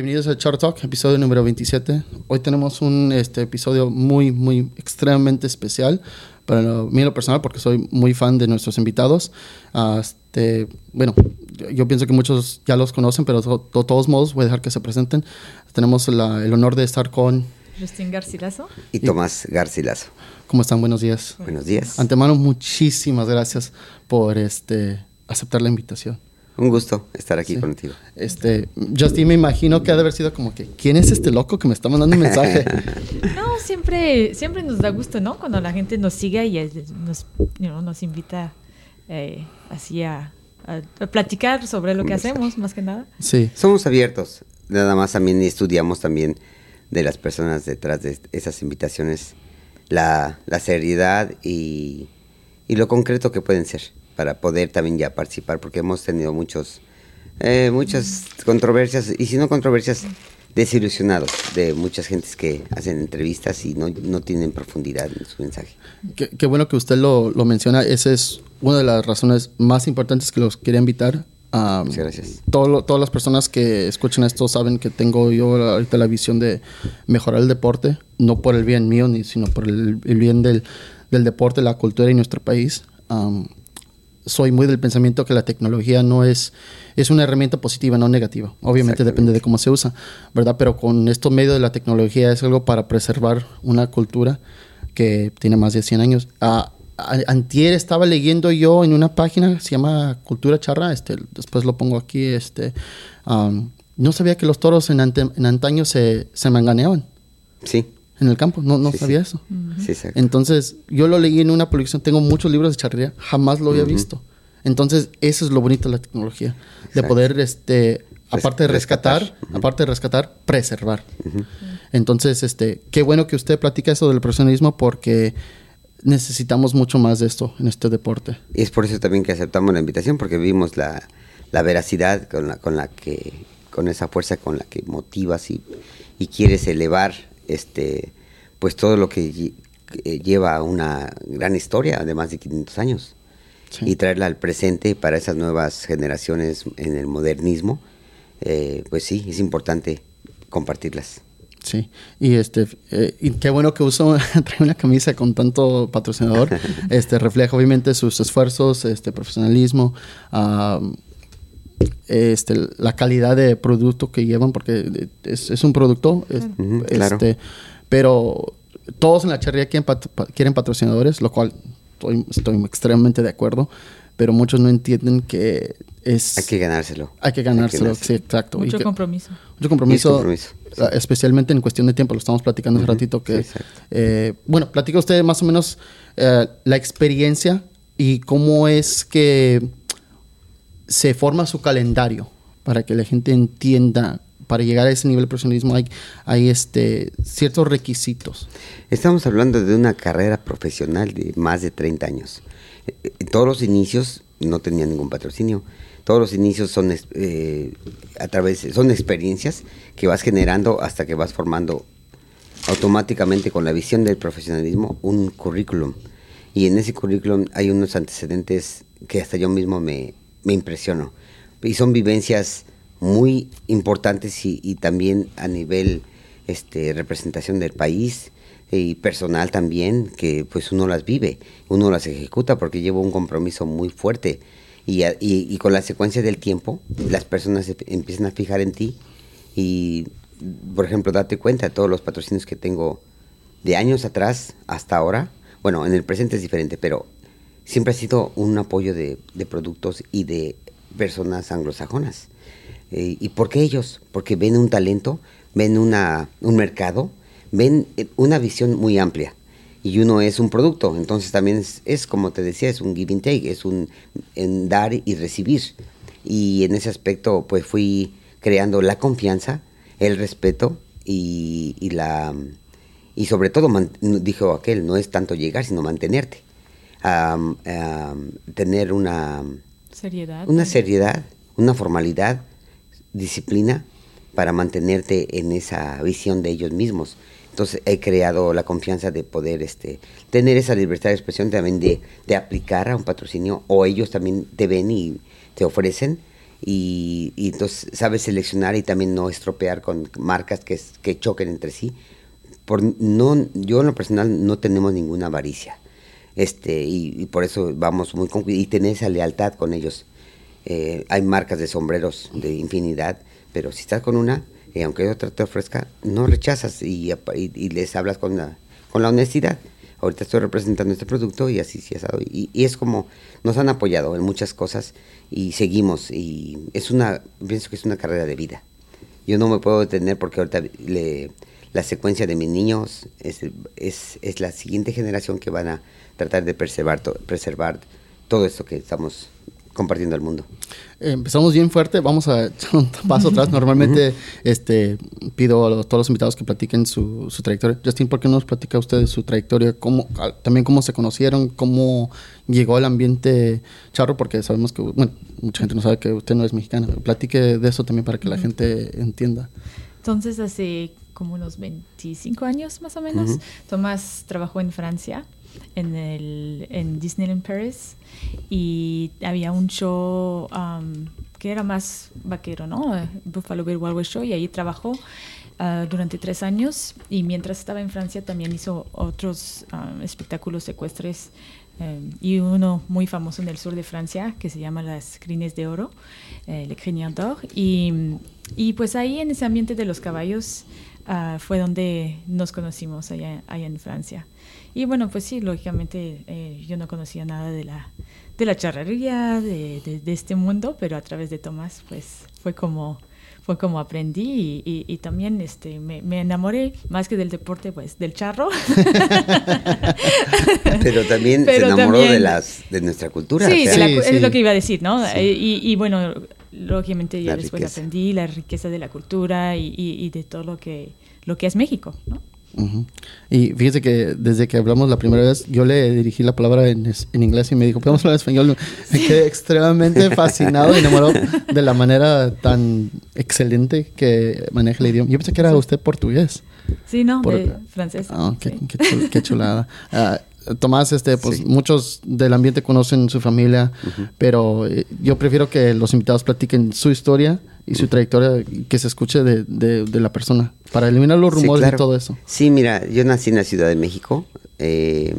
Bienvenidos a Chart Talk, episodio número 27. Hoy tenemos un este, episodio muy, muy extremadamente especial para mí lo personal porque soy muy fan de nuestros invitados. Uh, este, bueno, yo pienso que muchos ya los conocen, pero de todos modos voy a dejar que se presenten. Tenemos la, el honor de estar con... Justin Garcilaso. Y Tomás Garcilaso. ¿Cómo están? Buenos días. Buenos días. Antemano, muchísimas gracias por este, aceptar la invitación. Un gusto estar aquí contigo. Este, Justin, me imagino que ha de haber sido como que, ¿quién es este loco que me está mandando un mensaje? no, siempre, siempre nos da gusto, ¿no? Cuando la gente nos sigue y nos, nos invita eh, así a, platicar sobre lo que hacemos, más que nada. Sí. Somos abiertos. Nada más también estudiamos también de las personas detrás de esas invitaciones la, la seriedad y, y lo concreto que pueden ser para poder también ya participar, porque hemos tenido muchos, eh, muchas controversias, y si no controversias, desilusionados de muchas gentes que hacen entrevistas y no, no tienen profundidad en su mensaje. Qué, bueno que usted lo, lo, menciona, esa es una de las razones más importantes que los quería invitar. Muchas gracias. todas las personas que escuchan esto saben que tengo yo ahorita la visión de mejorar el deporte, no por el bien mío, ni, sino por el, bien del, del, deporte, la cultura y nuestro país soy muy del pensamiento que la tecnología no es, es una herramienta positiva, no negativa. Obviamente depende de cómo se usa, ¿verdad? Pero con esto medio de la tecnología es algo para preservar una cultura que tiene más de 100 años. antier estaba leyendo yo en una página se llama Cultura Charra, este, después lo pongo aquí, este, no sabía que los toros en, en antaño se, se manganeaban. Sí en el campo. No, no sabía eso. Sí, exacto. Entonces, yo lo leí en una publicación. Tengo muchos libros de charrería. Jamás lo había visto. Entonces, eso es lo bonito de la tecnología. De poder, este, aparte de rescatar, aparte de rescatar, preservar. Entonces, este, qué bueno que usted platica eso del profesionalismo porque necesitamos mucho más de esto en este deporte. Y es por eso también que aceptamos la invitación, porque vimos la, la veracidad con la, con la que, con esa fuerza con la que motivas y, y quieres elevar este, pues todo lo que eh, lleva una gran historia de más de 500 años y traerla al presente para esas nuevas generaciones en el modernismo, eh, pues sí, es importante compartirlas. Sí, y este eh, y qué bueno que uso trae una camisa con tanto patrocinador, este refleja obviamente sus esfuerzos, este profesionalismo, este, la calidad de producto que llevan, porque es, un producto, este, pero todos en la charrería quieren, patrocinadores, lo cual estoy, extremadamente de acuerdo, pero muchos no entienden que es... Hay que ganárselo. Hay que ganárselo, sí, exacto. Mucho compromiso. Mucho compromiso, especialmente en cuestión de tiempo, lo estamos platicando hace ratito, que... Eh, bueno, platica usted más o menos eh, la experiencia y cómo es que se forma su calendario para que la gente entienda para llegar a ese nivel de profesionalismo hay, hay este, ciertos requisitos. Estamos hablando de una carrera profesional de más de 30 años. Eh, todos los inicios no tenía ningún patrocinio. Todos los inicios son eh, a través son experiencias que vas generando hasta que vas formando automáticamente con la visión del profesionalismo un currículum. Y en ese currículum hay unos antecedentes que hasta yo mismo me, me impresionó. Y son vivencias muy importantes y, también a nivel este, representación del país y personal también, que pues uno las vive, uno las ejecuta porque lleva un compromiso muy fuerte. Y, y, con la secuencia del tiempo, las personas empiezan a fijar en ti y, por ejemplo, date cuenta de todos los patrocinios que tengo de años atrás hasta ahora. Bueno, en el presente es diferente, pero siempre ha sido un apoyo de, productos y de personas anglosajonas. Eh, ¿Y por qué ellos? Porque ven un talento, ven una, un mercado, ven eh, una visión muy amplia. Y uno es un producto, entonces también es, como te decía, es un give and take, es un en dar y recibir. Y en ese aspecto, pues fui creando la confianza, el respeto y, y la y sobre todo dijo aquel, no es tanto llegar, sino mantenerte a, tener una seriedad, una seriedad, una formalidad, disciplina para mantenerte en esa visión de ellos mismos. Entonces he creado la confianza de poder este, tener esa libertad de expresión también de, de aplicar a un patrocinio o ellos también te ven y te ofrecen y, y entonces sabes seleccionar y también no estropear con marcas que, que choquen entre sí. Por, no, yo en lo personal no tenemos ninguna avaricia. Este, y, y por eso vamos muy con y tener esa lealtad con ellos. Eh, hay marcas de sombreros de infinidad, pero si estás con una, y aunque otra te ofrezca, no rechazas y, y- y les hablas con la, con la honestidad. Ahorita estoy representando este producto y así sí ha dado. Y, es como nos han apoyado en muchas cosas y seguimos. Y es una, pienso que es una carrera de vida. Yo no me puedo detener porque ahorita le- la secuencia de mis niños es, es, es la siguiente generación que van a tratar de preservar, preservar todo esto que estamos compartiendo al mundo. Eh, empezamos bien fuerte, vamos a echar un paso atrás. Normalmente este, pido a los- todos los invitados que platiquen su, su trayectoria. Justin, ¿por qué no nos platica usted su trayectoria? Cómo, también cómo se conocieron, cómo llegó al ambiente charro, porque sabemos que, bueno, mucha gente no sabe que usted no es mexicana. Platique de eso también para que la gente entienda. Entonces, hace como unos 25 años más o menos. Tomás trabajó en Francia, en, el, en Disneyland Paris, y había un show um, que era más vaquero, ¿no? Buffalo Bill Wild West Show, y ahí trabajó ah, durante tres años, y mientras estaba en Francia también hizo otros ah, espectáculos secuestres eh, y uno muy famoso en el sur de Francia que se llama las Crines de Oro, eh, Le Crinier d'Or. Y, y pues ahí en ese ambiente de los caballos ah, fue donde nos conocimos allá, allá en Francia. Y bueno, pues sí, lógicamente eh, yo no conocía nada de la, de la charrería, de, de- de este mundo, pero a través de Tomás pues fue como fue como aprendí y, y- y también este me, me enamoré más que del deporte pues del charro Pero también Pero se enamoró también- de las de nuestra cultura. Sí, o sea, de la Sí, cu- sí. es lo que iba a decir, ¿no? Sí. Eh, Y, y bueno, lógicamente ya La después riqueza. aprendí la riqueza de la cultura y, y- y de todo lo que, lo que es México, ¿no? Ujú. Y fíjese que desde que hablamos la primera vez, yo le dirigí la palabra en, es- en inglés y me dijo, ¿podemos hablar español? Me quedé extremadamente fascinado y enamorado de la manera tan excelente que maneja el idioma. Yo pensé que era usted portugués. Sí, ¿no? Por- de francés. Ah, qué, sí. qué chul- qué chulada. Ah, Tomás, este, pues Sí. muchos del ambiente conocen su familia, pero eh, yo prefiero que los invitados platiquen su historia y su trayectoria que se escuche de, de- de la persona para eliminar los Sí, rumores claro. y todo eso. Sí, mira, yo nací en la Ciudad de México. eh,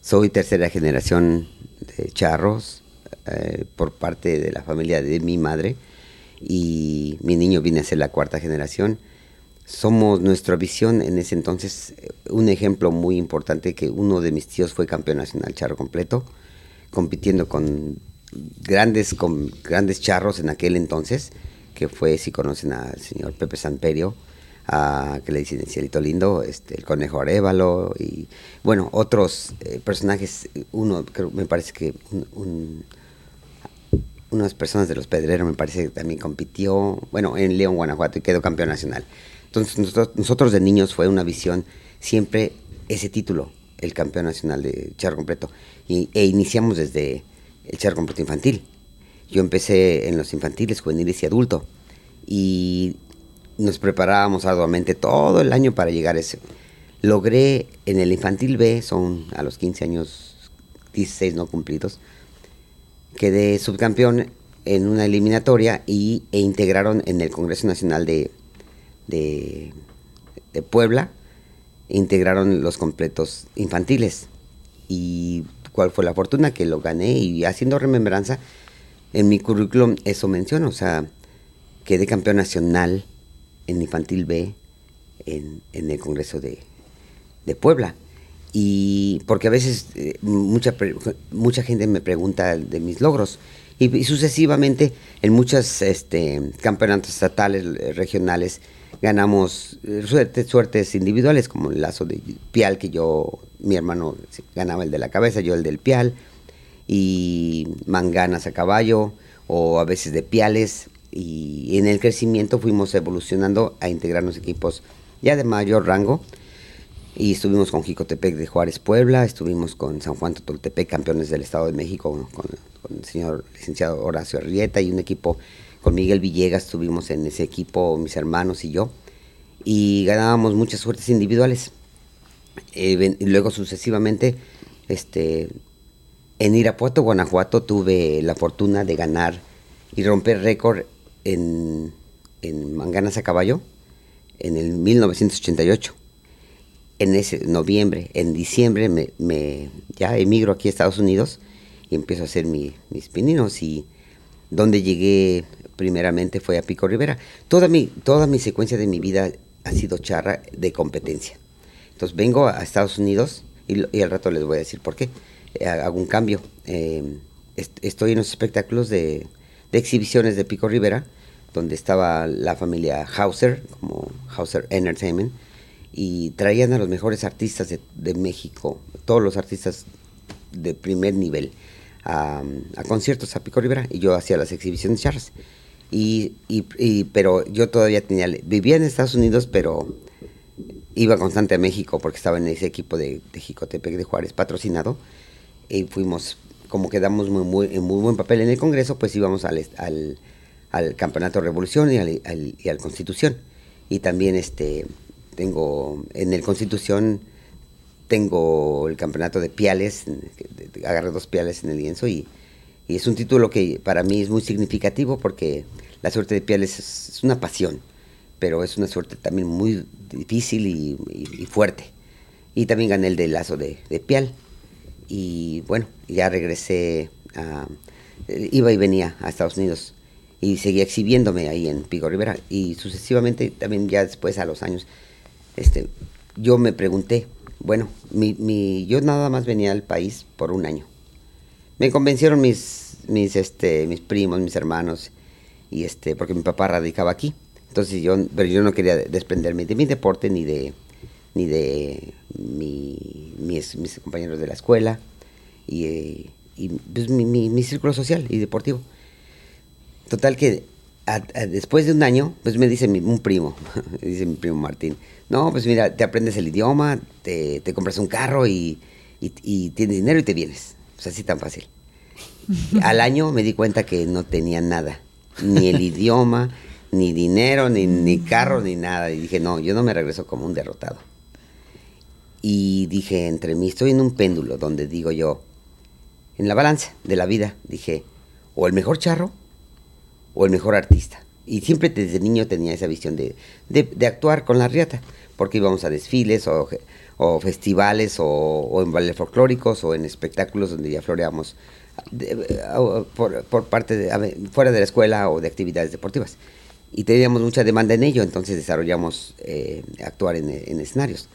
soy tercera generación de charros eh, por parte de la familia de mi madre y mi niño viene a ser la cuarta generación. Somos nuestra visión en ese entonces eh, un ejemplo muy importante que uno de mis tíos fue campeón nacional charro completo, compitiendo con grandes con grandes charros en aquel entonces, que fue si conocen al señor Pepe Samperio, a, que le dicen el cielito lindo, este, el conejo Arevalo y bueno, otros eh, personajes, uno creo, me parece que un- un, unas personas de los Pedreros, me parece que también compitió, bueno, en León, Guanajuato, y quedó campeón nacional. Entonces, nosotros, nosotros de niños fue una visión siempre ese título, el campeón nacional de charro completo. Y, e iniciamos desde el charro completo infantil. Yo empecé en los infantiles, juveniles y adulto. Y nos preparábamos arduamente todo el año para llegar a ese. Logré en el infantil B, son a los 15 años, 16 no cumplidos, quedé subcampeón en una eliminatoria y, e integraron en el Congreso Nacional de, de, de Puebla, integraron los completos infantiles. Y cuál fue la fortuna que lo gané y haciendo remembranza, en mi currículum eso menciono, o sea, quedé campeón nacional en infantil B en, en el Congreso de, de Puebla. Y porque a veces eh, mucha, mucha gente me pregunta de mis logros. Y, y sucesivamente en muchos este, campeonatos estatales, eh, regionales, ganamos eh, suerte- suertes individuales, como el lazo de pial, que yo, mi hermano ganaba el de la cabeza, yo el del pial, y manganas a caballo, o a veces de piales. Y en el crecimiento fuimos evolucionando a integrarnos equipos ya de mayor rango. Y estuvimos con Jicotepec de Juárez, Puebla, estuvimos con San Juan Totoltepec, campeones del Estado de México, con, con el señor licenciado Horacio Arrieta y un equipo con Miguel Villegas, estuvimos en ese equipo, mis hermanos y yo, y ganábamos muchas suertes individuales. Eh, y luego sucesivamente, este, en Irapuato, Guanajuato, tuve la fortuna de ganar y romper récord en, en Manganas a Caballo en el 1988. En ese noviembre, en diciembre me, me ya emigro aquí a Estados Unidos y empiezo a hacer mis pininos y donde llegué primeramente fue a Pico Rivera. Toda mi, toda secuencia de mi vida ha sido charra de competencia. Entonces vengo a Estados Unidos y, al rato les voy a decir por qué. Eh, hago un cambio. Eh, estoy en los espectáculos de, de exhibiciones de Pico Rivera donde estaba la familia Hauser, como Hauser Entertainment, y traían a los mejores artistas de, México, todos los artistas de primer nivel, a, conciertos a Pico Rivera, y yo hacía las exhibiciones charras. Y, y, pero yo todavía tenía, vivía en Estados Unidos, pero iba constante a México porque estaba en ese equipo de, de Jicotepec de Juárez patrocinado, y fuimos, como quedamos muy, muy, en muy buen papel en el Congreso, pues íbamos al, al al Campeonato Revolución y al, y al Constitución. Y también este, tengo en el Constitución tengo el campeonato de piales, agarré dos piales en el lienzo y, y, es un título que para mí es muy significativo porque la suerte de piales es, una pasión, pero es una suerte también muy difícil y, fuerte. Y también gané el de lazo de, de pial. Y bueno, ya regresé a, iba y venía a Estados Unidos y seguía exhibiéndome ahí en Pico Rivera y sucesivamente también ya después a los años este yo me pregunté bueno mi, mi, yo nada más venía al país por un año me convencieron mis mis este mis primos mis hermanos y este porque mi papá radicaba aquí entonces yo pero yo no quería desprenderme de mi deporte ni de ni de mi, mis, mis compañeros de la escuela y, eh, y pues, mi, mi, mi círculo social y deportivo Total que después de un año, pues me dice un primo, dice mi primo Martín, no, pues mira, te aprendes el idioma, te, compras un carro y, tienes dinero y te vienes. Pues así tan fácil. Al año me di cuenta que no tenía nada, ni el idioma, ni dinero, ni, ni carro, ni nada. Y dije, no, yo no me regreso como un derrotado. Y dije, entre mí, estoy en un péndulo donde digo yo, en la balanza de la vida, dije, o el mejor charro o el mejor artista. Y siempre desde niño tenía esa visión de, de, actuar con la riata, porque íbamos a desfiles o, o festivales o, en bailes folclóricos o en espectáculos donde ya floreamos por, por, parte de, fuera de la escuela o de actividades deportivas. Y teníamos mucha demanda en ello, entonces desarrollamos eh, actuar en, en, escenarios.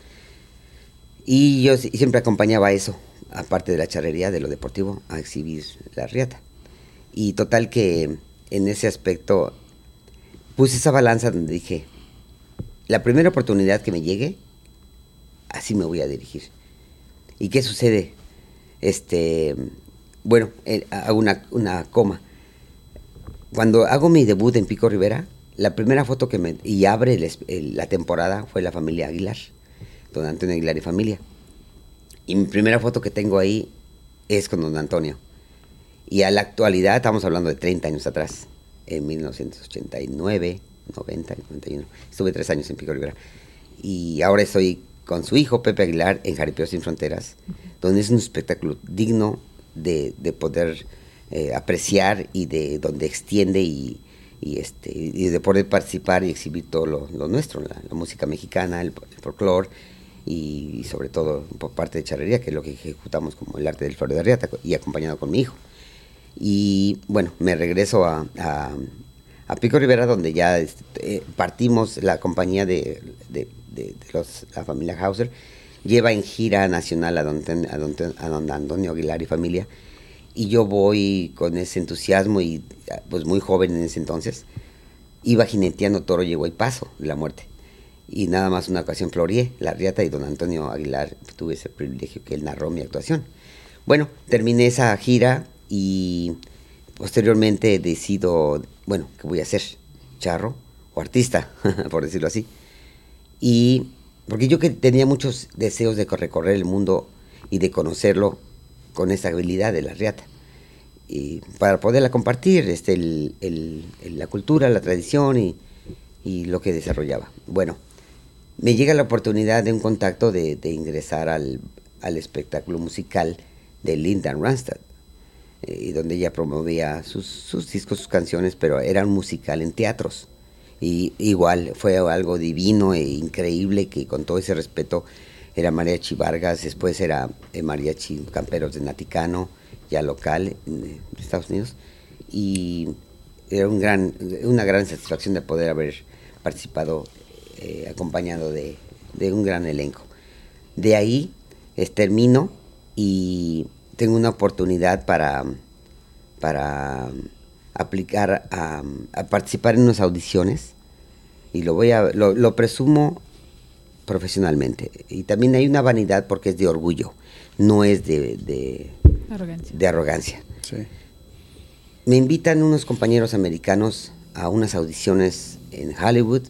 Y yo siempre acompañaba eso, aparte de la charrería, de lo deportivo, a exhibir la riata. Y total que en ese aspecto puse esa balanza donde dije, la primera oportunidad que me llegue, así me voy a dirigir. ¿Y qué sucede? Este, bueno, eh, hago una, una, coma. Cuando hago mi debut en Pico Rivera, la primera foto que me... y abre la temporada fue la familia Aguilar, don Antonio Aguilar y familia. Y mi primera foto que tengo ahí es con don Antonio. Y a la actualidad, estamos hablando de 30 años atrás, en 1989, 90, 91. Estuve tres años en Pico Rivera. Y ahora estoy con su hijo, Pepe Aguilar, en Jaripeo Sin Fronteras, donde es un espectáculo digno de, de poder eh, apreciar y de donde extiende y, este, y de poder participar y exhibir todo lo, nuestro, la, música mexicana, el, folclore y, sobre todo por parte de charrería, que es lo que ejecutamos como el arte del Florida Riata y acompañado con mi hijo. Y bueno, me regreso a, a, Pico Rivera, donde ya este, eh, partimos la compañía de, de, los, la familia Hauser, lleva en gira nacional a don, a, a Antonio Aguilar y familia. Y yo voy con ese entusiasmo y pues muy joven en ese entonces, iba jineteando toro llegó y paso de la muerte. Y nada más una ocasión florié la riata y don Antonio Aguilar tuve ese privilegio que él narró mi actuación. Bueno, terminé esa gira y posteriormente decido, bueno, ¿qué voy a hacer? Charro o artista, por decirlo así. Y porque yo que tenía muchos deseos de recorrer el mundo y de conocerlo con esa habilidad de la riata. Y para poderla compartir, este, el, la cultura, la tradición y, lo que desarrollaba. Bueno, me llega la oportunidad de un contacto de, ingresar al, espectáculo musical de Linda Ronstadt eh, donde ella promovía sus, sus, discos, sus canciones, pero era un musical en teatros. Y igual fue algo divino e increíble que con todo ese respeto era Mariachi Vargas, después era eh, Mariachi Camperos de Naticano, ya local en Estados Unidos. Y era un gran, una gran satisfacción de poder haber participado eh, acompañado de, de, un gran elenco. De ahí termino y tengo una oportunidad para, para aplicar a, participar en unas audiciones y lo voy a lo, presumo profesionalmente y también hay una vanidad porque es de orgullo no es de, de arrogancia, de arrogancia. me invitan unos compañeros americanos a unas audiciones en Hollywood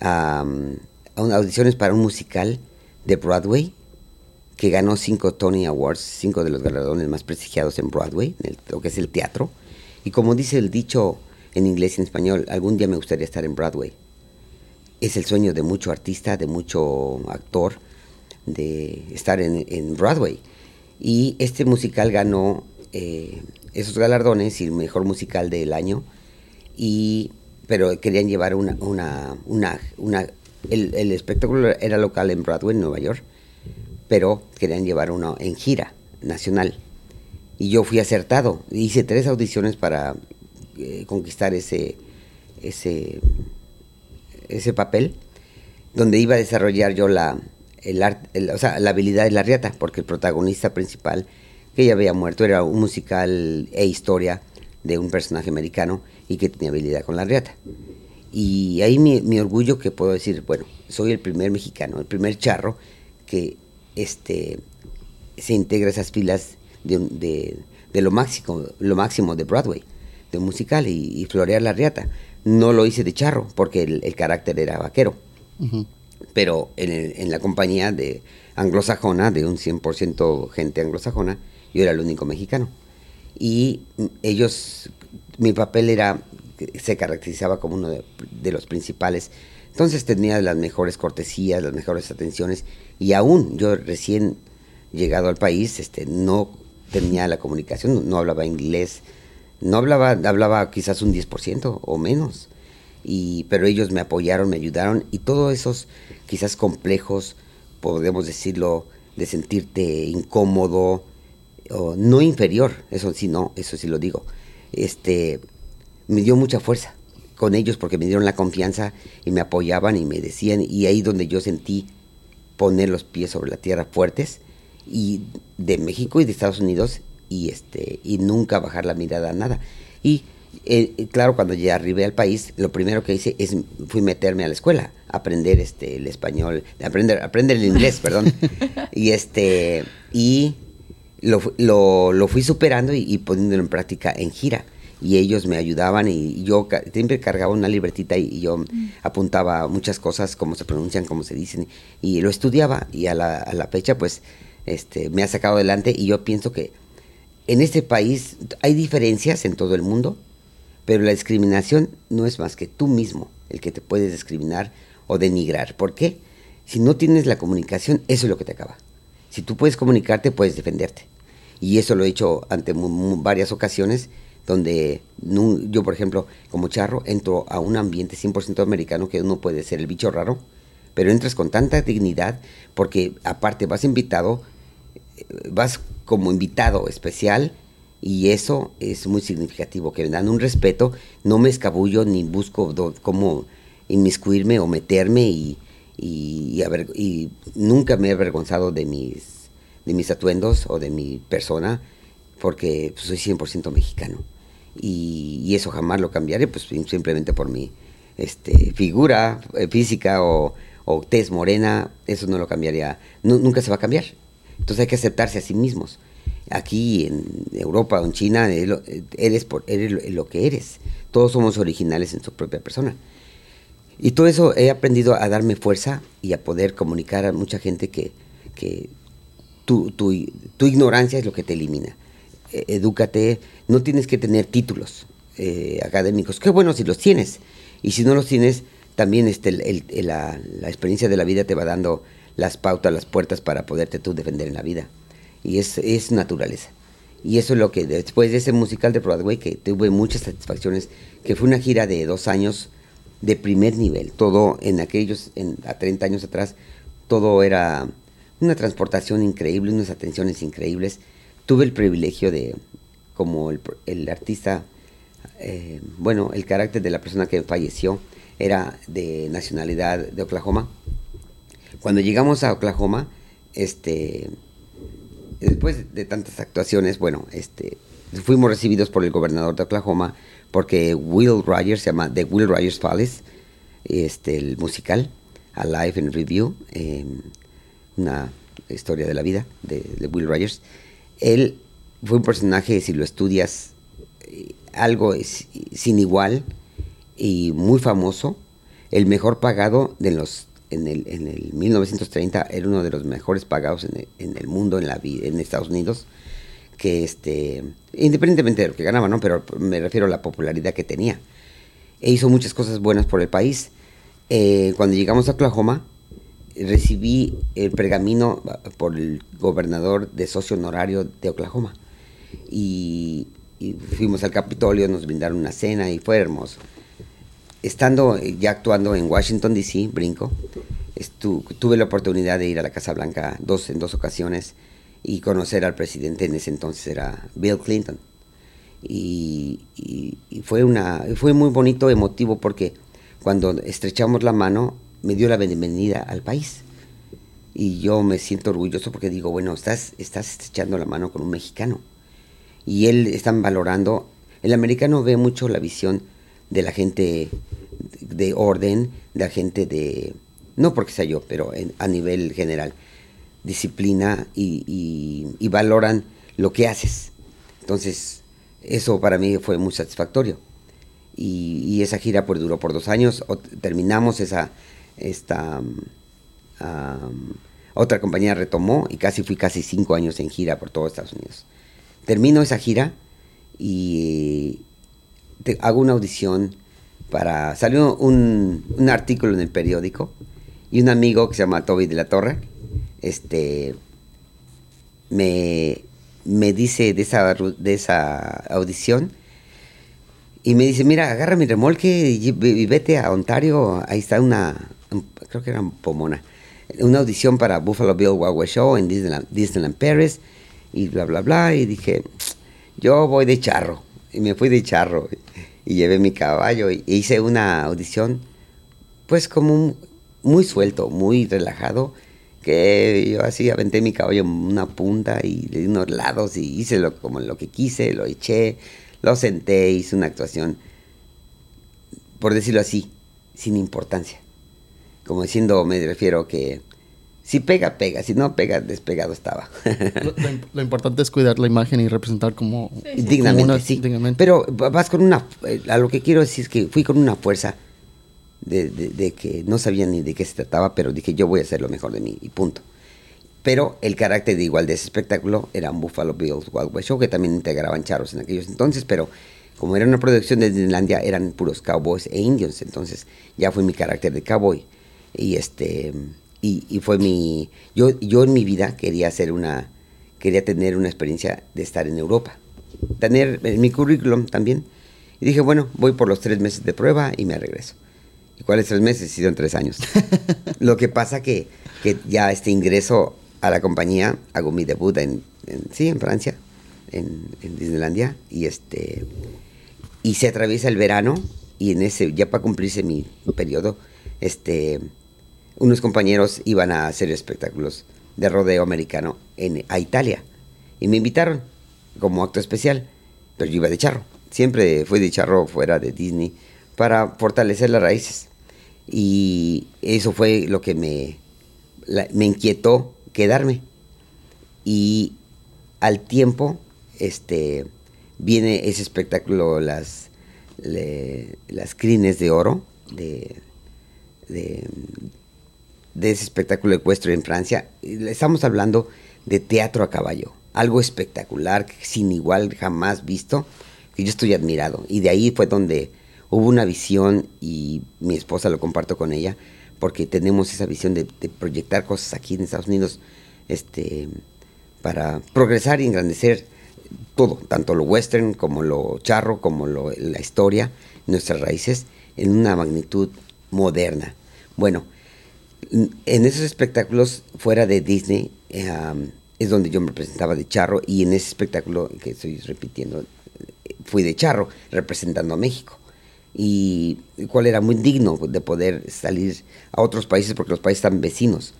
a, a audiciones para un musical de Broadway que ganó cinco Tony Awards, cinco de los galardones más prestigiados en Broadway, en lo que es el teatro. Y como dice el dicho en inglés y en español, algún día me gustaría estar en Broadway. Es el sueño de mucho artista, de mucho actor, de estar en, Broadway. Y este musical ganó eh, esos galardones y el mejor musical del año. Y, pero querían llevar una, una, una, una el, el espectáculo era local en Broadway, en Nueva York pero querían llevar uno en gira nacional. Y yo fui acertado. Hice tres audiciones para eh, conquistar ese, ese, ese papel, donde iba a desarrollar yo la, el, o sea, la habilidad de la riata, porque el protagonista principal, que ya había muerto, era un musical e historia de un personaje americano y que tenía habilidad con la riata. Y ahí mi, orgullo que puedo decir, bueno, soy el primer mexicano, el primer charro que este, se integra esas filas de, lo, máximo, lo máximo de Broadway, de musical, y, florear la riata. No lo hice de charro, porque el, carácter era vaquero. Pero en, la compañía de anglosajona, de un 100% gente anglosajona, yo era el único mexicano. Y ellos, mi papel era, se caracterizaba como uno de los principales entonces tenía las mejores cortesías, las mejores atenciones y aún yo recién llegado al país este, no tenía la comunicación, no hablaba inglés, no hablaba, hablaba quizás un 10% o menos. Y, pero ellos me apoyaron, me ayudaron y todos esos quizás complejos, podemos decirlo, de sentirte incómodo o no inferior, eso sí no, eso sí lo digo. Este me dio mucha fuerza con ellos porque me dieron la confianza y me apoyaban y me decían, y ahí donde yo sentí poner los pies sobre la tierra fuertes, y de México y de Estados Unidos, y, este, y nunca bajar la mirada a nada. Y eh, claro, cuando ya arribé al país, lo primero que hice es fui meterme a la escuela, aprender este el español, aprender, aprender el inglés, perdón. y este, y lo, lo, lo fui superando y, y poniéndolo en práctica en gira y ellos me ayudaban y yo siempre cargaba una libretita y, yo mm. apuntaba muchas cosas, cómo se pronuncian, cómo se dicen, y lo estudiaba y a la, a la fecha pues este, me ha sacado adelante y yo pienso que en este país hay diferencias en todo el mundo, pero la discriminación no es más que tú mismo el que te puedes discriminar o denigrar. ¿Por qué? Si no tienes la comunicación, eso es lo que te acaba. Si tú puedes comunicarte, puedes defenderte. Y eso lo he hecho ante varias ocasiones donde yo, por ejemplo, como charro, entro a un ambiente 100% americano que uno puede ser el bicho raro, pero entras con tanta dignidad porque aparte vas invitado, vas como invitado especial y eso es muy significativo, que me dan un respeto, no me escabullo ni busco cómo inmiscuirme o meterme y, y, y nunca me he avergonzado de mis, de mis atuendos o de mi persona porque pues, soy 100% mexicano y, eso jamás lo cambiaré, pues simplemente por mi este, figura eh, física o, o tez morena, eso no lo cambiaría, nunca se va a cambiar. Entonces hay que aceptarse a sí mismos. Aquí en Europa o en China eres, por, eres lo que eres. Todos somos originales en su propia persona. Y todo eso he aprendido a darme fuerza y a poder comunicar a mucha gente que, que tu, tu, tu ignorancia es lo que te elimina. E, edúcate, no tienes que tener títulos eh, académicos. Qué bueno si los tienes. Y si no los tienes, también este, la, experiencia de la vida te va dando las pautas, las puertas para poderte tú defender en la vida. Y es, es naturaleza. Y eso es lo que después de ese musical de Broadway, que tuve muchas satisfacciones, que fue una gira de dos años de primer nivel. Todo en aquellos, en, a 30 años atrás, todo era una transportación increíble, unas atenciones increíbles. Tuve el privilegio de, como el, artista, eh, bueno, el carácter de la persona que falleció era de nacionalidad de Oklahoma. Cuando llegamos a Oklahoma, este, después de tantas actuaciones, bueno, este, fuimos recibidos por el gobernador de Oklahoma porque Will Rogers, se llama The Will Rogers Palace, este, el musical, Alive in Review, em, una historia de la vida de, Will Rogers. Él fue un personaje, si lo estudias, eh, algo sin igual y muy famoso, el mejor pagado de los en el, en el 1930 era uno de los mejores pagados en el, mundo en la en Estados Unidos que este independientemente de lo que ganaba no pero me refiero a la popularidad que tenía. E hizo muchas cosas buenas por el país. Eh, cuando llegamos a Oklahoma recibí el pergamino por el gobernador de socio honorario de Oklahoma. Y fuimos al Capitolio nos brindaron una cena y fue hermoso estando eh, ya actuando en Washington, D.C., brinco, tuve la oportunidad de ir a la Casa Blanca dos, en dos ocasiones y conocer al presidente en ese entonces era Bill Clinton. Y, fue, una, fue muy bonito, emotivo, porque cuando estrechamos la mano me dio la bienvenida al país. Y yo me siento orgulloso porque digo, bueno, estás, estás estrechando la mano con un mexicano. Y él están valorando, el americano ve mucho la visión de la gente de orden, de la gente de, no porque sea yo, pero a nivel general, disciplina y, valoran lo que haces. Entonces, eso para mí fue muy satisfactorio. Y, esa gira pues, duró por dos años. terminamos esa, esta, otra compañía retomó y casi fui casi cinco años en gira por todo Estados Unidos. Termino esa gira y hago una audición para... Salió un, un, artículo en el periódico y un amigo que se llama Toby de la Torre, este, me, me dice de esa, de esa audición y me dice, mira, agarra mi remolque y, vete a Ontario, ahí está una, creo que era Pomona, una audición para Buffalo Bill Wild Show en Disneyland, Disneyland Paris y bla, bla, bla, y dije, yo voy de charro y me fui de charro y llevé mi caballo y hice una audición pues como muy suelto, muy relajado, que yo así aventé mi caballo en una punta y le di unos lados y hice lo, como lo que quise, lo eché, lo senté, hice una actuación, por decirlo así, sin importancia. Como diciendo, me refiero que si pega, pega. Si no pega, despegado estaba. lo, importante es cuidar la imagen y representar como... dignamente, sí. Pero vas con una... Eh, a lo que quiero decir es que fui con una fuerza de, que no sabía ni de qué se trataba, pero dije, yo voy a hacer lo mejor de mí y punto. Pero el carácter de igual de ese espectáculo era un Buffalo Bills Wild West Show, que también integraban charros en aquellos entonces, pero como era una producción de Disneylandia, eran puros cowboys e indios, entonces ya fue mi carácter de cowboy. Y este y, fue mi yo yo en mi vida quería hacer una quería tener una experiencia de estar en Europa. Tener en mi currículum también. Y dije bueno voy por los tres meses de prueba y me regreso y cuáles tres meses hicieron tres años. Lo que pasa que que ya este ingreso a la compañía hago mi debut en, sí en Francia en, en, Disneylandia y este y se atraviesa el verano y en ese ya para cumplirse mi periodo este unos compañeros iban a hacer espectáculos de rodeo americano en, a Italia y me invitaron como acto especial, pero yo iba de charro. Siempre fui de charro fuera de Disney para fortalecer las raíces. Y eso fue lo que me, me inquietó quedarme. Y al tiempo este, viene ese espectáculo, las, las crines de oro de, de de ese espectáculo ecuestre en Francia. Estamos hablando de teatro a caballo, algo espectacular, sin igual jamás visto, que yo estoy admirado. Y de ahí fue donde hubo una visión y mi esposa lo comparto con ella, porque tenemos esa visión de, proyectar cosas aquí en Estados Unidos este, para progresar y engrandecer todo, tanto lo western como lo charro, como lo, la historia, nuestras raíces, en una magnitud moderna. Bueno, en esos espectáculos fuera de Disney es donde yo me presentaba de charro y en ese espectáculo que estoy repitiendo fui de charro representando a México. Y cuál era muy digno de poder salir a otros países porque los países están vecinos.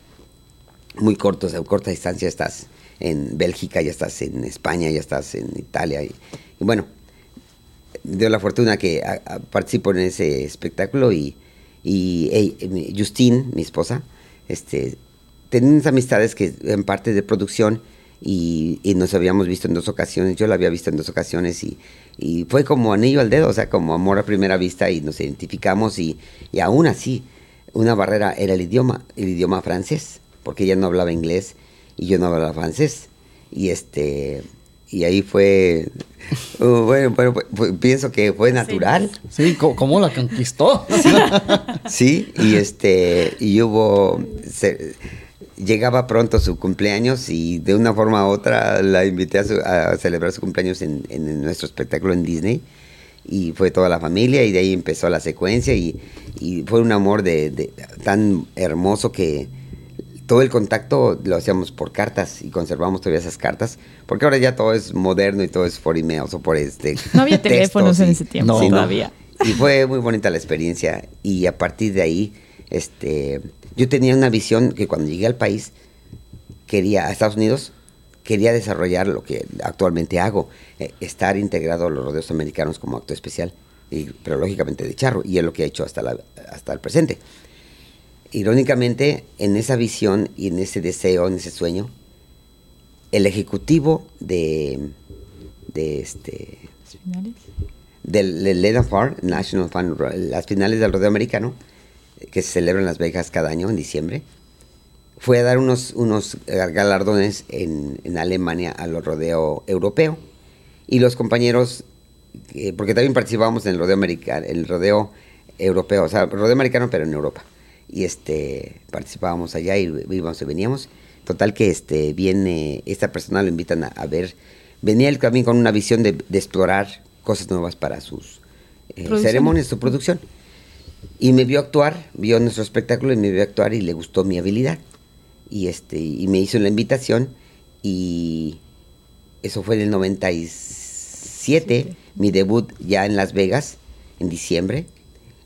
Muy cortos a corta distancia estás en Bélgica ya estás en España ya estás en Italia y, bueno dio la fortuna que participo en ese espectáculo y y Justine, mi esposa, este, tenemos amistades que en parte de producción y, nos habíamos visto en dos ocasiones, yo la había visto en dos ocasiones y, fue como anillo al dedo, o sea, como amor a primera vista y nos identificamos y, y aún así una barrera era el idioma, el idioma francés, porque ella no hablaba inglés y yo no hablaba francés. Y este y ahí fue uh, bueno, bueno pienso que fue natural. Sí, cómo la conquistó sí, y este y hubo llegaba pronto su cumpleaños y de una forma u otra la invité a, celebrar su cumpleaños en, nuestro espectáculo en Disney. Y fue toda la familia y de ahí empezó la secuencia y, fue un amor de tan hermoso que todo el contacto lo hacíamos por cartas y conservamos todavía esas cartas, porque ahora ya todo es moderno y todo es por email o por este. No había teléfonos en ese tiempo todavía. Y fue muy bonita la experiencia y a partir de ahí, este, yo tenía una visión que cuando llegué al país quería a Estados Unidos quería desarrollar lo que actualmente hago, eh, estar integrado a los rodeos americanos como acto especial, y, pero lógicamente de charro, y es lo que he hecho hasta, la, hasta el presente irónicamente, en esa visión y en ese deseo, en ese sueño, el ejecutivo de, de este finales? del, del Far, National Fund, las finales del rodeo americano, que se celebran en Las Vegas cada año en diciembre, fue a dar unos, unos galardones en, en Alemania a los rodeo europeo. Y los compañeros, eh, porque también participábamos en el rodeo americano, el rodeo europeo, o sea, rodeo americano pero en Europa y este participábamos allá y íbamos y veníamos. Total que este viene, esta persona lo invitan a, ver, venía él también con una visión de, explorar cosas nuevas para sus eh, ceremonias, su producción. Y me vio actuar, vio nuestro espectáculo y me vio actuar y le gustó mi habilidad. Y, este, y me hizo la invitación y eso fue en el 97, mi debut ya en Las Vegas, en diciembre.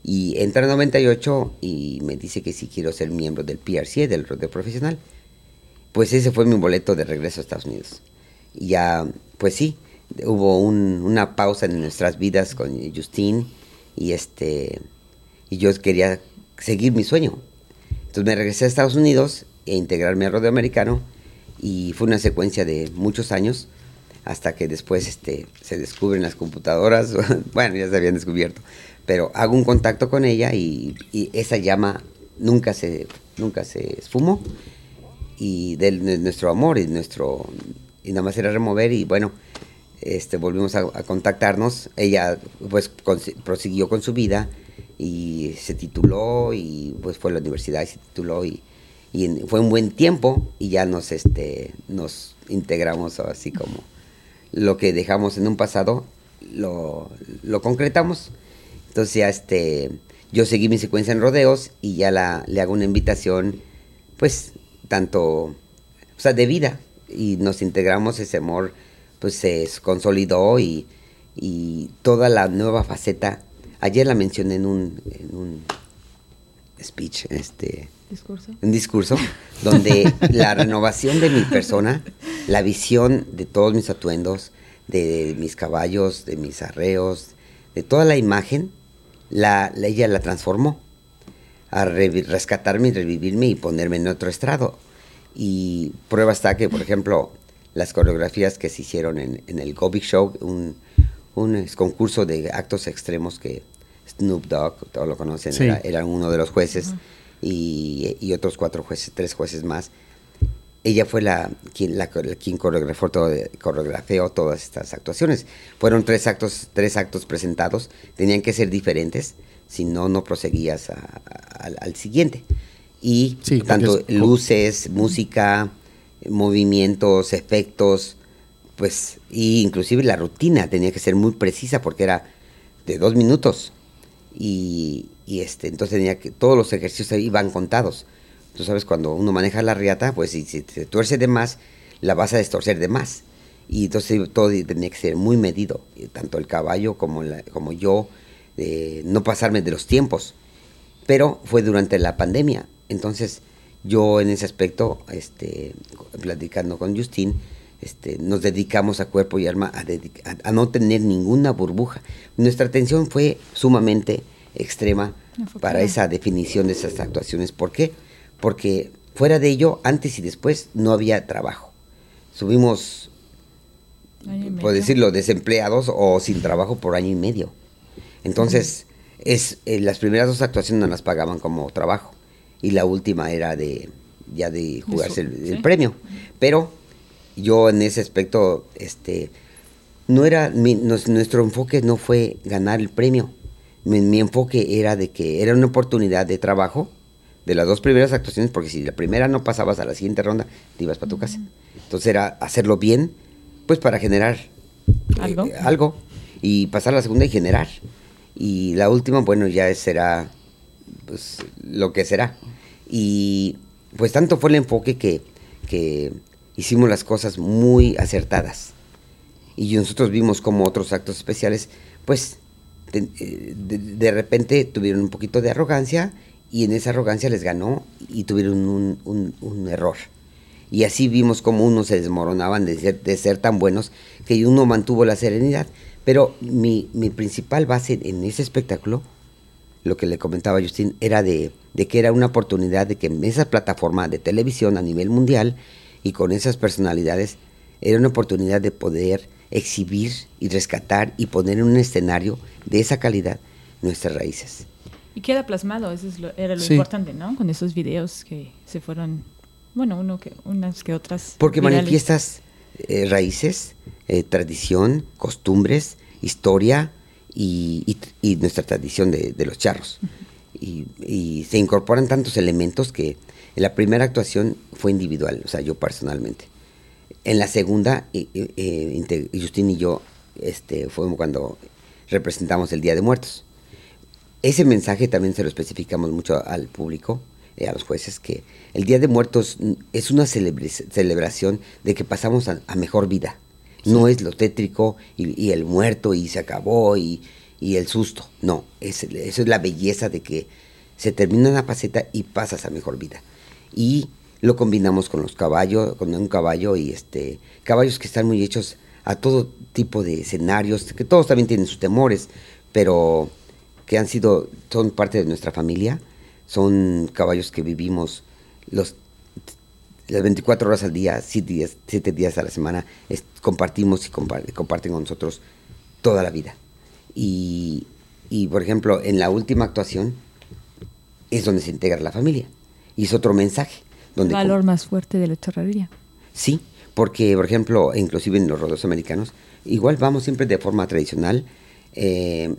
Y entra en 98 y me dice que si quiero ser miembro del PRC, del rodeo profesional. Pues ese fue mi boleto de regreso a Estados Unidos. Y ya, pues sí, hubo una pausa en nuestras vidas con Justine y este y yo quería seguir mi sueño. Entonces me regresé a Estados Unidos e integrarme al rodeo americano y fue una secuencia de muchos años hasta que después este, se descubren las computadoras, bueno, ya se habían descubierto, pero hago un contacto con ella y, esa llama nunca se, nunca se esfumó. Y de, nuestro amor y nuestro y nada más era remover y bueno este volvimos a, contactarnos. Ella pues prosiguió con su vida y se tituló y pues fue a la universidad y se tituló y, y fue un buen tiempo y ya nos este nos integramos así como lo que dejamos en un pasado lo, lo concretamos entonces ya este, yo seguí mi secuencia en rodeos y ya la, le hago una invitación, pues, tanto, o sea, de vida. Y nos integramos, ese amor, pues, se consolidó y, toda la nueva faceta, ayer la mencioné en un, en un speech, este... ¿Discurso? Un discurso, donde la renovación de mi persona, la visión de todos mis atuendos, de mis caballos, de mis arreos, de toda la imagen, la, ella la transformó a rescatarme y revivirme y ponerme en otro estrado. Y prueba está que, por ejemplo, las coreografías que se hicieron en, el Gobi Show, un, un concurso de actos extremos que Snoop Dogg, todos lo conocen, era, uno de los jueces, y, y, otros cuatro jueces, tres jueces más ella fue la quien, la, quien coreografó, todo, coreografió todas estas actuaciones. Fueron tres actos, tres actos presentados, tenían que ser diferentes, si no, no proseguías al siguiente. Y tanto luces, música, movimientos, efectos, pues, y inclusive la rutina tenía que ser muy precisa porque era de dos minutos. Y, y este, entonces tenía que, todos los ejercicios iban contados. Tú sabes, cuando uno maneja la riata, pues si se tuerce de más, la vas a destorcer de más. Y entonces todo tenía que ser muy medido, tanto el caballo como, la, como yo, no pasarme de los tiempos. Pero fue durante la pandemia. Entonces yo en ese aspecto, este, platicando con Justin, este, nos dedicamos a cuerpo y alma a, a, no tener ninguna burbuja. Nuestra atención fue sumamente extrema para esa definición de esas actuaciones. ¿Por qué? Porque fuera de ello, antes y después no había trabajo. Subimos, por decirlo, desempleados o sin trabajo por año y medio. Entonces, es, eh, las primeras dos actuaciones no las pagaban como trabajo y la última era de ya de jugarse el, premio. Pero yo en ese aspecto, este, no era, nuestro enfoque no fue ganar el premio. Mi, enfoque era de que era una oportunidad de trabajo de las dos primeras actuaciones, porque si la primera no pasabas a la siguiente ronda, te ibas para tu casa. Entonces era hacerlo bien, pues para generar algo, eh, algo y pasar a la segunda y generar. Y la última, bueno, ya será pues, lo que será. Y pues tanto fue el enfoque que, que hicimos las cosas muy acertadas. Y nosotros vimos como otros actos especiales, pues de, de, repente tuvieron un poquito de arrogancia y en esa arrogancia les ganó y tuvieron un, un, un error. Y así vimos como unos se desmoronaban de ser, de ser tan buenos que uno mantuvo la serenidad. Pero mi, mi principal base en ese espectáculo, lo que le comentaba Justin, era de, de que era una oportunidad de que en esa plataforma de televisión a nivel mundial y con esas personalidades, era una oportunidad de poder exhibir y rescatar y poner en un escenario de esa calidad nuestras raíces. Y queda plasmado, eso era lo importante, ¿no? Con esos videos que se fueron, bueno, uno que, unas que otras. Porque manifiestas eh, raíces, eh, tradición, costumbres, historia y, nuestra tradición de, los charros. y, y, se incorporan tantos elementos que la primera actuación fue individual, o sea, yo personalmente. En la segunda, eh, Justin y yo, este, fue cuando representamos el Día de Muertos. Ese mensaje también se lo especificamos mucho al público, eh, a los jueces, que el Día de Muertos es una celebración de que pasamos a, mejor vida. No es lo tétrico y, el muerto y se acabó y, el susto. No, es, eso es la belleza de que se termina una faceta y pasas a mejor vida. Y lo combinamos con los caballos, con un caballo y este caballos que están muy hechos a todo tipo de escenarios, que todos también tienen sus temores, pero que han sido, son parte de nuestra familia, son caballos que vivimos los las 24 horas al día, 7 días, siete días a la semana, compartimos y comparten con nosotros toda la vida. Y, y, por ejemplo, en la última actuación es donde se integra la familia. Y es otro mensaje el valor más fuerte de la chorrería. Sí, porque, por ejemplo, inclusive en los rodeos americanos, igual vamos siempre de forma tradicional eh,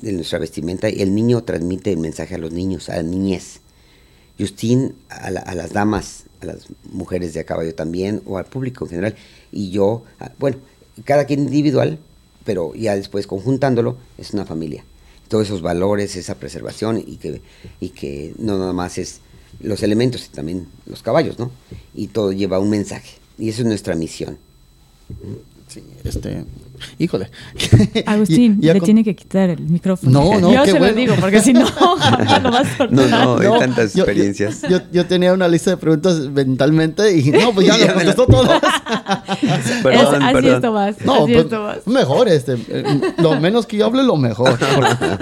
de nuestra vestimenta y el niño transmite el mensaje a los niños, a la niñez. Justin a, las damas, a las mujeres de a caballo también, o al público en general, y yo, bueno, cada quien individual, pero ya después conjuntándolo, es una familia. Todos esos valores, esa preservación, y que, y que no nada más es los elementos también los caballos, ¿no? Y todo lleva un mensaje. Y eso es nuestra misión. Sí, este, híjole. Agustín, le tiene que quitar el micrófono. No, no, Yo se lo digo, porque si no, no vas a No, no, hay tantas experiencias. Yo, yo, tenía una lista de preguntas mentalmente y no, pues ya me contestó todas. perdón, así perdón. esto más. No, así pues, esto más. mejor, este, lo menos que yo hable, lo mejor.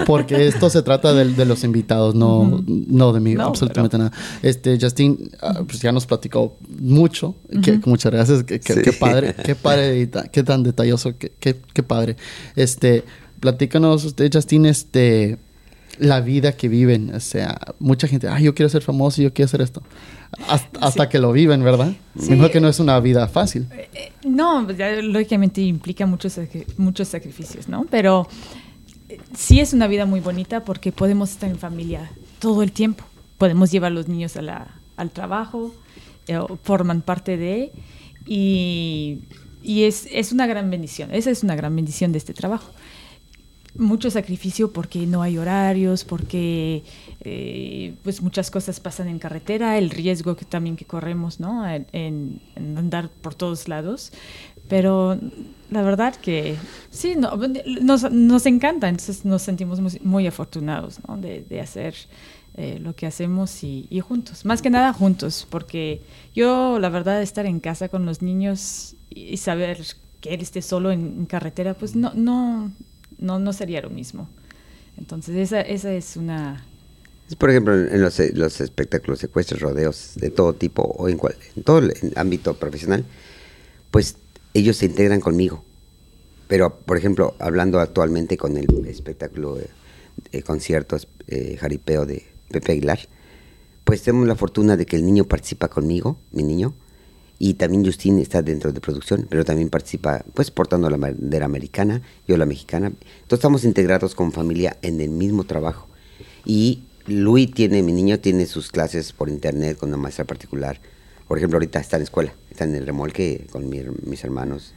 Porque, esto se trata de, de los invitados, no, no de mí, absolutamente nada. Este, Justin, ah, pues ya nos platicó mucho. que, muchas gracias. Qué padre, qué padre, qué tan detalloso, qué qué, padre. Este, platícanos usted, Justin, este, la vida que viven. O sea, mucha gente, ah, yo quiero ser famoso, yo quiero hacer esto. Hasta, que lo viven, ¿verdad? Sí. que no es una vida fácil. Eh, eh, no, pues lógicamente implica muchos, muchos sacrificios, ¿no? Pero eh, sí es una vida muy bonita porque podemos estar en familia todo el tiempo. Podemos llevar a los niños a la, al trabajo, forman parte de, y y es, es una gran bendición, esa es una gran bendición de este trabajo. Mucho sacrificio porque no hay horarios, porque eh, pues muchas cosas pasan en carretera, el riesgo que también que corremos, ¿no? En, andar por todos lados. Pero la verdad que sí, no, nos, nos, encanta, entonces nos sentimos muy, muy afortunados ¿no? de, de, hacer eh, lo que hacemos y, y, juntos, más que nada juntos, porque yo la verdad estar en casa con los niños y saber que él esté solo en, en carretera, pues no, no, no, no sería lo mismo. Entonces esa, esa es una... Por ejemplo, en los, los espectáculos, secuestros, rodeos de todo tipo o en, en todo el ámbito profesional, pues ellos se integran conmigo. Pero, por ejemplo, hablando actualmente con el espectáculo de conciertos eh, jaripeo de Pepe Aguilar, pues tenemos la fortuna de que el niño participa conmigo, mi niño, y también Justin está dentro de producción, pero también participa, pues, portando la bandera americana, yo la mexicana. Entonces estamos integrados con familia en el mismo trabajo. Y Luis tiene, mi niño tiene sus clases por internet con una maestra particular. Por ejemplo, ahorita está en la escuela, está en el remolque con mi, mis hermanos,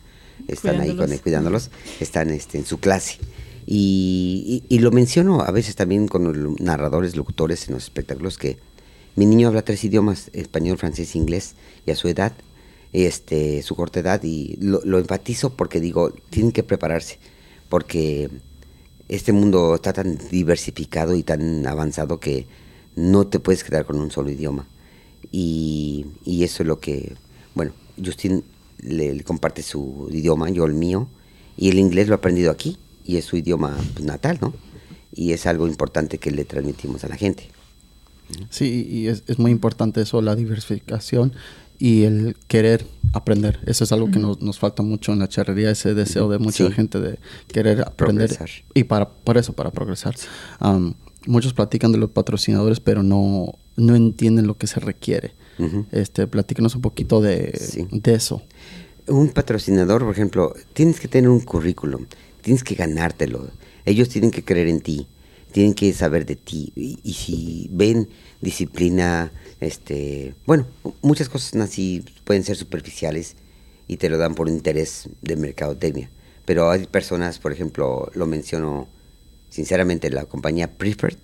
están ahí con él, cuidándolos, están este, en su clase. Y, y, y, lo menciono a veces también con los narradores, locutores en los espectáculos que mi niño habla tres idiomas, español, francés, inglés, y a su edad, este, su corta edad, y lo, lo enfatizo porque digo, tienen que prepararse, porque este mundo está tan diversificado y tan avanzado que no te puedes quedar con un solo idioma. Y, y eso es lo que, bueno, Justin le, comparte su idioma, yo el mío, y el inglés lo he aprendido aquí, y es su idioma pues, natal, ¿no? Y es algo importante que le transmitimos a la gente. Sí, y es, es muy importante eso, la diversificación y el querer aprender. Eso es algo que nos, nos falta mucho en la charrería, ese deseo de mucha sí. gente de querer aprender. Progresar. Y para, por eso, para progresar. Sí. Um, muchos platican de los patrocinadores, pero no, no entienden lo que se requiere. Uh -huh. este, platícanos un poquito de, sí. de, eso. Un patrocinador, por ejemplo, tienes que tener un currículum, tienes que ganártelo. Ellos tienen que creer en ti, tienen que saber de ti. Y, y si ven disciplina, este, bueno, muchas cosas así pueden ser superficiales y te lo dan por interés de mercadotecnia. Pero hay personas, por ejemplo, lo menciono sinceramente, la compañía Preferred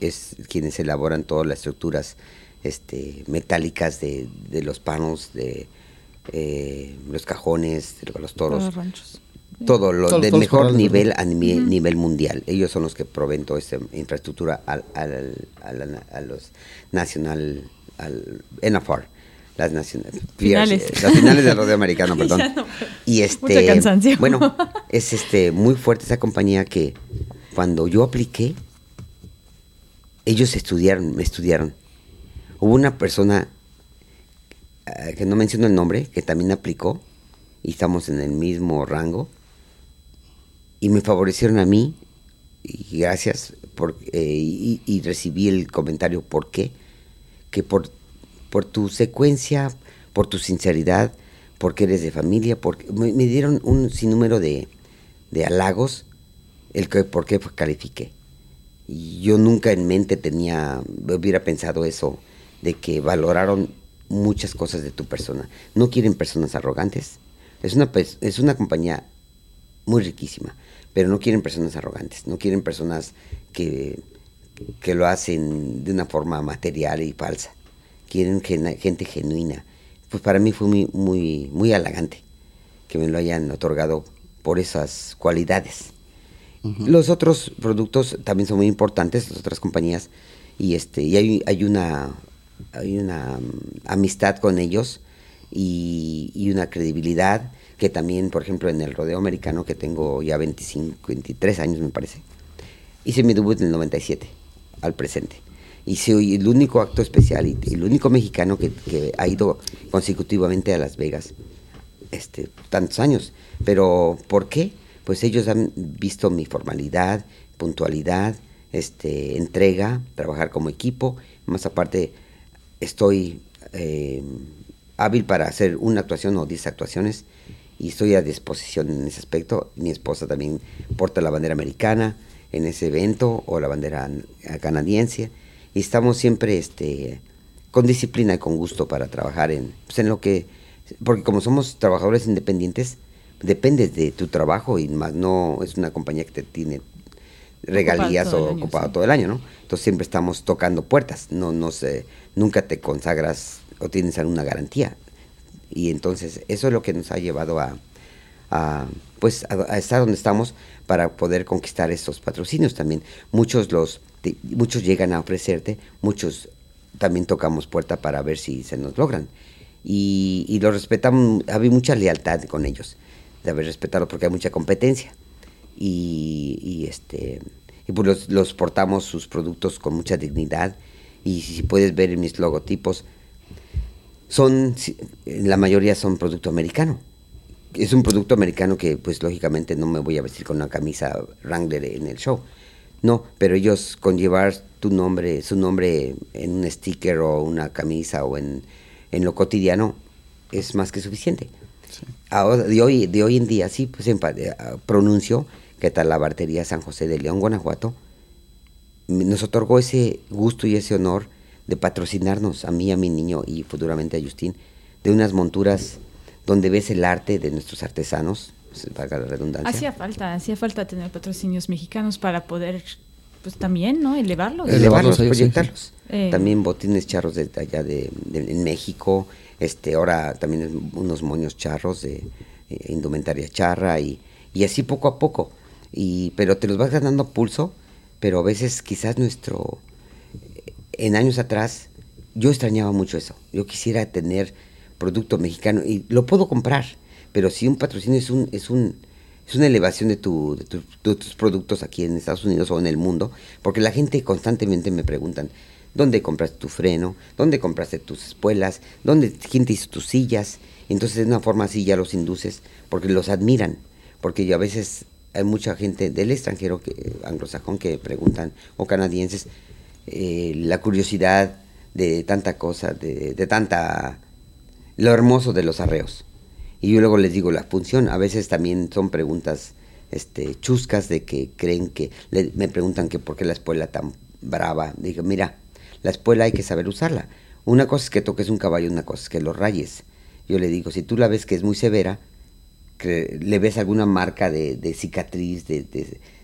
es quienes elaboran todas las estructuras este, metálicas de, los panos, de eh, los cajones, de los toros. Ranchos. Todo lo Todo, del mejor nivel a nivel, uh -huh. nivel, mundial. Ellos son los que proveen toda esta infraestructura al, al, al, a los nacional, al NFR, las nacionales, finales. las finales del rodeo americano, perdón. no, y este, bueno, es este muy fuerte esa compañía que cuando yo apliqué, ellos estudiaron, me estudiaron. Hubo una persona uh, que no menciono el nombre, que también aplicó y estamos en el mismo rango y me favorecieron a mí y gracias por, eh, y, recibí el comentario por qué que por, por tu secuencia por tu sinceridad porque eres de familia porque me, dieron un sinnúmero de, de halagos el que por qué califiqué. Y yo nunca en mente tenía hubiera pensado eso de que valoraron muchas cosas de tu persona. No quieren personas arrogantes. Es una es una compañía muy riquísima pero no quieren personas arrogantes, no quieren personas que, que lo hacen de una forma material y falsa, quieren gente genuina. Pues para mí fue muy, muy, muy halagante que me lo hayan otorgado por esas cualidades. Uh -huh. Los otros productos también son muy importantes, las otras compañías, y este y hay, hay una hay una um, amistad con ellos y, y una credibilidad que también, por ejemplo, en el rodeo americano, que tengo ya 25, 23 años me parece, hice mi debut en el 97, al presente. Hice el único acto especial y el único mexicano que, que ha ido consecutivamente a Las Vegas, este, tantos años. Pero, ¿por qué? Pues ellos han visto mi formalidad, puntualidad, este, entrega, trabajar como equipo. Más aparte, estoy eh, hábil para hacer una actuación o 10 actuaciones y estoy a disposición en ese aspecto. Mi esposa también porta la bandera americana en ese evento o la bandera canadiense y estamos siempre este, con disciplina y con gusto para trabajar en, pues, en lo que porque como somos trabajadores independientes, dependes de tu trabajo y más no es una compañía que te tiene regalías o ocupado todo el año, ¿no? Entonces siempre estamos tocando puertas, no, no sé, nunca te consagras o tienes alguna garantía. Y entonces eso es lo que nos ha llevado a, pues a, estar donde estamos para poder conquistar estos patrocinios también. Muchos los muchos llegan a ofrecerte, muchos también tocamos puerta para ver si se nos logran. Y, y los respetamos, había mucha lealtad con ellos, de haber respetado porque hay mucha competencia. Y, y este y pues los, los, portamos sus productos con mucha dignidad. Y si, puedes ver mis logotipos, son, la mayoría son producto americano. Es un producto americano que, pues lógicamente, no me voy a vestir con una camisa Wrangler en el show. No, pero ellos con llevar tu nombre, su nombre en un sticker o una camisa o en, en lo cotidiano, es más que suficiente. Ahora, de hoy, de hoy en día, sí, pues en, eh, pronuncio que tal la bartería San José de León, Guanajuato, nos otorgó ese gusto y ese honor de patrocinarnos a mí, a mi niño y futuramente a Justín, de unas monturas donde ves el arte de nuestros artesanos, valga la redundancia. Hacía falta, hacía falta tener patrocinios mexicanos para poder, pues también, ¿no? Elevarlos. Elevarlos, proyectarlos. Eh. También botines charros de allá de, en México, este, ahora también unos moños charros de eh, indumentaria charra y, y así poco a poco. Y, pero te los vas ganando pulso, pero a veces quizás nuestro, en años atrás, yo extrañaba mucho eso. Yo quisiera tener producto mexicano y lo puedo comprar, pero si un patrocinio es un, es un, es una elevación de, tu, de, tus productos aquí en Estados Unidos o en el mundo, porque la gente constantemente me preguntan, ¿dónde compraste tu freno? ¿Dónde compraste tus espuelas? ¿Dónde, ¿Quién hizo tus sillas? Entonces de una forma así ya los induces, porque los admiran, porque yo a veces hay mucha gente del extranjero, que, anglosajón, que preguntan, o canadienses, eh, la curiosidad de tanta cosa, de, de tanta... lo hermoso de los arreos. Y yo luego les digo la función, a veces también son preguntas este, chuscas de que creen que, me preguntan que por qué la espuela tan brava. Digo, mira, la espuela hay que saber usarla. Una cosa es que toques un caballo, una cosa es que lo rayes. Yo le digo, si tú la ves que es muy severa, que le ves alguna marca de, cicatriz, de,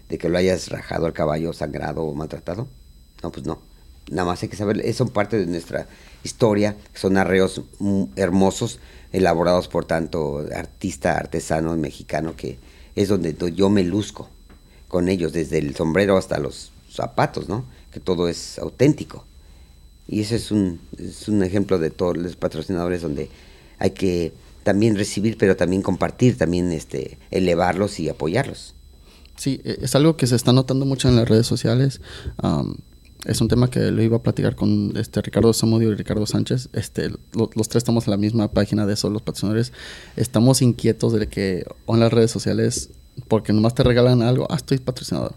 de, que lo hayas rajado al caballo, sangrado o maltratado, no, pues no. Nada más hay que saber, son parte de nuestra historia, son arreos hermosos, elaborados por tanto artista, artesano mexicano, que es donde yo me luzco con ellos, desde el sombrero hasta los zapatos, ¿no? Que todo es auténtico. Y eso es un, es un ejemplo de todos los patrocinadores donde hay que también recibir, pero también compartir, también este, elevarlos y apoyarlos. Sí, e, es algo que se está notando mucho en las redes sociales es un tema que lo iba a platicar con este Ricardo Zamudio y Ricardo Sánchez. Este, los tres estamos en la misma página de eso, los patrocinadores. Estamos inquietos de que en las redes sociales, porque nomás te regalan algo, ah, estoy patrocinado.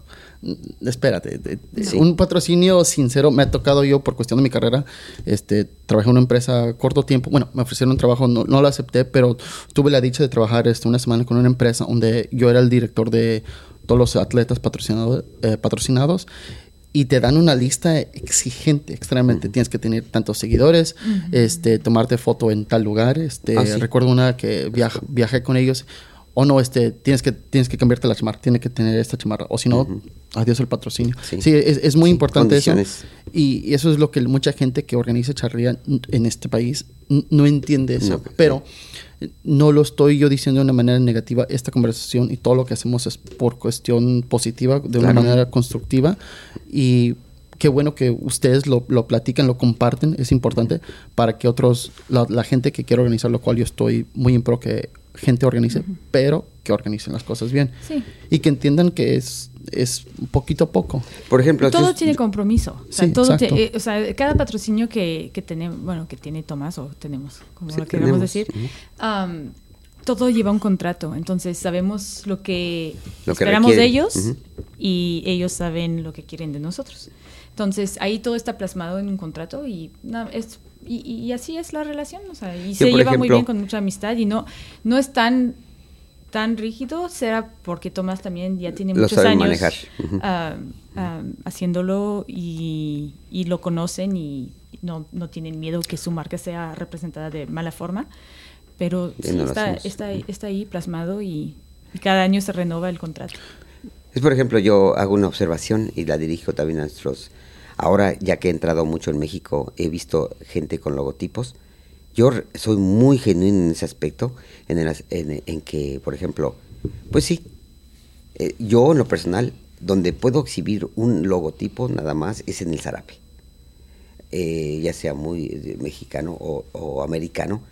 Espérate, un patrocinio sincero me ha tocado yo por cuestión de mi carrera. Este, trabajé en una empresa corto tiempo. Bueno, me ofrecieron un trabajo, no, lo acepté, pero tuve la dicha de trabajar este, una semana con una empresa donde yo era el director de todos los atletas patrocinados, eh, patrocinados y te dan una lista exigente, extremadamente. Tienes que tener tantos seguidores, este, tomarte foto en tal lugar. Este, ah, Recuerdo una que viajé con ellos. O no, este, tienes que, tienes que cambiarte la chamarra, tienes que tener esta chamarra. O si no, adiós el patrocinio. Sí, es, muy importante eso. Y, eso es lo que mucha gente que organiza charrería en este país no entiende eso. Pero no lo estoy yo diciendo de una manera negativa. Esta conversación y todo lo que hacemos es por cuestión positiva, de una manera constructiva. Y qué bueno que ustedes lo, lo, platican, lo comparten, es importante para que otros, la, gente que quiere organizar, lo cual yo estoy muy en pro que gente organice, pero que organicen las cosas bien. Y que entiendan que es es poquito a poco. Por ejemplo, todo tiene compromiso. O sea, todo eh, o sea, cada patrocinio que, que tenemos, bueno, que tiene Tomás o tenemos, como lo queremos decir, todo lleva un contrato. Entonces sabemos lo que esperamos de ellos y ellos saben lo que quieren de nosotros. Entonces ahí todo está plasmado en un contrato y es y, así es la relación, o sea, y se lleva muy bien con mucha amistad y no no es tan rígido será porque Tomás también ya tiene muchos años ah, ah, haciéndolo y, lo conocen y no, no, tienen miedo que su marca sea representada de mala forma. pero sí, no está, está, está ahí plasmado y, y cada año se renova el contrato. Es por ejemplo, yo hago una observación y la dirijo también a nuestros... Ahora, ya que he entrado mucho en México, he visto gente con logotipos. Yo soy muy genuino en ese aspecto, en, el en- que, por ejemplo, pues sí, eh, yo en lo personal, donde puedo exhibir un logotipo nada más es en el zarape. Eh, ya sea muy eh, mexicano o, americano.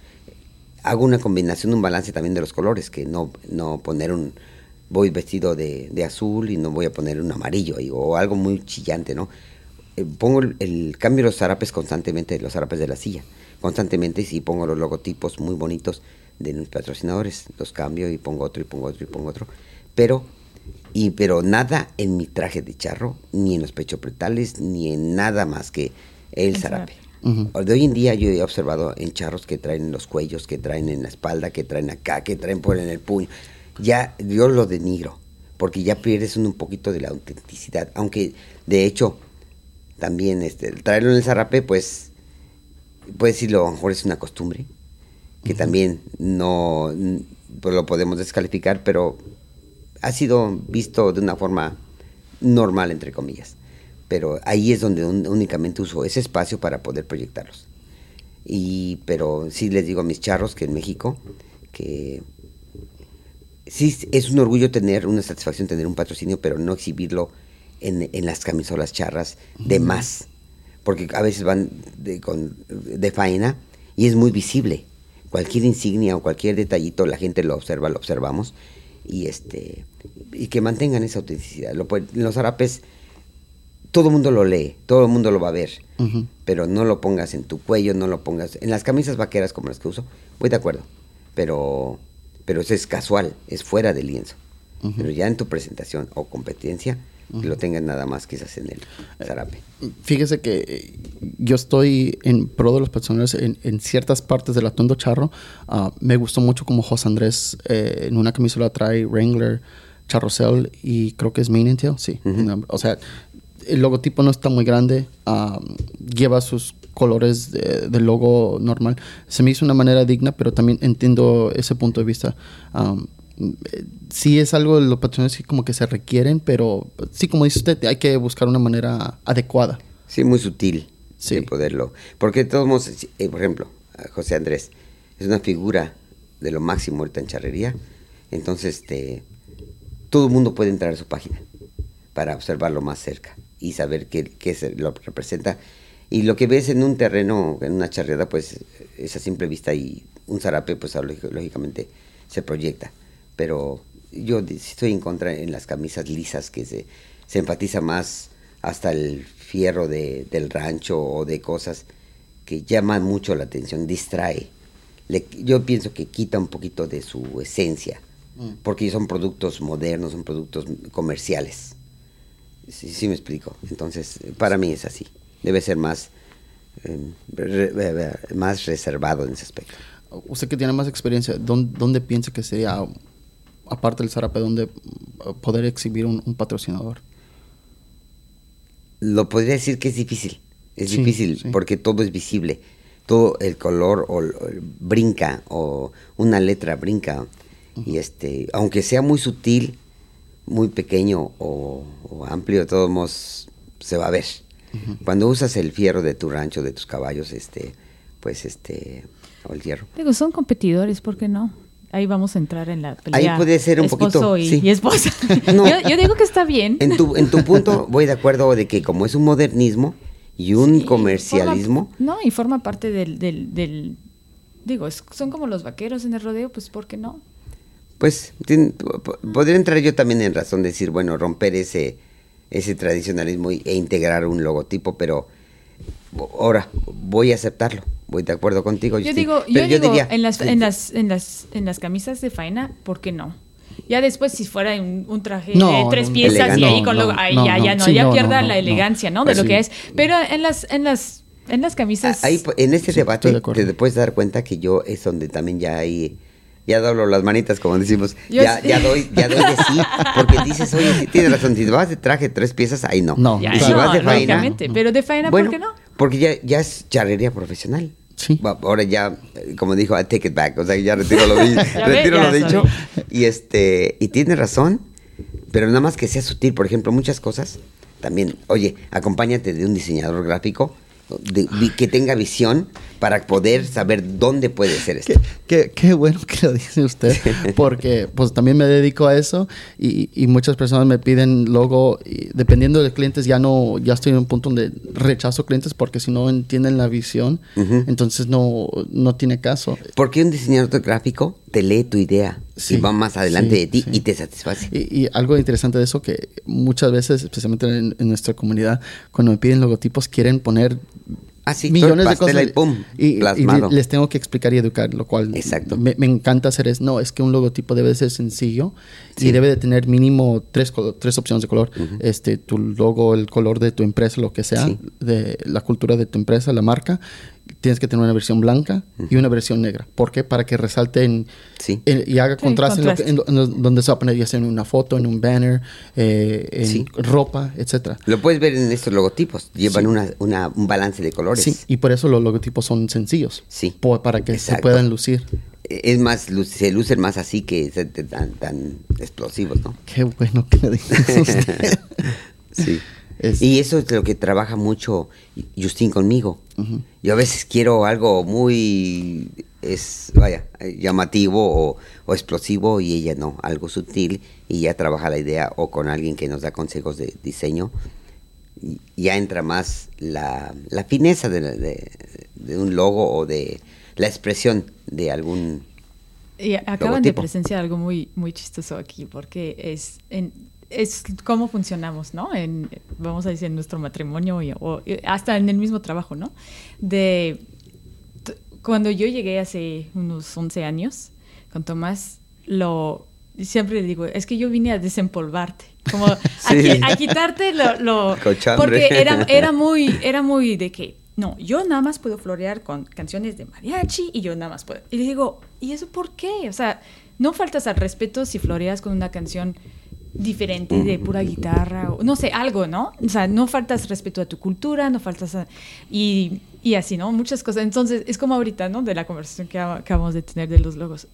Hago una combinación, un balance también de los colores, que no, no poner un... Voy vestido de, de azul y no voy a poner un amarillo o algo muy chillante, ¿no? Pongo el, el- cambio los zarapes constantemente, los zarapes de la silla, constantemente, y sí pongo los logotipos muy bonitos de mis patrocinadores, los cambio y pongo otro y pongo otro y pongo otro, pero y pero nada en mi traje de charro, ni en los pechopretales, ni en nada más que el El zarape. De hoy en día yo he observado en charros que traen en los cuellos, que traen en la espalda, que traen acá, que traen por en el puño. Ya yo lo denigro, porque ya pierdes un, un poquito de la autenticidad. Aunque de hecho también este, traerlo en el zarape, pues puedes decirlo, a lo mejor es una costumbre, que también no pues lo podemos descalificar, pero ha sido visto de una forma normal, entre comillas. Pero ahí es donde un- únicamente uso ese espacio para poder proyectarlos. Y, pero sí les digo a mis charros que en México, que sí es un orgullo tener, una satisfacción tener un patrocinio, pero no exhibirlo en, en las camisolas charras de más. Porque a veces van de, con, de faena y es muy visible. Cualquier insignia o cualquier detallito, la gente lo observa, lo observamos. Y, este, y que mantengan esa autenticidad. Lo los harapes, todo el mundo lo lee, todo el mundo lo va a ver. Pero no lo pongas en tu cuello, no lo pongas en las camisas vaqueras como las que uso. Voy de acuerdo. Pero, pero eso es casual, es fuera del lienzo. Ujú. Pero ya en tu presentación o competencia, que lo tengas nada más quizás en el zarape. Fíjese que eh, yo estoy en pro de los patrocinadores en, en ciertas partes del atuendo charro. Ah, me gustó mucho como José Andrés eh, en una camisola trae Wrangler, Charrocel y creo que es Main and Tail, sí. Ujú. O sea, el logotipo no está muy grande, ah, lleva sus colores de- del logo normal. Se me hizo una manera digna, pero también entiendo ese punto de vista. Eh, sí es algo de los patrocinadores que como que se requieren, pero sí, como dice usted, hay que buscar una manera adecuada. Sí, muy sutil Sí. de poderlo. Porque de todos modos, eh, por ejemplo, José Andrés es una figura de lo máximo ahorita en charrería. Entonces, este, todo el mundo puede entrar a su página para observarlo más cerca y saber qué, qué se lo representa. Y lo que ves en un terreno, en una charreada, pues es a simple vista y un zarape, pues lógicamente se proyecta. Pero yo estoy en contra en las camisas lisas, que se, se enfatiza más hasta el fierro de- del rancho o de cosas que llaman mucho la atención, distrae. Le- yo pienso que quita un poquito de su esencia, porque son productos modernos, son productos comerciales. Sí, sí me explico. Entonces, para mí es así. Debe ser más, eh, re- re- más reservado en ese aspecto. Usted que tiene más experiencia, ¿dónde, dónde piensa que sería, aparte del zarape, dónde mm, poder exhibir un, un patrocinador? Lo podría decir que es difícil. Es Sí, difícil sí. porque todo es visible. Todo el color o, o brinca o una letra brinca. Y este, aunque sea muy sutil, muy pequeño o, o amplio, de todos modos se va a ver. Cuando usas el fierro de tu rancho, de tus caballos, este, pues este, o el hierro. Digo, son competidores, ¿por qué no? Ahí vamos a entrar en la pelea. puede ser un esposo poquito, y, sí. y esposa. No. yo, yo digo que está bien. En tu, en tu punto voy de acuerdo de que como es un modernismo y un Sí, comercialismo, forma- no, y forma parte del, del, del- digo, es- son como los vaqueros en el rodeo, pues ¿por qué no? pues podría entrar yo también en razón de decir, bueno, romper ese, ese tradicionalismo e integrar un logotipo, pero ahora voy a aceptarlo. Voy de acuerdo contigo. Yo digo, yo digo diría- en, las, en, las, en, las, en las camisas de faena, ¿por qué no? Ya después, si fuera un, un traje No, de tres piezas y ahí no, con lo, no, ahí no, ya, no, ya no, sí, ya no, pierda no, la elegancia, ¿no? De Pues lo sí. que es. Pero en las, en las, en las camisas. Ahí, po- en este Sí, debate de te puedes dar cuenta que yo es donde también ya hay ya doblo las manitas como decimos Yo ya, sí. ya doy ya doy de sí porque dices oye sí tienes razón si vas de traje tres piezas ahí no No, ya, y si no, vas de faena lógicamente, pero de faena, bueno ¿por qué no? Porque ya ya es charrería profesional Sí. Ahora ya, como dijo, I take it back. O sea, ya retiro lo, Ya retiro lo dicho. Y este, y tiene razón, pero nada más que sea sutil. Por ejemplo, muchas cosas. También, oye, acompáñate de un diseñador gráfico de- que tenga visión para poder saber dónde puede ser esto. Qué, qué- qué bueno que lo dice usted, porque pues también me dedico a eso y, y muchas personas me piden logo, y dependiendo de clientes ya no, ya estoy en un punto donde rechazo clientes porque si no entienden la visión, Ujú. entonces no, no tiene caso. Porque un diseñador gráfico te lee tu idea Sí, y va más adelante sí, de ti sí. y te satisface. Y, y algo interesante de eso que muchas veces, especialmente en, en nuestra comunidad, cuando me piden logotipos quieren poner Ah, sí, millones de cosas pum, y, les tengo que explicar y educar, lo cual Exacto. me, me encanta hacer es, no, es que un logotipo debe de ser sencillo Sí. y debe de tener mínimo tres, tres opciones de color. este Tu logo, el color de tu empresa, lo que sea, Sí. de la cultura de tu empresa, la marca. Tienes que tener una versión blanca y una versión negra. ¿Por qué? Para que resalte en, Sí. en- y haga Sí, contraste, en lo que- contraste. en lo- en lo- donde se va a poner, ya sea en una foto, en un banner, eh, en Sí. ropa, etcétera. Lo puedes ver en estos logotipos. Llevan Sí. una, una- un balance de colores. Sí, y por eso los logotipos son sencillos. Sí. para que se puedan lucir. Es más, se lucen más así que tan, tan explosivos, ¿no? Qué bueno que usted. Sí. Es- Y eso es lo que trabaja mucho Justin conmigo. Yo a veces quiero algo muy, es, vaya, llamativo o, o explosivo y ella no, algo sutil y ya trabaja la idea o con alguien que nos da consejos de diseño. Ya entra más la, la fineza de, de- de un logo o de la expresión de algún... Y acaban de presenciar algo muy, muy chistoso aquí, porque es, en, es cómo funcionamos, ¿no? En, vamos a decir, en nuestro matrimonio y- o hasta en el mismo trabajo, ¿no? De cuando yo llegué hace unos 11 años con Tomás, lo siempre le digo, es que yo vine a desempolvarte, como a, Sí. a quitarte lo, lo- porque era, era muy, era muy de que no, yo nada más puedo florear con canciones de mariachi y yo nada más puedo. Y le digo, ¿y eso por qué? O sea, no faltas al respeto si floreas con una canción diferente de pura guitarra o no sé, algo, ¿no? O sea, no faltas respeto a tu cultura, no faltas a... Y, y así, ¿no? Muchas cosas. Entonces, es como ahorita, ¿no? De la conversación que acabamos de tener de los logos.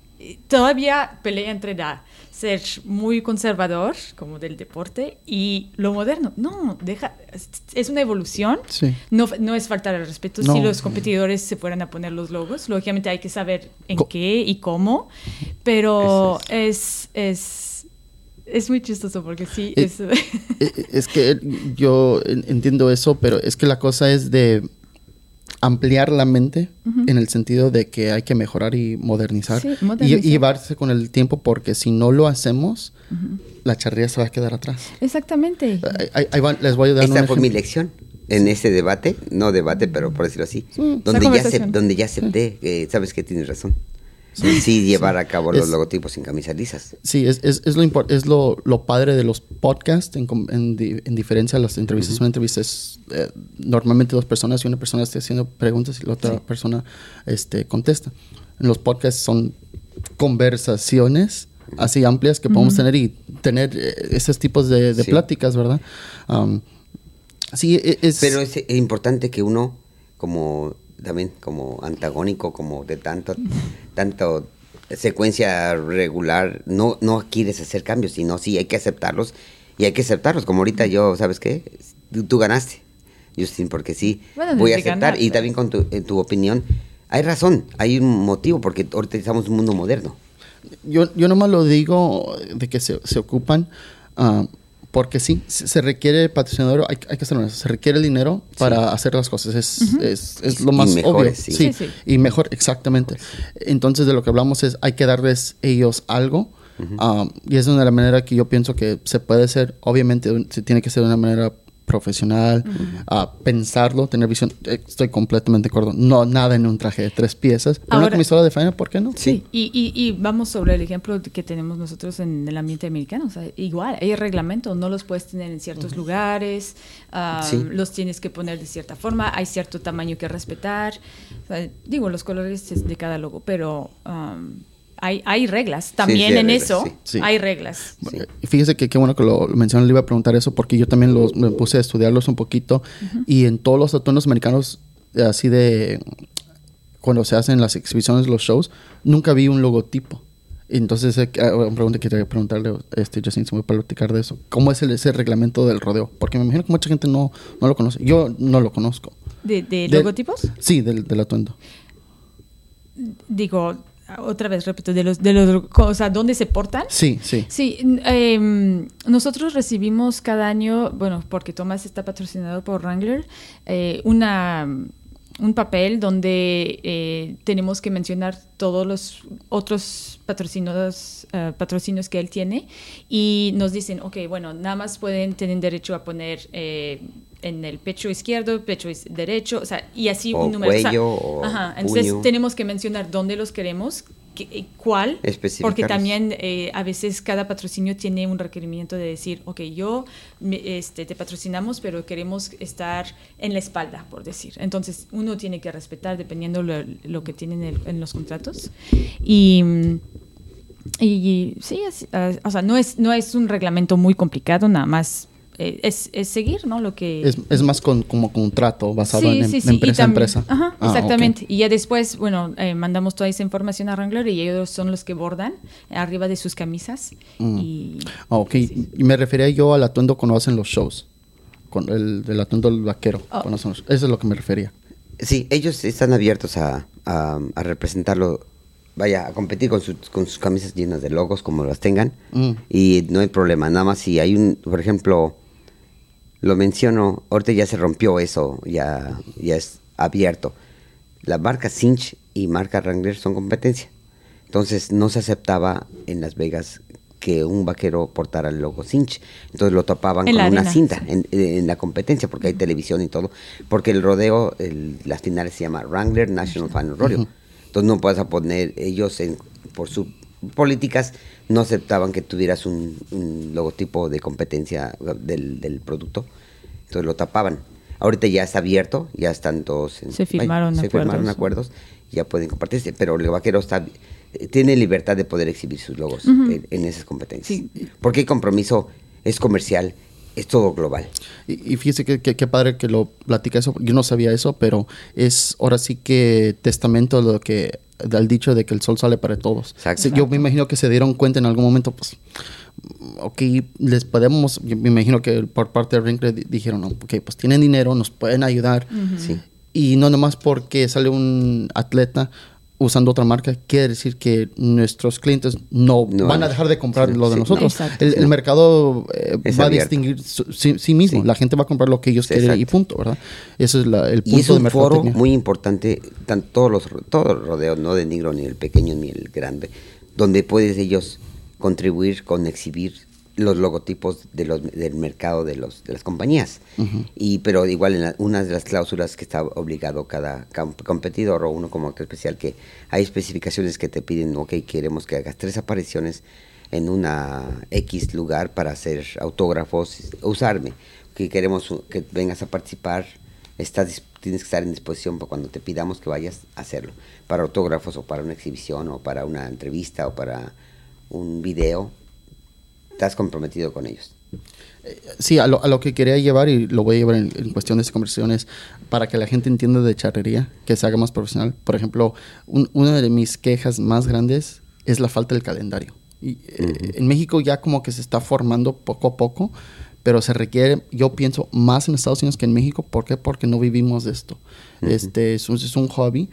Todavía pelea entre la, ser muy conservador, como del deporte, y lo moderno. No, deja, es- es una evolución. Sí. No, no es faltar al respeto. No. Si los competidores se fueran a poner los logos, lógicamente hay que saber en Co- qué y cómo, pero Eso es, es, es muy chistoso porque sí, Eh, es, Eh, Es que yo en- entiendo eso, pero es que la cosa es de ampliar la mente en el sentido de que hay que mejorar y modernizar, Sí, y- modernizar. Y, llevarse con el tiempo porque si no lo hacemos, la charrería se va a quedar atrás. exactamente. Ahí- ahí- ahí van- les voy a dar Esta fue mi lección en ese debate, no debate, pero por decirlo así, Sí, donde, ya conversación. donde ya acepté, eh, sabes que tienes razón. Sí, llevar a cabo los Es- logotipos sin camisas lisas. Sí, es, es, es lo, es lo, lo padre de los podcasts en, en, di- en diferencia a las entrevistas. Una entrevista es eh, normalmente dos personas y una persona está haciendo preguntas y la otra persona este, contesta. En los podcasts son conversaciones así amplias que podemos tener y tener eh, esos tipos de, de Sí. pláticas, ¿verdad? Um, sí, e- es... Pero es importante que uno, como también como antagónico, como de tanto, tanto secuencia regular, no, no quieres hacer cambios, sino sí hay que aceptarlos y hay que aceptarlos. Como ahorita yo, ¿sabes qué? Tú, tú ganaste, Justin, porque sí, Bueno, voy a aceptar. ganar, y también con tu, en tu opinión, hay razón, hay un motivo, porque ahorita estamos en un mundo moderno. yo, yo nomás lo digo de que se, se ocupan ah, porque sí, se, requiere patrocinador, hay, hay que ser honesto, se requiere el dinero para hacer las cosas, es, es, es lo Y más obvio. sí. Sí, Sí, sí. y mejor, exactamente. Entonces de lo que hablamos es, hay que darles ellos algo. ah, y es de una manera que yo pienso que se puede hacer, obviamente se tiene que ser de una manera profesional, ah, pensarlo, tener visión, Eh, estoy completamente de acuerdo, no nada en un traje de tres piezas, pero una Ahora- camisola de faena, ¿por qué no? Sí, y, y, y vamos sobre el ejemplo que tenemos nosotros en el ambiente americano. O sea, igual, hay reglamentos, no los puedes tener en ciertos lugares, Sí. los tienes que poner de cierta forma, hay cierto tamaño que respetar. O sea, digo, los colores es de cada logo, pero um, hay, hay reglas también sí, en reglas, eso. sí. Sí. Hay reglas. Sí. Y Fíjese que qué bueno que lo, mencionó, le iba a preguntar eso porque yo también los, me puse a estudiarlos un poquito y en todos los atuendos americanos, eh, así de cuando se hacen las exhibiciones, los shows, nunca vi un logotipo. Entonces, eh, ah, una pregunta que quería preguntarle, este, Justin, si me puede platicar de eso. ¿Cómo es el, ese reglamento del rodeo? Porque me imagino que mucha gente no, no lo conoce. Yo no lo conozco. ¿De, de logotipos? Sí, del, del atuendo. Digo, otra vez, repito, de los, de los, o sea, ¿dónde se portan? Sí, sí. Sí, em, nosotros recibimos cada año, bueno, porque Tomás está patrocinado por Wrangler, eh, una, un papel donde eh, tenemos que mencionar todos los otros patrocinados, eh, patrocinios que él tiene y nos dicen, ok, bueno, nada más pueden tener derecho a poner eh, en el pecho izquierdo, pecho derecho, o sea, y así O un número. o sea, cuello, o ajá, entonces puño. tenemos que mencionar dónde los queremos, qué- eh, cuál, porque también eh, a veces cada patrocinio tiene un requerimiento de decir, ok, yo me- este, te patrocinamos, pero queremos estar en la espalda, por decir. Entonces uno tiene que respetar dependiendo lo, lo que tienen en, en los contratos. Y, y sí, es, o sea, no es, no es un reglamento muy complicado, nada más eh, es, es seguir, ¿no? Lo que... Es, es más con, como contrato basado Sí, en, sí, y empresa a empresa. Ajá, Ah, exactamente. Y ya después, bueno, eh, mandamos toda esa información a Wrangler y ellos son los que bordan arriba de sus camisas. Mm. Y Ah, ok. Y me refería yo al atuendo cuando hacen los shows. Con el, del atuendo del vaquero. Oh. cuando hacen los- Eso es lo que me refería. Sí, ellos están abiertos a, a- a representarlo, vaya, a competir con, sus- con sus camisas llenas de logos, como las tengan. Mm. Y no hay problema, nada más si hay un, por ejemplo, lo menciono, ahorita ya se rompió eso, ya, ya es abierto. La marca Cinch y marca Wrangler son competencia. Entonces no se aceptaba en Las Vegas que un vaquero portara el logo Cinch. Entonces lo tapaban En con una cinta en, en la competencia, porque hay televisión y todo. Porque el rodeo, el- las finales se llama Wrangler National Final Rodeo. Entonces no puedes poner, ellos en, por sus políticas no aceptaban que tuvieras un, un logotipo de competencia del, del producto. Entonces lo tapaban. Ahorita ya está abierto, ya están todos... en- Se firmaron se firmaron acuerdos. acuerdos, ya pueden compartirse, pero el vaquero está tiene libertad de poder exhibir sus logos en, en esas competencias. Sí. Porque el compromiso es comercial, es todo global. Y, y fíjese que, que- qué padre que lo platica eso. Yo no sabía eso, pero es ahora sí que testamento de lo que del dicho de que el sol sale para todos. Exacto. Yo me imagino que se dieron cuenta en algún momento, pues, ok, les podemos, yo me imagino que por parte de Wrinkler di- dijeron, ok, pues tienen dinero, nos pueden ayudar. Sí. Y no nomás porque sale un atleta usando otra marca, quiere decir que nuestros clientes no, No van a dejar de comprar sí, lo de sí, nosotros. no. El, mercado eh, va a distinguir su- sí, sí mismo. Sí. La gente va a comprar lo que ellos quieren y punto, ¿verdad? Ese es la- el punto Y es de un foro mercadotecnia. muy importante, tan, todos los todos los rodeos, no de negro ni el pequeño ni el grande, donde puedes ellos contribuir con exhibir los logotipos de los, del mercado de los de las compañías. Y pero igual en la- una de las cláusulas que está obligado cada competidor o uno como actor especial que hay especificaciones que te piden, ok, queremos que hagas tres apariciones en una X lugar para hacer autógrafos, usarme, que queremos que vengas a participar estás, tienes que estar en disposición para cuando te pidamos que vayas a hacerlo, para autógrafos o para una exhibición o para una entrevista o para un video, estás comprometido con ellos. Sí, a lo, a lo que quería llevar, y lo voy a llevar en, en cuestiones de conversaciones, para que la gente entienda de charrería, que se haga más profesional. Por ejemplo, un- una de mis quejas más grandes es la falta del calendario. Y, eh, En México ya como que se está formando poco a poco, pero se requiere, yo pienso, más en Estados Unidos que en México. ¿Por qué? Porque no vivimos de esto. este, es, un, es un hobby,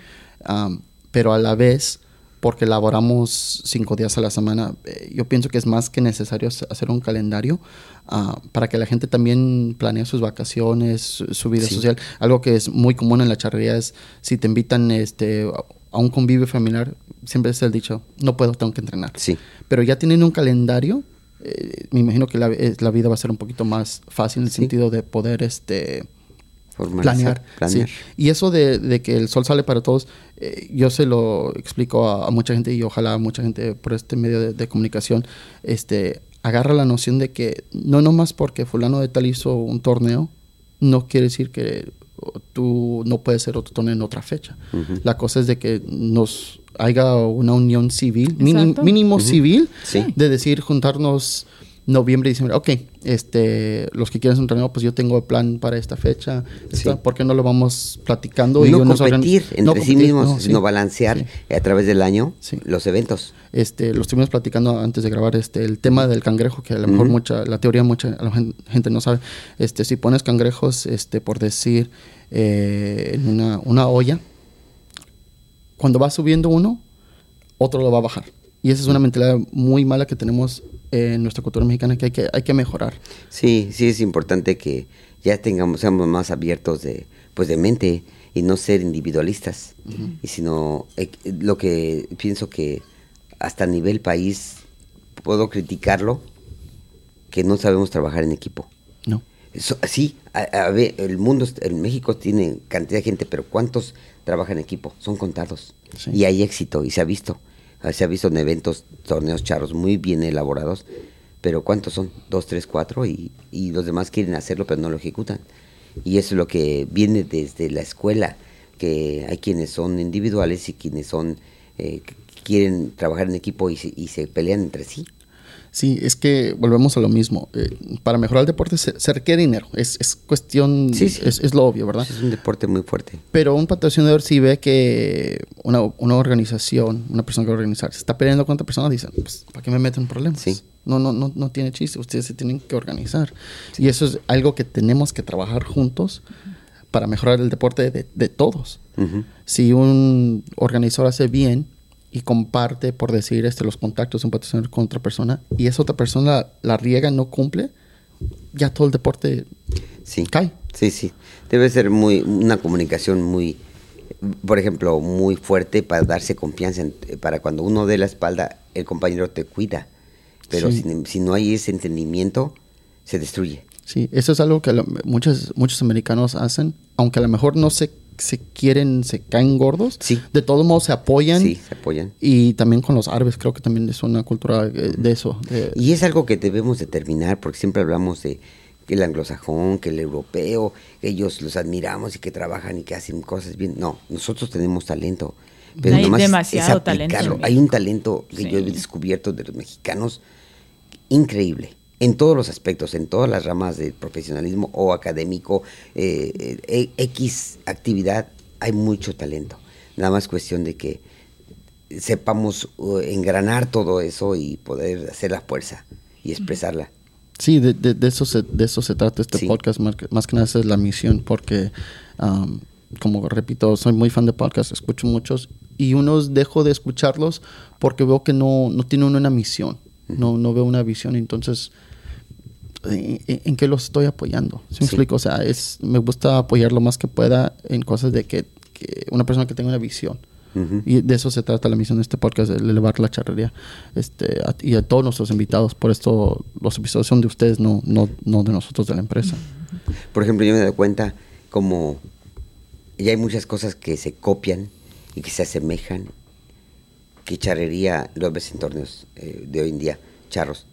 pero a la vez porque laboramos cinco días a la semana, eh, yo pienso que es más que necesario hace- hacer un calendario ah, para que la gente también planee sus vacaciones, su, su vida Sí. social. Algo que es muy común en la charrería es si te invitan este, a un convivio familiar, siempre es el dicho, no puedo, tengo que entrenar. Sí. Pero ya tienen un calendario, eh, me imagino que la, eh, la vida va a ser un poquito más fácil en el Sí. sentido de poder este, planear. planear. sí. Y eso de, de que el sol sale para todos, eh, yo se lo explico a, a mucha gente y ojalá a mucha gente por este medio de, de comunicación este, agarra la noción de que no nomás porque fulano de tal hizo un torneo, no quiere decir que tú no puedes hacer otro torneo en otra fecha. La cosa es de que nos haya una unión civil, Exacto. mínimo civil, Sí. de decir juntarnos noviembre, diciembre, ok, este, los que quieren un torneo, pues yo tengo plan para esta fecha, esta, Sí. ¿por qué no lo vamos platicando? no organ- competir entre no sí mismos, no, sí. sino balancear Sí. a través del año los eventos. Este, lo estuvimos platicando antes de grabar este, el tema del cangrejo, que a lo mejor mucha, la teoría mucha la gente no sabe. Este, si pones cangrejos, este, por decir, eh, en una, una olla, cuando va subiendo uno, otro lo va a bajar. Y esa es una mentalidad muy mala que tenemos en nuestra cultura mexicana que hay que, hay que mejorar. Sí, sí es importante que ya tengamos, seamos más abiertos de, pues de mente y no ser individualistas. Y sino eh, lo que pienso que hasta a nivel país puedo criticarlo que no sabemos trabajar en equipo. ¿no? Eso- sí, a, a ver, el mundo, en México tiene cantidad de gente, pero ¿cuántos trabajan en equipo? Son contados. Sí. Y hay éxito, y se ha visto. Ah, Se ha visto en eventos, torneos charros muy bien elaborados, pero ¿cuántos son? Dos, tres, cuatro, y, y los demás quieren hacerlo, pero no lo ejecutan. Y eso es lo que viene desde la escuela, que hay quienes son individuales y quienes son eh, quieren trabajar en equipo y y se pelean entre sí. Sí, es que volvemos a lo mismo. Eh, para mejorar el deporte se, se requiere dinero. Es, es cuestión, Sí, sí. Es, es lo obvio, ¿verdad? Es un deporte muy fuerte. Pero un patrocinador si ve que una, una organización, una persona que va a organizar, se está peleando con otra persona, dicen, pues, ¿para qué me meten en problemas? Sí. No, no, no, no tiene chiste, ustedes se tienen que organizar. Y eso es algo que tenemos que trabajar juntos para mejorar el deporte de, de todos. Ujú. Si un organizador hace bien y comparte, por decir, este, los contactos de un patrocinador con otra persona, y esa otra persona la riega, no cumple, ya todo el deporte Sí. cae. Sí, sí. Debe ser muy una comunicación muy, por ejemplo, muy fuerte para darse confianza. en- para cuando uno dé la espalda, el compañero te cuida. Pero Sí. si, si no hay ese entendimiento, se destruye. Sí, eso es algo que lo- muchos, muchos americanos hacen, aunque a lo mejor no se, se quieren, se caen gordos, Sí. de todos modos se apoyan. Sí, se apoyan. Y también con los árabes, creo que también es una cultura eh, de eso. de- Y es algo que debemos determinar, porque siempre hablamos de que el anglosajón, que el europeo, que ellos los admiramos y que trabajan y que hacen cosas bien. No, nosotros tenemos talento. Pero Hay nomás demasiado es talento aplicarlo. Hay un talento que Sí. yo he descubierto de los mexicanos increíble. En todos los aspectos, en todas las ramas del profesionalismo o académico, eh, eh, X actividad, hay mucho talento. Nada más cuestión de que sepamos uh, engranar todo eso y poder hacer la fuerza y expresarla. Sí, de, de- de eso se, de eso se trata este Sí. podcast, más que, más que nada esa es la misión, porque, um, como repito, soy muy fan de podcasts, escucho muchos, y unos dejo de escucharlos porque veo que no, no tienen una misión, no, no veo una visión, entonces, ¿en, qué los estoy apoyando? ¿Sí me Sí. explico? O sea, es, me gusta apoyar lo más que pueda en cosas de que, que una persona que tenga una visión. Y de eso se trata la misión de este podcast, de elevar la charrería. Este, a- y a todos nuestros invitados. Por esto los episodios son de ustedes, no, no, no de nosotros, de la empresa. Por ejemplo, yo me doy cuenta como ya hay muchas cosas que se copian y que se asemejan, que charrería lo ves en torneos eh, de hoy en día, charros.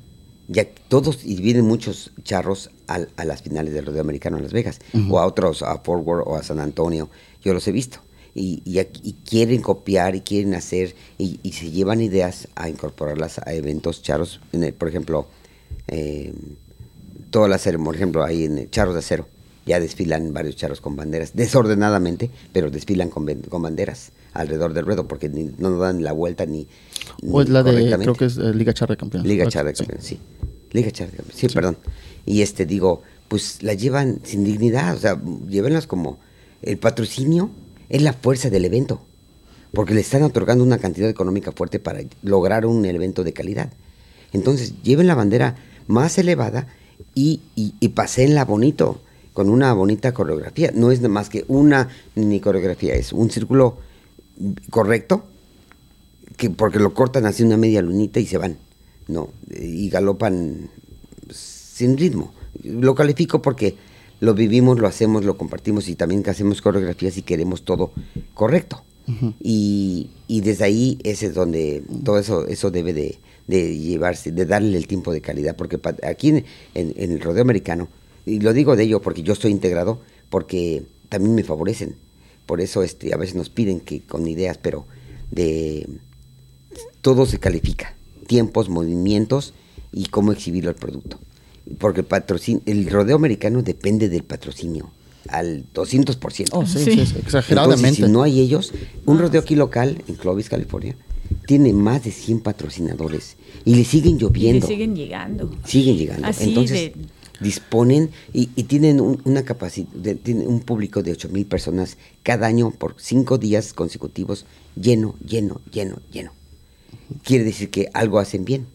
Ya todos, y vienen muchos charros al- a, las finales del rodeo americano en Las Vegas, o a otros, a Fort Worth o a San Antonio, yo los he visto. Y, y y quieren copiar y quieren hacer, y, y se llevan ideas a incorporarlas a eventos charros, en el- por ejemplo, eh, todas las por ejemplo, ahí en el Charros de Acero, ya desfilan varios charros con banderas, desordenadamente, pero desfilan con, con banderas alrededor del ruedo, porque ni- no dan la vuelta ni, O es ni la de, creo que es eh, Liga Charra de Campeones. Liga Charra de sí. Campeones, sí. Liga Charra de Campeones, sí, perdón. Y este, digo, pues la llevan sin dignidad, o sea, llévenlas como el patrocinio es la fuerza del evento, porque le están otorgando una cantidad económica fuerte para lograr un evento de calidad. Entonces, lleven la bandera más elevada y, y, y paséenla bonito, con una bonita coreografía. No es más que una ni coreografía, es un círculo correcto, que porque lo cortan así una media lunita y se van, no, y galopan sin ritmo. Lo califico porque lo vivimos, lo hacemos, lo compartimos y también que hacemos coreografías y queremos todo correcto. y, y desde ahí ese es donde todo eso, eso debe de, de llevarse, de darle el tiempo de calidad, porque aquí en, en- en el rodeo americano, y lo digo de ello porque yo estoy integrado, porque también me favorecen. Por eso este, a veces nos piden que con ideas, pero de todo se califica, tiempos, movimientos y cómo exhibirlo al producto. Porque el, patrocinio, el rodeo americano depende del patrocinio al 200%. Oh, sí, Sí. sí, sí, exageradamente. Entonces, si no hay ellos, un rodeo aquí local en Clovis, California, tiene más de 100 patrocinadores y le siguen Y le lloviendo. siguen llegando. siguen llegando. Así Entonces, de- disponen y, y tienen un- una capacidad, tienen un público de 8 mil personas cada año por cinco días consecutivos, lleno, lleno, lleno, lleno. Quiere decir que algo hacen bien.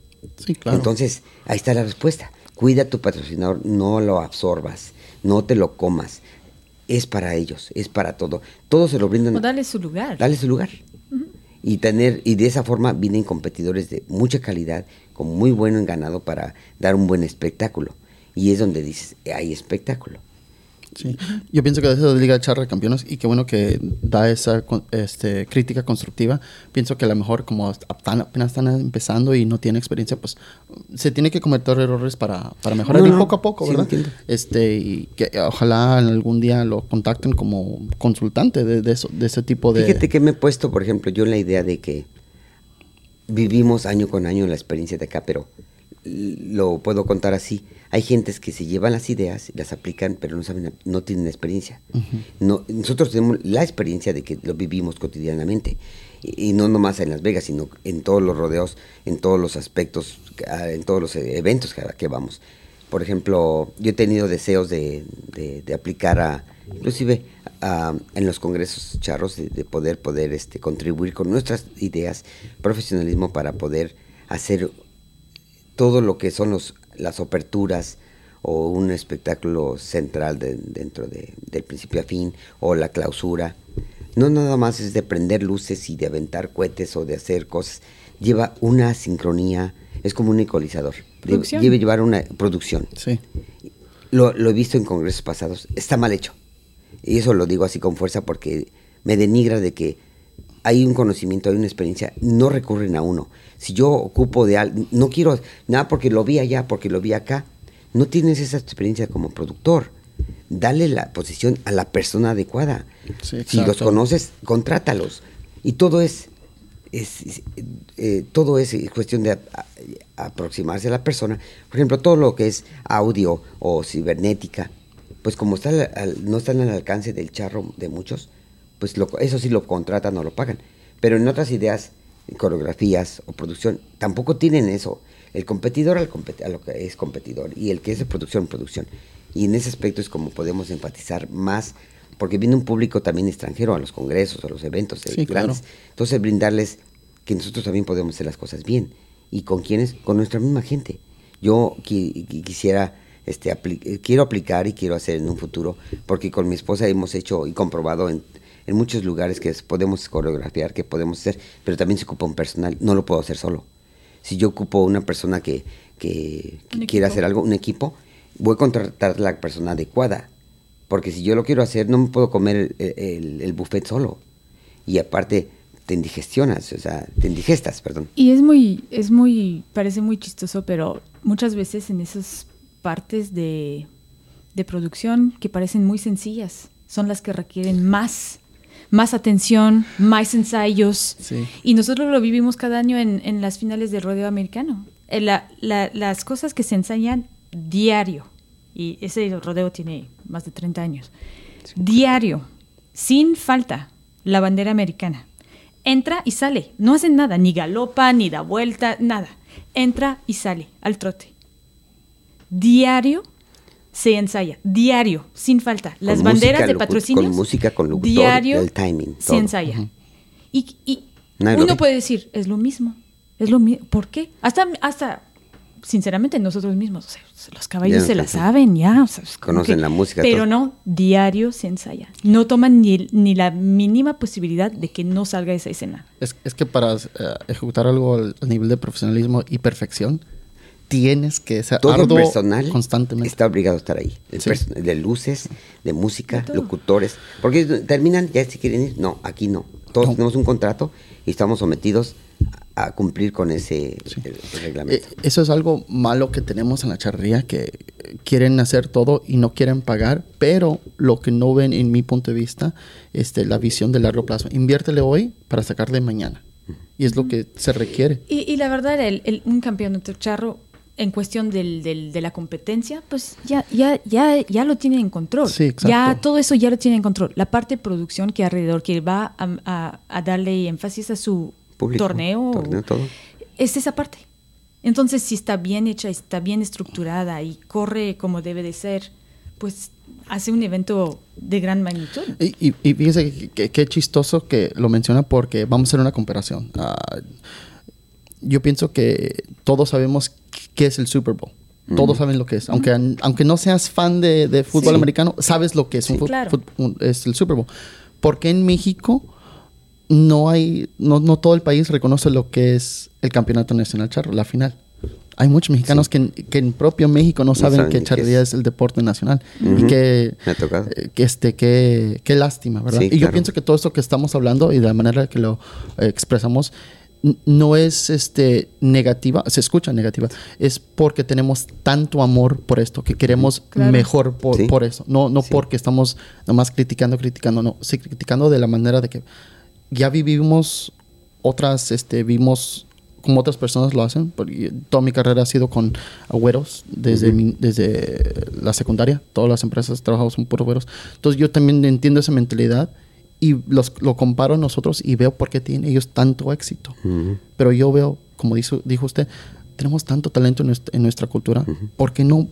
Sí, claro. Entonces, ahí está la respuesta. Cuida a tu patrocinador, no lo absorbas, no te lo comas. Es para ellos, es para todo. Todo se lo brindan. O dale su lugar. Dale su lugar. Y tener, y de esa forma vienen competidores de mucha calidad, con muy bueno en ganado para dar un buen espectáculo. Y es donde dices, hay espectáculo. Sí. Yo pienso que desde la Liga de Charra de Campeones y qué bueno que da esa este, crítica constructiva. Pienso que a lo mejor como apenas están empezando y no tiene experiencia, pues se tiene que cometer errores para, para mejorar No, poco a poco, Sí, ¿verdad? entiendo. Este, y que eh, ojalá algún día lo contacten como consultante de, de, eso, de ese tipo de... Fíjate que me he puesto, por ejemplo, yo en la idea de que vivimos año con año la experiencia de acá, pero lo puedo contar así. Hay gentes que se llevan las ideas las aplican, pero no saben, no tienen experiencia. no, nosotros tenemos la experiencia de que lo vivimos cotidianamente. Y, y no nomás en Las Vegas, sino en todos los rodeos, en todos los aspectos, ah, en todos los eventos que, que vamos. Por ejemplo, yo he tenido deseos de, de- de aplicar a, inclusive a- en los congresos charros, de, de poder, poder este, contribuir con nuestras ideas, profesionalismo para poder hacer todo lo que son los, las aperturas o un espectáculo central de- dentro de- del principio a fin o la clausura. No nada más es de prender luces y de aventar cohetes o de hacer cosas. Lleva una sincronía, es como un ecualizador. Debe- llevar una producción. Sí. Lo, lo he visto en congresos pasados, está mal hecho. Y eso lo digo así con fuerza porque me denigra de que hay un conocimiento, hay una experiencia, no recurren a uno. Si yo ocupo de algo, no quiero nada porque lo vi allá, porque lo vi acá, no tienes esa experiencia como productor. Dale la posición a la persona adecuada. Sí, si los conoces, contrátalos. Y todo es, es, es, eh, todo es cuestión de a- a- aproximarse a la persona. Por ejemplo, todo lo que es audio o cibernética, pues como está al- al- no están al alcance del charro de muchos, pues lo- eso sí lo contratan o lo pagan. Pero en otras ideas, coreografías o producción, tampoco tienen eso. El competidor al compet- a lo que es competidor y el que es de producción, producción. Y en ese aspecto es como podemos enfatizar más, porque viene un público también extranjero a los congresos, a los eventos eh, Sí, claro. grandes. Entonces brindarles que nosotros también podemos hacer las cosas bien. ¿Y con quiénes? Con nuestra misma gente. Yo qui- qui- quisiera, este, apli- quiero aplicar y quiero hacer en un futuro, porque con mi esposa hemos hecho y comprobado en, en muchos lugares que podemos coreografiar, que podemos hacer, pero también se ocupa un personal, no lo puedo hacer solo. Si yo ocupo una persona que, que, quiera hacer algo, un equipo, voy a contratar la persona adecuada. Porque si yo lo quiero hacer, no me puedo comer el, el- el buffet solo. Y aparte, te indigestionas, o sea, te indigestas, perdón. Y es muy, es muy, parece muy chistoso, pero muchas veces en esas partes de, de producción que parecen muy sencillas, son las que requieren más, más atención, más ensayos. Sí. Y nosotros lo vivimos cada año en, en las finales del rodeo americano. Eh, la- la- las cosas que se ensayan diario, y ese rodeo tiene más de 30 años, diario, sin falta, la bandera americana. Entra y sale, no hacen nada, ni galopa, ni da vuelta, nada. Entra y sale al trote. Diario se ensaya, diario, sin falta. Las Con banderas música, de patrocinios. con música, con locutor, Diario el timing, se ensaya. Y, y uno ve. puede decir, es lo mismo, es lo mismo. ¿Por qué? Hasta, hasta, sinceramente, nosotros mismos, o sea, los caballos no se la saben, ya. o sea, Conocen que- la música, Pero todo. no, diario se ensaya. No toman ni, ni la mínima posibilidad de que no salga esa escena. Es, es que para eh, ejecutar algo al, al nivel de profesionalismo y perfección, tienes que ser Todo arduo personal constantemente. está obligado a estar ahí. El Sí. perso- de luces, de música, De locutores. Porque terminan, ya si quieren ir, no, aquí no. Todos No. tenemos un contrato y estamos sometidos a cumplir con ese Sí. reglamento. Eh, eso es algo malo que tenemos en la charrería, que quieren hacer todo y no quieren pagar, pero lo que no ven en mi punto de vista, este, la visión de largo plazo. Inviértele hoy para sacarle mañana. Y es lo que se requiere. Y, y la verdad, el, el- un campeonato charro en cuestión del, del- de la competencia, pues ya, ya, ya, ya lo tienen en control. Sí, exacto. Ya todo eso ya lo tienen en control. La parte de producción que alrededor, que va a, a- a darle énfasis a su Público, torneo, torneo, todo. es esa parte. Entonces, si está bien hecha, está bien estructurada y corre como debe de ser, pues hace un evento de gran magnitud. Y, y, y fíjese que- que- qué chistoso que lo menciona porque vamos a hacer una comparación. Ah, yo pienso que todos sabemos qué es el Super Bowl. Todos saben lo que es. Aunque, aunque no seas fan de, de fútbol Sí. americano, sabes lo que es, un Sí, claro. un- es el Super Bowl. Porque en México no hay, no, no todo el país reconoce lo que es el campeonato nacional charro, la final. Hay muchos mexicanos que, en, que en propio México no, saben, saben que qué charrería es. es el deporte nacional. Y que, Me ha tocado. eh, que este, qué, qué lástima, ¿verdad? Sí, y yo pienso que todo esto que estamos hablando y de la manera que lo eh, expresamos no es este negativa, se escucha negativa, es porque tenemos tanto amor por esto, que queremos Claro. mejor por, Sí. por eso. No, no Sí. porque estamos nomás criticando, criticando, no, sí criticando de la manera de que ya vivimos otras, este, vimos como otras personas lo hacen. porque Toda mi carrera ha sido con agüeros desde, mi- desde la secundaria. Todas las empresas trabajamos con puros agüeros. Entonces yo también entiendo esa mentalidad y los, lo comparo a nosotros y veo por qué tienen ellos tanto éxito. Pero yo veo, como dijo, dijo usted, tenemos tanto talento en nuestra, en nuestra cultura. ¿Por qué no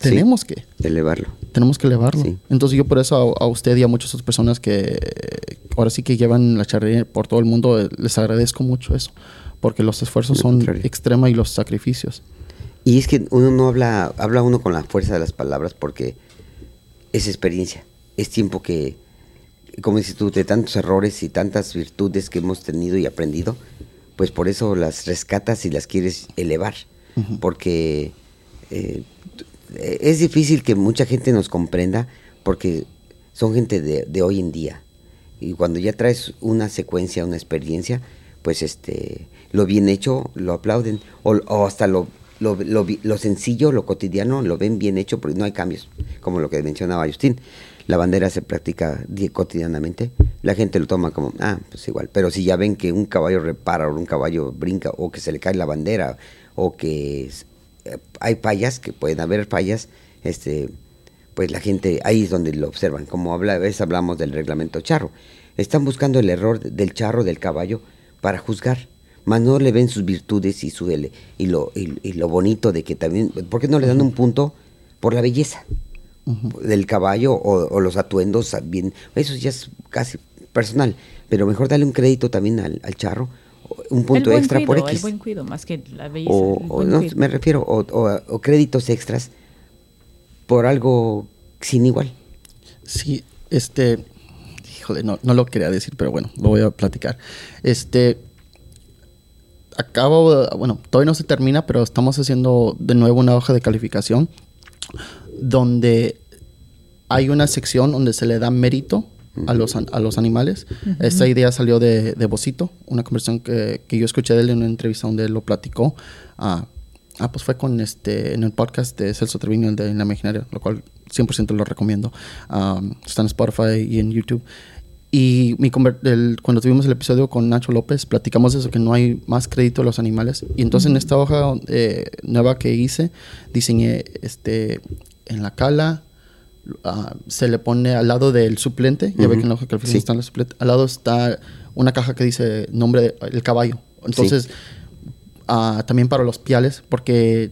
tenemos que? Elevarlo. Tenemos que elevarlo. Sí. Entonces yo por eso a, a usted y a muchas otras personas que ahora sí que llevan la charrería por todo el mundo, eh, les agradezco mucho eso. Porque los esfuerzos son extrema y los sacrificios. Y es que uno no habla, habla uno con la fuerza de las palabras porque es experiencia. Es tiempo que, como dices tú, de tantos errores y tantas virtudes que hemos tenido y aprendido, pues por eso las rescatas y las quieres elevar. Porque eh, es difícil que mucha gente nos comprenda porque son gente de, de hoy en día. Y cuando ya traes una secuencia, una experiencia, pues este lo bien hecho lo aplauden. O, o hasta lo, lo, lo lo sencillo, lo cotidiano, lo ven bien hecho porque no hay cambios. Como lo que mencionaba Justin. La bandera se practica di- cotidianamente. La gente lo toma como, ah, pues igual. Pero si ya ven que un caballo repara o un caballo brinca o que se le cae la bandera o que eh, hay fallas, que pueden haber fallas, este, pues la gente ahí es donde lo observan. Como habla, a veces hablamos del reglamento charro. Están buscando el error del charro, del caballo, para juzgar. Más no le ven sus virtudes y, su, y, lo, y, y lo bonito de que también... ¿Por qué no le dan un punto por la belleza del caballo o, o los atuendos? Bien, eso ya es casi personal. Pero mejor darle un crédito también al, al charro, un punto el buen extra cuido, por El X. buen cuido, más que la belleza. O, no, cuido. me refiero, o, o- o créditos extras por algo sin igual. Sí, este, híjole, no, no lo quería decir, pero bueno, lo voy a platicar. Este, acabo, bueno, todavía no se termina, pero estamos haciendo de nuevo una hoja de calificación donde hay una sección donde se le da mérito a los, a los animales. Esta idea salió de, de Bocito, una conversación que, que yo escuché de él en una entrevista donde él lo platicó. Ah, ah, pues fue con este, en el podcast de Celso Treviño, el de En la Imaginaria, lo cual 100% lo recomiendo. Um, está en Spotify y en YouTube. Y mi el- cuando tuvimos el episodio con Nacho López, platicamos de eso, que no hay más crédito a los animales. Y entonces en esta hoja eh, nueva que hice, diseñé este, en la cala, ah, se le pone al lado del suplente, ya ve que en la hoja de calificación Sí. está el suplente, al lado está una caja que dice nombre del caballo. Entonces, ah, también para los piales, porque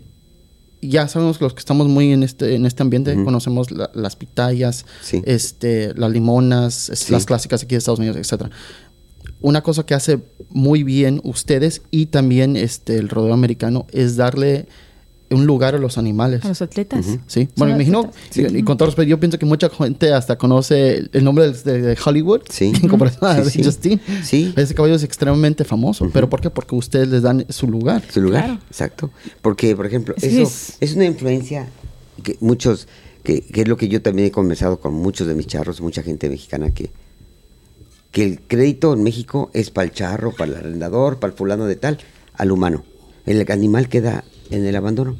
ya sabemos que los que estamos muy en este, en este ambiente, conocemos la- las pitayas, Sí. este, las limonas, es- Sí. las clásicas aquí de Estados Unidos, etcétera. Una cosa que hace muy bien ustedes y también este, el rodeo americano es darle un lugar a los animales. A los atletas. Sí, bueno, me imagino, y, y con todo respeto, yo pienso que mucha gente hasta conoce el, el nombre de, de Hollywood Sí. en comparación a Sí, sí. Justin. Sí. Ese caballo es extremadamente famoso. ¿Pero por qué? Porque ustedes les dan su lugar. su lugar. Claro. Exacto. Porque, por ejemplo, eso es- es una influencia que muchos, que, que es lo que yo también he conversado con muchos de mis charros, mucha gente mexicana, que, que el crédito en México es para el charro, para el arrendador, para el fulano de tal, al humano. El animal queda en el abandono.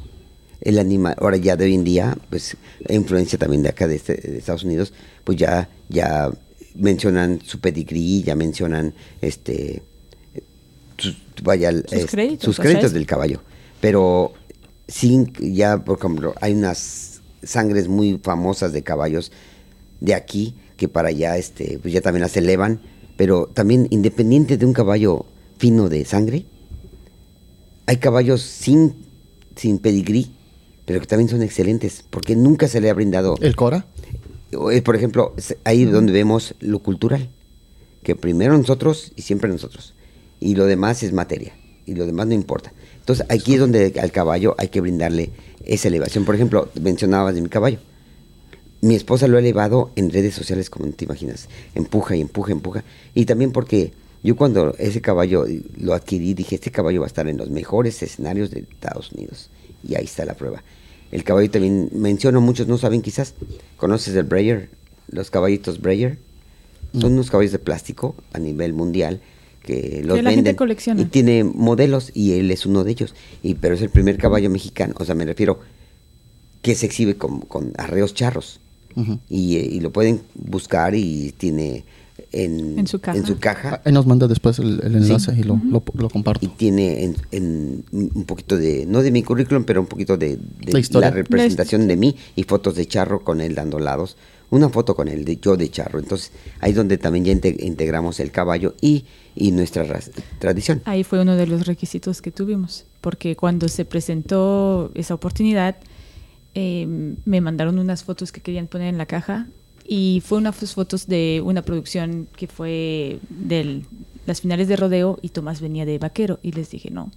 El animal, ahora ya de hoy en día, pues, influencia también de acá de, este- de Estados Unidos, pues ya, ya mencionan su pedigrí, ya mencionan este sus, vaya, Sus es- créditos, sus o sea, créditos es- del caballo. Pero sin, ya por ejemplo, hay unas sangres muy famosas de caballos de aquí que para allá, este, pues ya también las elevan, pero también independiente de un caballo fino de sangre, hay caballos sin, sin pedigrí, pero que también son excelentes, porque nunca se le ha brindado... ¿El Cora? Eh, Por ejemplo, es ahí donde vemos lo cultural, que primero nosotros y siempre nosotros, y lo demás es materia, y lo demás no importa. Entonces aquí es donde al caballo hay que brindarle esa elevación. Por ejemplo, mencionabas de mi caballo. Mi esposa lo ha elevado en redes sociales como no te imaginas. Empuja y empuja, empuja. Y también porque yo cuando ese caballo lo adquirí dije, este caballo va a estar en los mejores escenarios de Estados Unidos. Y ahí está la prueba. El caballo también menciono, muchos no saben quizás. ¿Conoces el Breyer? Los caballitos Breyer. Son unos caballos de plástico a nivel mundial que los la gente venden colecciona. y tiene modelos y él es uno de ellos. Y pero es el primer caballo mexicano, o sea, me refiero que se exhibe con, con arreos charros y, eh, y lo pueden buscar y tiene en, En su caja. en su caja Ahí nos manda después el, el enlace y lo, lo, lo y comparto. tiene en, en un poquito de, no de mi currículum, pero un poquito de, de La historia. representación de mí y fotos de Charro con él dando lados. Una foto con él, de yo de Charro. Entonces, ahí es donde también ya inte- integramos el caballo y, y nuestra tradición. Ahí fue uno de los requisitos que tuvimos, porque cuando se presentó esa oportunidad, eh, me mandaron unas fotos que querían poner en la caja y fue unas fotos de una producción que fue de las finales de rodeo y Tomás venía de vaquero y les dije no.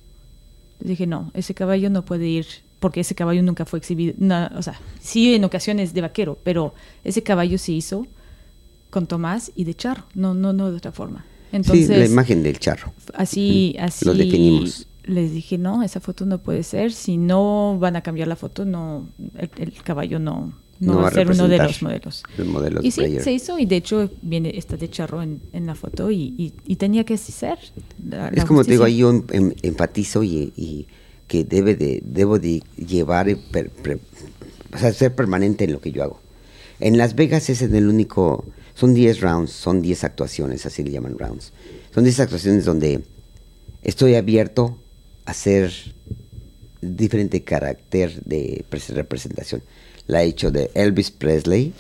Les dije no, ese caballo no puede ir porque ese caballo nunca fue exhibido, no, o sea, sí en ocasiones de vaquero, pero ese caballo se hizo con Tomás y de charro, no, no, no de otra forma. Entonces, sí, la imagen del Charro. así, así lo definimos. les dije, no, esa foto no puede ser, si no van a cambiar la foto, no, el, el caballo no, no, va a ser uno de los modelos. Los modelos Y sí, se hizo y de hecho viene está de charro en, en la foto y, y, y tenía que ser. la- Es la como te digo, ahí yo em- enfatizo y, y que debe de, debo de llevar, y per- per- o sea, ser permanente en lo que yo hago. En Las Vegas es en el único, son 10 rounds, son 10 actuaciones, así le llaman rounds. Son 10 actuaciones donde estoy abierto a hacer diferente carácter de pres- representación. La he hecho de Elvis Presley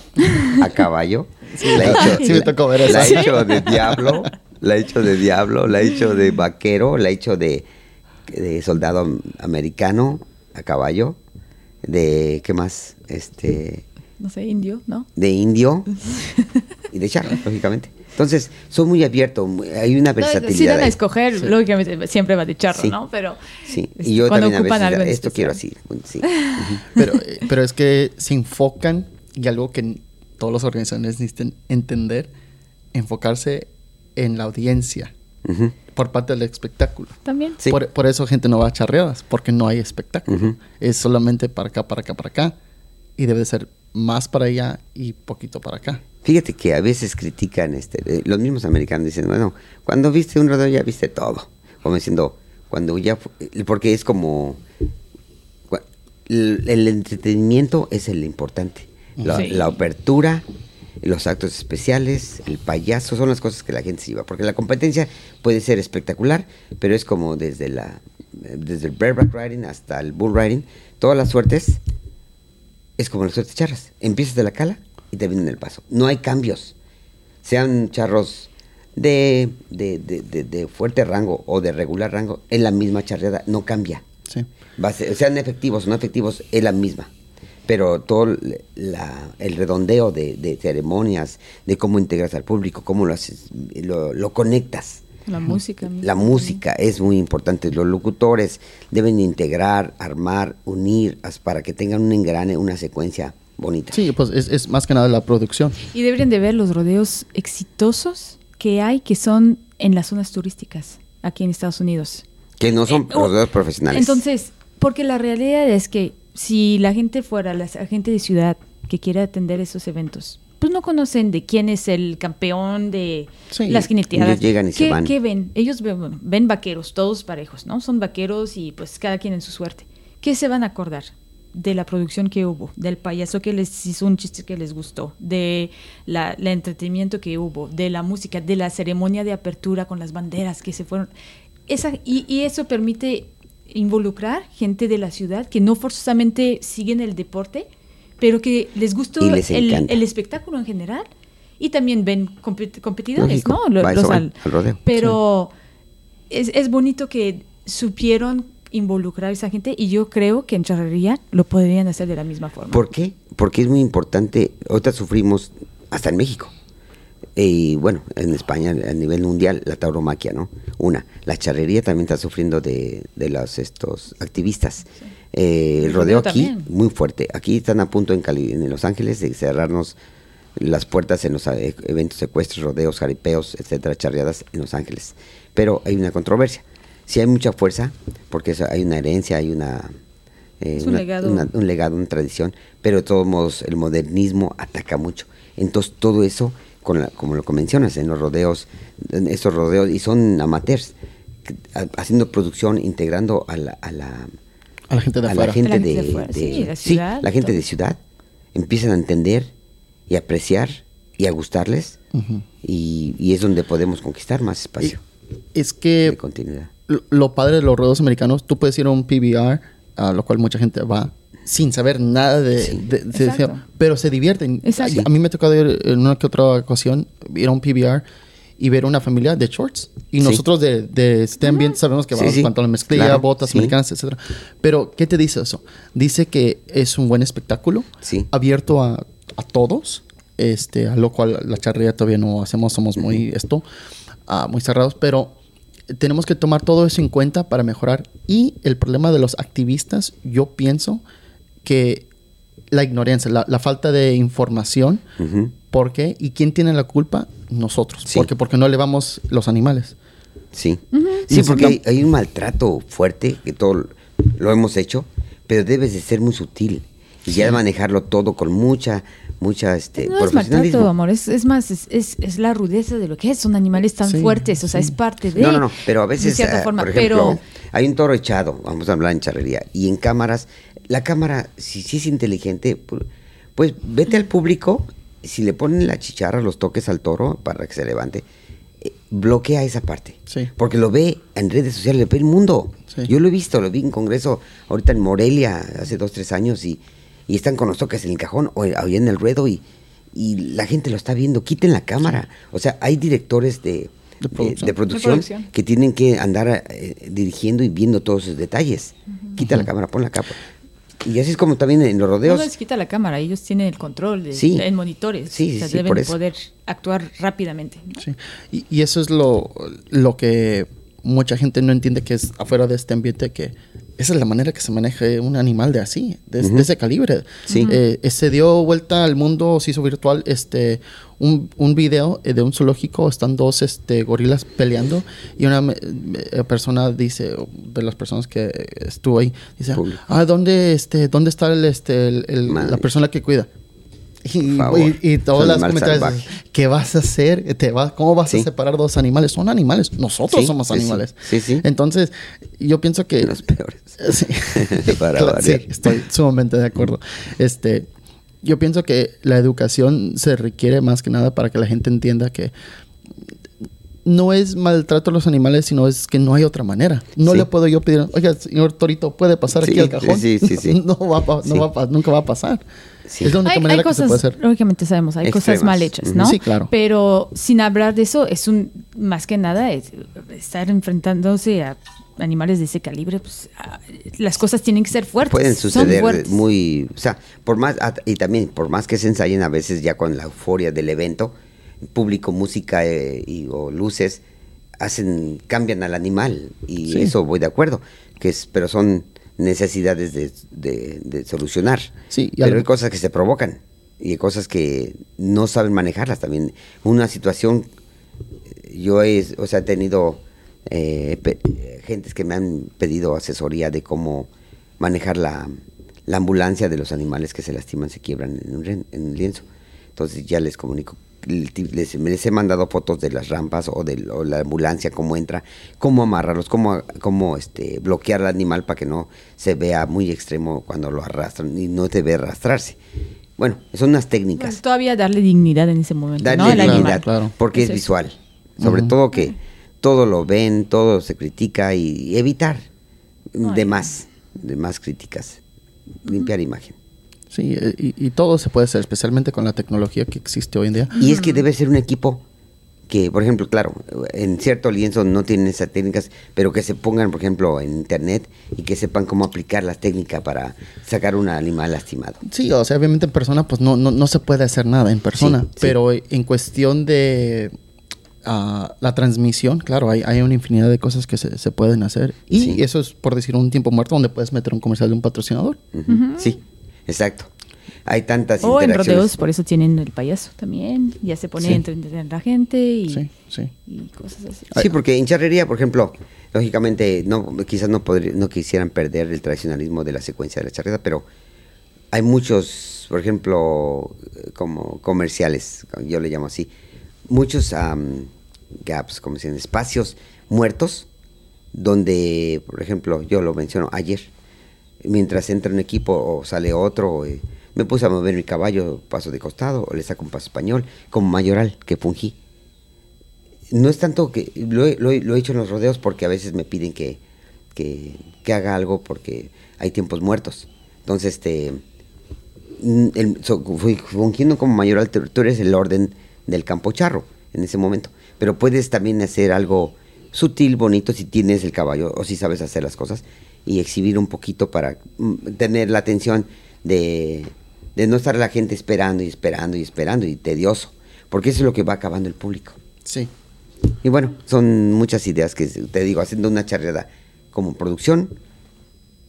a caballo. la he hecho, Sí me tocó ver la esa. he hecho de diablo, la he hecho de diablo, la he hecho de vaquero, la he hecho de, de soldado am- americano a caballo, de ¿qué más? Este, No sé, indio, ¿no? de indio y de charro, lógicamente. Entonces, soy muy abierto, muy- hay una versatilidad. si dan a escoger, lógicamente siempre va de charro, Sí. ¿no? Pero Sí, este, y yo cuando también a ocupan veces, algo esto quiero así. Sí. Pero, eh, pero es que se enfocan y algo que todas las organizaciones necesitan entender, enfocarse en la audiencia Ujú. por parte del espectáculo. También. Sí. Por, por eso gente no va a charreadas, porque no hay espectáculo. Ujú. Es solamente para acá, para acá, para acá. Y debe ser más para allá y poquito para acá. Fíjate que a veces critican, este, eh, los mismos americanos dicen, bueno, cuando viste un rodeo ya viste todo. Como diciendo, cuando ya, eh, porque es como, el, el entretenimiento es el importante. La, Sí. la apertura, los actos especiales, el payaso, son las cosas que la gente se lleva. Porque la competencia puede ser espectacular, pero es como desde la desde el bareback riding hasta el bull riding, todas las suertes es como las suertes charras. Empiezas de la cala y te vienen el paso. No hay cambios. Sean charros de, de, de- de- de fuerte rango o de regular rango, es la misma charreada, no cambia. Sí. Va a ser- sean efectivos o no efectivos, es la misma. Pero todo la- el redondeo de, de ceremonias, de cómo integras al público, cómo lo, haces, lo, lo conectas. La música. misma La música es muy importante. Los locutores deben integrar, armar, unir para que tengan un engrane, una secuencia bonita. Sí, pues es, es más que nada la producción. Y deberían de ver los rodeos exitosos que hay que son en las zonas turísticas aquí en Estados Unidos. Que no son Eh, oh, rodeos profesionales. Entonces, porque la realidad es que si la gente fuera, la gente de ciudad que quiere atender esos eventos, pues no conocen de quién es el campeón de Sí. las jineteadas. Ellos llegan y se ¿Qué, van. qué ven? Ellos ven vaqueros, todos parejos, ¿no? Son vaqueros y pues cada quien en su suerte. ¿Qué se van a acordar? De la producción que hubo, del payaso que les hizo un chiste que les gustó, de la, entretenimiento que hubo, de la música, de la ceremonia de apertura con las banderas que se fueron. Esa, y, y eso permite involucrar gente de la ciudad que no forzosamente siguen el deporte, pero que les gusta el, espectáculo en general y también ven compet- competidores, Lógico, ¿no? Los al- al rodeo. Pero es, es bonito que supieron involucrar a esa gente y yo creo que en charrería lo podrían hacer de la misma forma. ¿Por qué? Porque es muy importante. Ahorita sufrimos, hasta en México, y bueno, en España a nivel mundial, la tauromaquia, ¿no? Una. La charrería también está sufriendo de, de los estos activistas. Eh, el rodeo aquí, también. muy fuerte. Aquí están a punto en, Cali- en Los Ángeles de cerrarnos las puertas en los eh, eventos secuestros, rodeos, jaripeos, etcétera, charreadas en Los Ángeles. Pero hay una controversia. Sí hay mucha fuerza, porque eso- hay una herencia, hay una, eh, Es un una- legado. una- un legado, una tradición, pero de todos modos el modernismo ataca mucho. Entonces todo eso, con la- como lo que mencionas, en los rodeos, en estos rodeos, y son amateurs, haciendo producción, integrando a la, a la, A la gente de a la gente la de, gente de afuera, de- sí, la sí, ciudad, la gente todo. de ciudad, empiezan a entender y apreciar y a gustarles, y, y es donde podemos conquistar más espacio Es de que continuidad. Lo- padre de los ruedos americanos, tú puedes ir a un PBR, a lo cual mucha gente va sin saber nada de, Sí. de- de- Exacto. pero se divierten. Exacto. A mí me ha tocado ir en una que otra ocasión, ir a un PBR y ver una familia de shorts. Y Sí. nosotros de, de este ambiente sabemos que Sí, vamos sí. con la mezclilla, Claro, botas americanas, etcétera. Pero, ¿qué te dice eso? Dice que es un buen espectáculo, Sí. abierto a, a todos, este, a lo cual la charrería todavía no hacemos, somos muy esto, ah, muy cerrados, pero tenemos que tomar todo eso en cuenta para mejorar. Y el problema de los activistas, yo pienso que la ignorancia, la, la falta de información, Ujú. ¿por qué? ¿Y quién tiene la culpa? Nosotros. Sí. Porque, porque no elevamos los animales. Sí, sí, porque hay un maltrato fuerte que todo lo hemos hecho, pero debes de ser muy sutil y ya manejarlo todo con mucha, mucha este no es maltrato, amor, es, es más, es, es, es la rudeza de lo que es. Son animales tan Sí, fuertes, o sea, sí. es parte de. No, no, no, pero a de veces, cierta ah, forma, por ejemplo, pero hay un toro echado, vamos a hablar en charrería, y en cámaras, la cámara, si, si es inteligente, pu- pues vete al público, si le ponen la chicharra, los toques al toro para que se levante, eh, bloquea esa parte. Sí. Porque lo ve en redes sociales, lo ve el mundo. Sí. Yo lo he visto, lo vi en congreso ahorita en Morelia hace dos, tres años y, y están con los toques en el cajón o ahí en el ruedo y, y la gente lo está viendo. Quiten la cámara. O sea, hay directores de, De producción. de producción De producción. que tienen que andar eh, dirigiendo y viendo todos esos detalles. Quita la cámara, pon la capa. Y así es como también en los no rodeos. les quita la cámara, ellos tienen el control de, Sí. en monitores. Sí, sí, o sea, sí, deben por de eso. poder actuar rápidamente. ¿no? Sí. Y, y eso es lo, lo que mucha gente no entiende que es afuera de este ambiente que esa es la manera que se maneja un animal de así, de, de ese calibre. Sí. Eh, eh, se dio vuelta al mundo, se hizo virtual, este, un, un video eh, de un zoológico, están dos este, gorilas peleando y una eh, persona dice, de las personas que estuvo ahí, dice, ah, ¿dónde, este, ¿dónde está el, este, el- el- Madre. la persona que cuida? Y, favor. y, y todas las comentarios, salvaje. ¿qué vas a hacer? ¿Te va, ¿Cómo vas Sí. a separar dos animales? Son animales, nosotros Sí, somos animales. Sí, sí. Entonces, yo pienso que... Los peores. Sí. Para estoy sumamente de acuerdo. Este, yo pienso que la educación se requiere más que nada para que la gente entienda que no es maltrato a los animales, sino es que no hay otra manera. No Sí. le puedo yo pedir, oiga, señor Torito, ¿puede pasar Sí, aquí al cajón? sí, sí, sí. No, va no va a pa- nunca va a pasar. Sí. Es la única Hay, manera hay que se puede cosas, hacer. lógicamente sabemos, hay cosas mal hechas. ¿no? Sí, claro. Pero sin hablar de eso, es un, más que nada, es- estar enfrentándose a animales de ese calibre, pues las cosas tienen que ser fuertes. Pueden son suceder fuertes. muy, o sea, por más y también por más que se ensayen a veces ya con la euforia del evento, público, música eh, y o luces hacen cambian al animal y Sí. eso voy de acuerdo, que es pero son necesidades de, de- de solucionar. Sí, pero algo- hay cosas que se provocan y hay cosas que no saben manejarlas también. Una situación yo he, o sea, he tenido eh, pe- eh, gentes que me han pedido asesoría de cómo manejar la, la ambulancia de los animales que se lastiman, se quiebran en un, en un lienzo. Entonces ya les comunico, les, les he mandado fotos de las rampas o de o la ambulancia, cómo entra, cómo amarrarlos, cómo, cómo este, bloquear al animal para que no se vea muy extremo cuando lo arrastran y no debe arrastrarse. Bueno, son unas técnicas Bueno, todavía darle dignidad en ese momento, darle claro. porque es es. visual. Sobre todo que todo lo ven, todo se critica y evitar. No, de más, de más críticas. Limpiar imagen. Sí, eh, y, y todo se puede hacer, especialmente con la tecnología que existe hoy en día. Y es que debe ser un equipo que, por ejemplo, claro, en cierto lienzo no tienen esas técnicas, pero que se pongan, por ejemplo, en internet y que sepan cómo aplicar las técnicas para sacar un animal lastimado. Sí, o sea, obviamente en persona pues no, no, no se puede hacer nada en persona, Sí, sí. pero en cuestión de ah, la transmisión, claro, hay, hay una infinidad de cosas que se, se pueden hacer. Y Sí. eso es, por decir, un tiempo muerto donde puedes meter un comercial de un patrocinador. Sí, exacto. Hay tantas O en rodeos, por eso tienen el payaso también. Ya se pone Sí. a entretener a la gente y, Sí, sí. y cosas así. Sí, porque en charrería, por ejemplo, lógicamente, no, quizás no, podri- no quisieran perder el tradicionalismo de la secuencia de la charreta, pero hay muchos, por ejemplo, como comerciales, yo le llamo así, muchos am, gaps, como dicen, espacios muertos, donde, por ejemplo, yo lo menciono ayer, mientras entra un equipo o sale otro, eh, me puse a mover mi caballo, paso de costado, o le saco un paso español, como mayoral que fungí no es tanto que lo he, hecho en los rodeos porque a veces me piden que, que, haga algo porque hay tiempos muertos. Entonces, este, mm, el, fui fungiendo como mayoral, tú eres el orden del campo charro en ese momento. Pero puedes también hacer algo sutil, bonito, si tienes el caballo o si sabes hacer las cosas y exhibir un poquito para mm, tener la atención de, de no estar la gente esperando y esperando y esperando y tedioso. Porque eso es lo que va acabando el público. Sí. Y bueno, son muchas ideas que te digo, haciendo una charreada como producción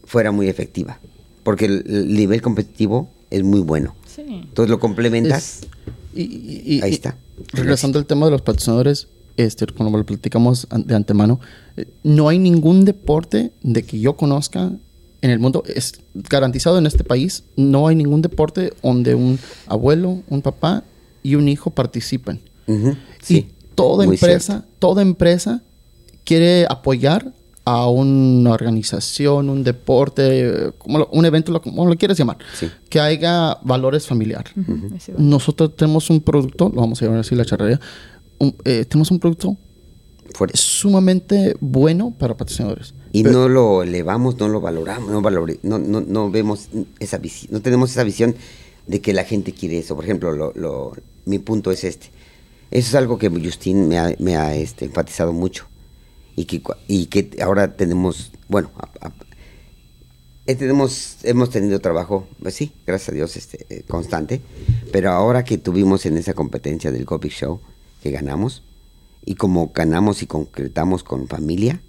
fuera muy efectiva. Porque el, el nivel competitivo es muy bueno. Sí. Entonces lo complementas. Es- y, y- y- Ahí y está. Regresando al tema de los patrocinadores, este, como lo platicamos de antemano, eh, no hay ningún deporte de que yo conozca en el mundo, es garantizado en este país, no hay ningún deporte donde un abuelo, un papá y un hijo participen. Ujú, Y sí, toda muy empresa, cierto. toda empresa quiere apoyar a una organización, un deporte, como lo- un evento, lo- como lo quieras llamar, Sí. que haya valores familiar. Ese va. Nosotros tenemos un producto, lo vamos a llamar así la charrería, un- eh, tenemos un producto Fuerte. sumamente bueno para patrocinadores. Y Pero- no lo elevamos, no lo valoramos, no, valore- no, no, no vemos esa visión, no tenemos esa visión de que la gente quiere eso. Por ejemplo, lo, lo- mi punto es este. Eso es algo que Justin me ha, me ha, este, enfatizado mucho. Y que, y que ahora tenemos, bueno, a- a- eh, tenemos, hemos tenido trabajo, pues sí, gracias a Dios, este, eh, constante. Pero ahora que tuvimos en esa competencia del Big Show, que ganamos, y como ganamos y concretamos con familia,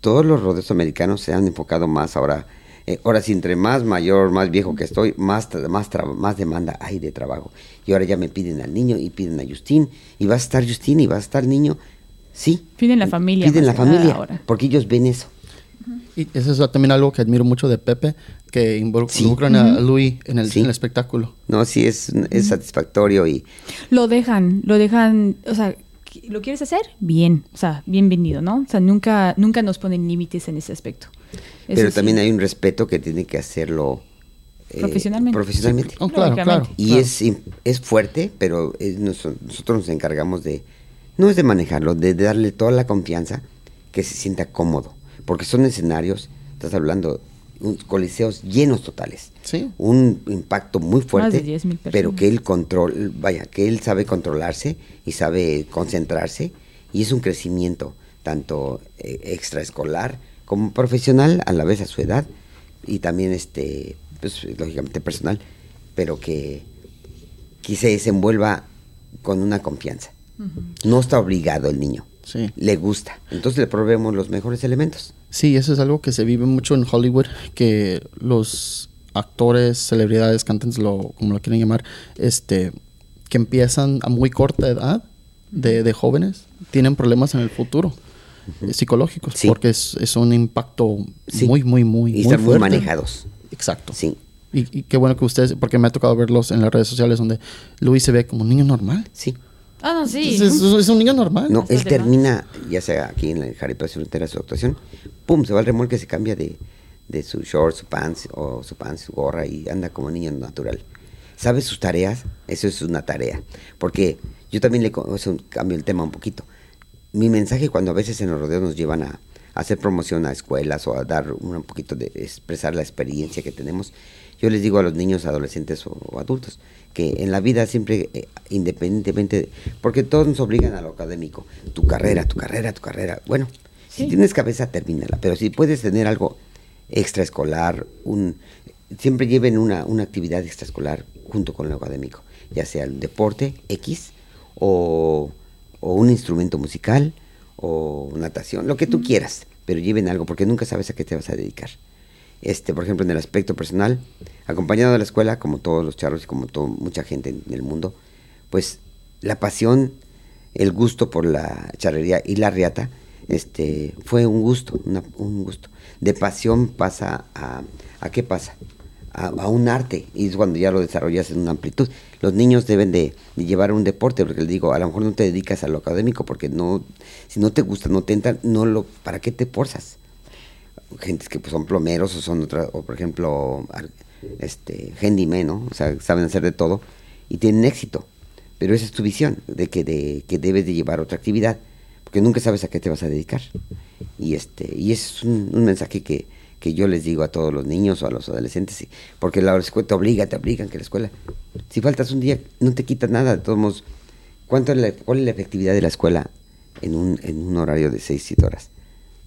todos los rodeos americanos se han enfocado más ahora. eh, ahora sí, entre más mayor, más viejo que estoy, más, más, más demanda hay de trabajo. Y ahora ya me piden al niño y piden a Justin. Y va a estar Justin y va a estar niño. Sí. Piden la familia, Piden la familia. ahora. Porque ellos ven eso. Y eso es también algo que admiro mucho de Pepe, que Sí. involucran a Louis en el, Sí. en el espectáculo. No, sí, es, es satisfactorio y Lo dejan, lo dejan, o sea, ¿qu- ¿lo quieres hacer? Bien, o sea, bienvenido, ¿no? O sea, nunca, nunca nos ponen límites en ese aspecto. Eso pero sí. también hay un respeto que tiene que hacerlo eh, Profesionalmente. profesionalmente. Oh, claro, claro. Y claro. es, es fuerte, pero es nos- nosotros nos encargamos de, no es de manejarlo, de, de darle toda la confianza que se sienta cómodo. Porque son escenarios, estás hablando, un- coliseos llenos totales. Sí. Un impacto muy fuerte, de 10,000 pero que él control, vaya, que él sabe controlarse y sabe concentrarse y es un crecimiento tanto eh, extraescolar como profesional a la vez a su edad y también este pues lógicamente personal, pero que, que se desenvuelva con una confianza. No está obligado el niño. Sí. Le gusta. Entonces le proveemos los mejores elementos. Sí, eso es algo que se vive mucho en Hollywood, que los actores, celebridades, cantantes, lo, como lo quieren llamar, este, que empiezan a muy corta edad de, de jóvenes, tienen problemas en el futuro psicológicos, Sí. porque es, es un impacto Sí. muy, muy, muy, y están muy manejados. Exacto. Sí. Y, y qué bueno que ustedes, porque me ha tocado verlos en las redes sociales donde Luis se ve como un niño normal. Sí. Ah, no, sí. Es, es- es un niño normal. No, él termina, ya sea aquí en el Jaripeo Frontera su actuación, pum, se va al remolque, se cambia de, de su short, su pants, o su pants, su gorra, y anda como niño natural. ¿Sabe sus tareas? Eso es una tarea. Porque yo también le eso, cambio el tema un poquito. Mi mensaje cuando a veces en los rodeos nos llevan a, hacer promoción a escuelas o a dar un poquito de expresar la experiencia que tenemos. Yo les digo a los niños, adolescentes o, adultos que en la vida siempre, eh, independientemente, porque todos nos obligan a lo académico, tu carrera, tu carrera, tu carrera. Bueno, si tienes cabeza, termínala, pero si puedes tener algo extraescolar, un, siempre lleven una, una actividad extraescolar junto con lo académico, ya sea el deporte X o, o un instrumento musical o natación, lo que tú quieras, pero lleven algo porque nunca sabes a qué te vas a dedicar. Este, por ejemplo, en el aspecto personal, acompañado de la escuela, como todos los charros y como todo, mucha gente en el mundo, pues la pasión, el gusto por la charrería y la riata, este, fue un gusto, un gusto. De pasión pasa a, ¿a qué pasa? a, un arte y es cuando ya lo desarrollas en una amplitud. Los niños deben de, llevar un deporte, porque les digo, a lo mejor no te dedicas a lo académico porque no, si no te gusta, no te entra, no lo, ¿para qué te forzas? Gentes que pues, son plomeros o son otras, o por ejemplo, este, handyman, ¿no? O sea, saben hacer de todo y tienen éxito. Pero esa es tu visión, de que, de, que debes de llevar otra actividad, porque nunca sabes a qué te vas a dedicar. Y, este, y es un mensaje que, que yo les digo a todos los niños o a los adolescentes, porque la escuela te obliga, te obligan que la escuela, si faltas un día, no te quita nada, de todos modos, ¿cuánto es la, ¿cuál es la efectividad de la escuela en un, en un horario de seis, siete horas?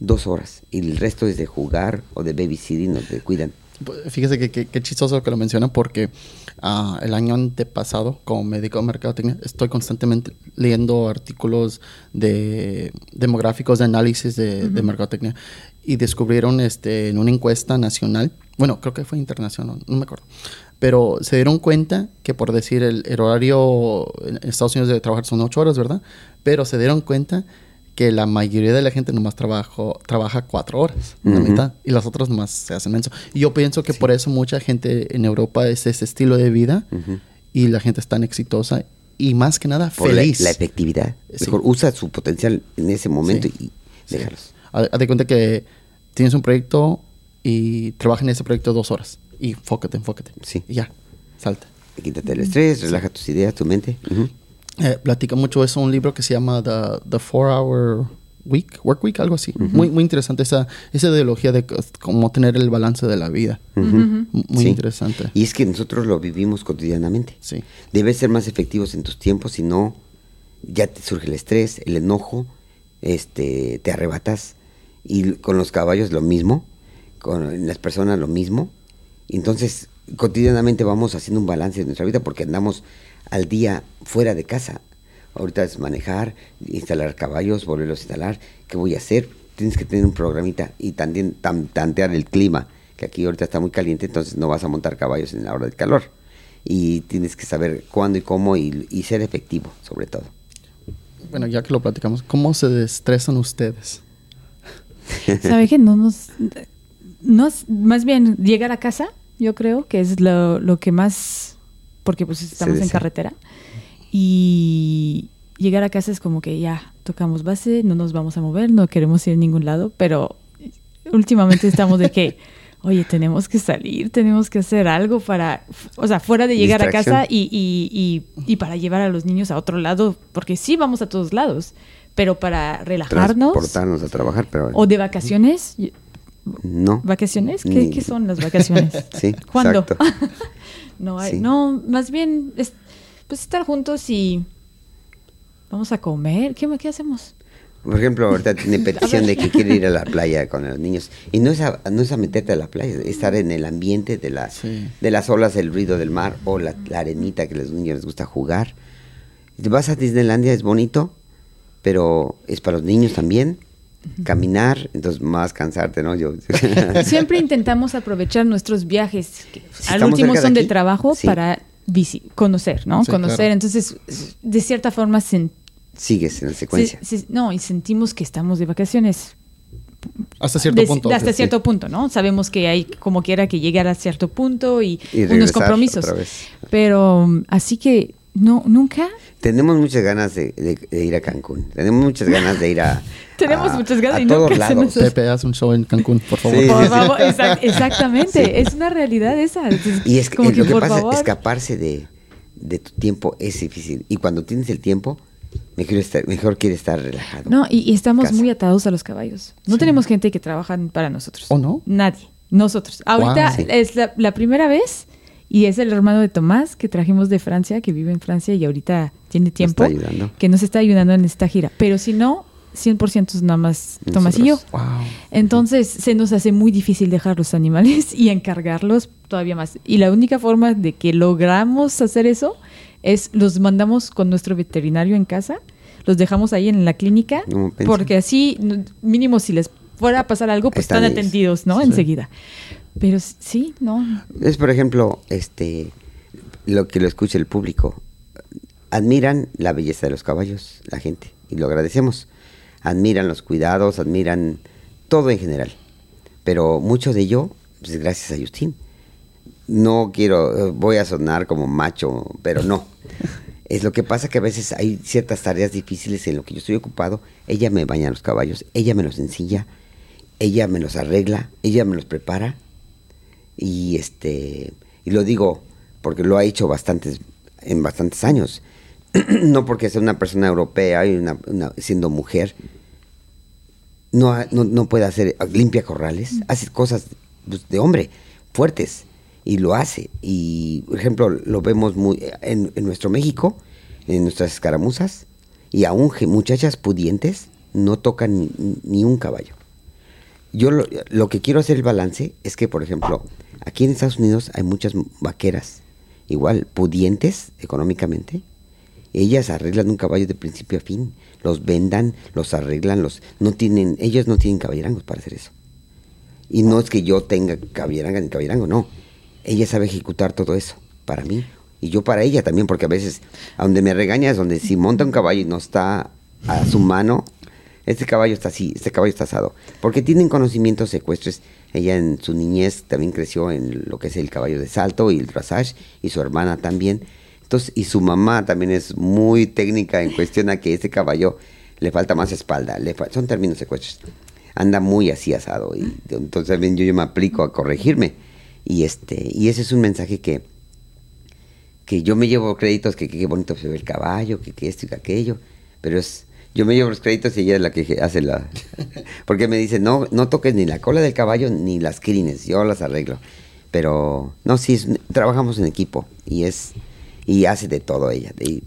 Dos horas, y el resto es de jugar o de babysitting o te cuidan. Pues, fíjese que, que, chistoso que lo mencionan porque uh, el año antepasado, como médico de mercadotecnia, estoy constantemente leyendo artículos de demográficos de análisis de, de mercadotecnia y descubrieron este, en una encuesta nacional, bueno, creo que fue internacional, no me acuerdo, pero se dieron cuenta que por decir el, horario en Estados Unidos de trabajar son ocho horas, ¿verdad? Pero se dieron cuenta que la mayoría de la gente nomás trabajo, trabaja cuatro horas, la mitad, y las otras nomás se hacen menso. Y yo pienso que por eso mucha gente en Europa es ese estilo de vida y la gente es tan exitosa y más que nada feliz. La, efectividad. Mejor usa su potencial en ese momento y déjalos. Haz de cuenta que tienes un proyecto y trabaja en ese proyecto dos horas. Y fócate, enfócate. Sí. Y ya, salta. Quítate el estrés, relaja tus ideas, tu mente. Eh, platica mucho eso, un libro que se llama The, The Four Hour Week, Work Week, algo así. muy, muy interesante esa, esa ideología de cómo tener el balance de la vida. Muy interesante. Y es que nosotros lo vivimos cotidianamente. Sí. Debes ser más efectivos en tus tiempos, si no, ya te surge el estrés, el enojo, este, te arrebatas y con los caballos lo mismo, con las personas lo mismo. Entonces, cotidianamente vamos haciendo un balance de nuestra vida porque andamos al día fuera de casa. Ahorita es manejar, instalar caballos, volverlos a instalar. ¿Qué voy a hacer? Tienes que tener un programita y también tantear el clima, que aquí ahorita está muy caliente, entonces no vas a montar caballos en la hora del calor. Y tienes que saber cuándo y cómo y, y ser efectivo, sobre todo. Bueno, ya que lo platicamos, ¿cómo se estresan ustedes? ¿Sabe que no nos, Más bien llegar a casa, yo creo que es lo, lo que más. Porque pues estamos en carretera. Y llegar a casa es como que ya tocamos base, no nos vamos a mover, no queremos ir a ningún lado, pero últimamente estamos de que. Oye, tenemos que salir, tenemos que hacer algo para, o sea, fuera de llegar a casa y, y, y, para llevar a los niños a otro lado, porque sí vamos a todos lados, pero para relajarnos. Transportarnos a trabajar, pero. ¿O de vacaciones? No. ¿Vacaciones? ¿Qué, son las vacaciones? sí. ¿Cuándo? no, hay, no, más bien, pues estar juntos y. Vamos a comer. ¿Qué, qué hacemos? Por ejemplo, ahorita tiene petición de que quiere ir a la playa con los niños. Y no es a, no es a meterte a la playa, es estar en el ambiente de, la, de las olas, el ruido del mar o la, la arenita que a los niños les gusta jugar. Vas a Disneylandia, es bonito, pero es para los niños también. Caminar, entonces más cansarte, ¿no? Yo. Siempre intentamos aprovechar nuestros viajes, que al último son de, trabajo, para conocer, ¿no? conocer, entonces, de cierta forma, sigues en la secuencia. no, y sentimos que estamos de vacaciones. Hasta cierto punto. Hasta cierto punto, ¿no? Sabemos que hay como quiera que llegar a cierto punto y, unos compromisos. Pero así que no, nunca. Tenemos muchas ganas de, ir a Cancún. Tenemos muchas ganas de ir a. Tenemos muchas ganas a todos lados. Pepe, haz un show en Cancún, por favor. por favor, exactamente. Es una realidad esa. y es que, lo que pasa, escaparse de, tu tiempo es difícil. Y cuando tienes el tiempo, mejor, estar, mejor quiere estar relajado. No, y, y estamos Casa. muy atados a los caballos. No tenemos gente que trabaja para nosotros. ¿O no? Nadie. Nosotros. Ahorita Wow. Sí. es la, la primera vez y es el hermano de Tomás que trajimos de Francia, que vive en Francia y ahorita tiene tiempo. está ayudando. Que nos está ayudando en esta gira. Pero si no, 100% es nada más Tomás y yo. Wow. Entonces se nos hace muy difícil dejar los animales y encargarlos todavía más. Y la única forma de que logramos hacer eso es los mandamos con nuestro veterinario en casa, los dejamos ahí en la clínica, porque así mínimo si les fuera a pasar algo, pues Están atendidos, ¿no? Sí. Enseguida. Pero sí, no. Es, por ejemplo, este, lo que lo escucha el público. Admiran la belleza de los caballos, la gente, y lo agradecemos. Admiran los cuidados, admiran todo en general. Pero mucho de ello, pues gracias a Justin. No quiero, voy a sonar como macho, pero no. Es lo que pasa que a veces hay ciertas tareas difíciles en lo que yo estoy ocupado. Ella me baña los caballos, ella me los ensilla, ella me los arregla, ella me los prepara y este y lo digo porque lo ha hecho bastantes en bastantes años. No porque sea una persona europea y una, una- siendo mujer no, no, no puede hacer limpia corrales hace cosas pues, de hombre fuertes y lo hace. Y por ejemplo lo vemos muy en, en nuestro México en nuestras escaramuzas y aún muchachas pudientes no tocan ni- ni un caballo yo lo, que quiero hacer el balance es que, por ejemplo, aquí en Estados Unidos hay muchas vaqueras, igual, pudientes económicamente. Ellas arreglan un caballo de principio a fin, los vendan, los arreglan, los no tienen, ellos no tienen caballerangos para hacer eso. Y no es que yo tenga caballeranga ni caballerango, no. Ella sabe ejecutar todo eso para mí y yo para ella también, porque a veces a donde me regaña es donde si monta un caballo y no está a su mano, este caballo está así, este caballo está asado. Porque tienen conocimientos ecuestres. Ella en su niñez también creció en lo que es el caballo de salto y el dressage, y su hermana también. Entonces, y su mamá también es muy técnica en cuestión que este caballo le falta más espalda. Le fa- son términos ecuestres. Anda muy así asado. Y entonces también yo, me aplico a corregirme. Y este, y ese es un mensaje que, que yo me llevo créditos, que qué bonito se ve el caballo, que, que esto y que aquello, pero es, yo me llevo los créditos y ella es la que hace la... Porque me dice, no, no toques ni la cola del caballo ni las crines, yo las arreglo. Pero, no, sí, es- trabajamos en equipo y es, y hace de todo ella, de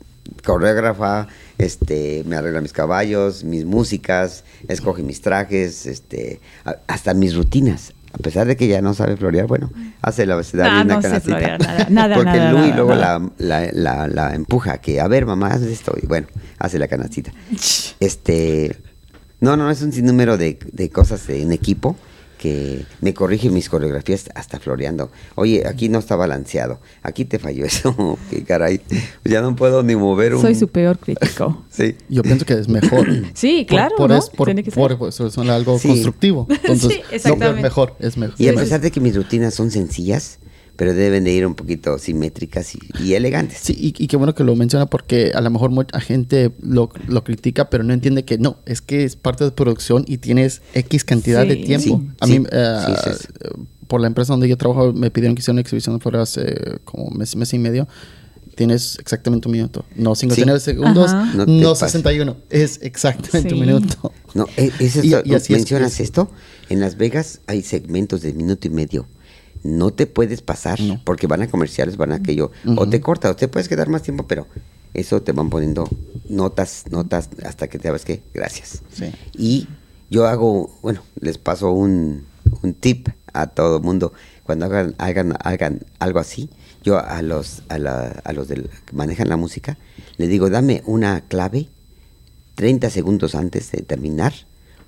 coreógrafa, este, me arregla mis caballos, mis músicas, escoge mis trajes, este, hasta mis rutinas. A pesar de que ya no sabe florear, bueno, hace la abecedario Ah, y una no sé canastita. florear, nada, nada, Porque nada, Luis luego nada. La, la, la, la empuja, que a ver, mamá, haz esto. Y bueno, hace la canastita. Este. No, no, es un sinnúmero de, de cosas en equipo que me corrige mis coreografías hasta floreando. Oye, aquí no está balanceado. Aquí te falló eso. Qué caray. Ya no puedo ni mover un. Soy su peor crítico. Sí. Yo pienso que es mejor. Sí, claro, Por, ¿no? es- por, Tiene que por- ser. por eso es algo Sí. constructivo. Entonces, Sí, no, exactamente. es mejor, es mejor. Y a Sí, pesar de que mis rutinas son sencillas, pero deben de ir un poquito simétricas y, y elegantes. Sí, y, y qué bueno que lo menciona porque a lo mejor mucha gente lo, lo critica, pero no entiende que no, es que es parte de producción y tienes X cantidad de Sí. tiempo. Sí, a sí, mí, eh, sí, sí, sí. por la empresa donde yo trabajo, me pidieron que hiciera una exhibición fuera hace como mes, mes y medio. Tienes exactamente un minuto. No 59 Sí. segundos, Ajá. No no, te pases. 61. Es exactamente un Sí. minuto. No, e- es Y- esto, y así es- mencionas es- esto, en Las Vegas hay segmentos de minuto y medio. No te puedes pasar No. porque van a comerciales, van a aquello. O te corta, o te puedes quedar más tiempo, pero eso te van poniendo notas, notas, hasta que te sabes que gracias. Sí. Y yo hago, bueno, les paso un, un tip a todo mundo. Cuando hagan, hagan, hagan algo así, yo a los, a, la- a los del, que manejan la música, les digo, dame una clave 30 segundos antes de terminar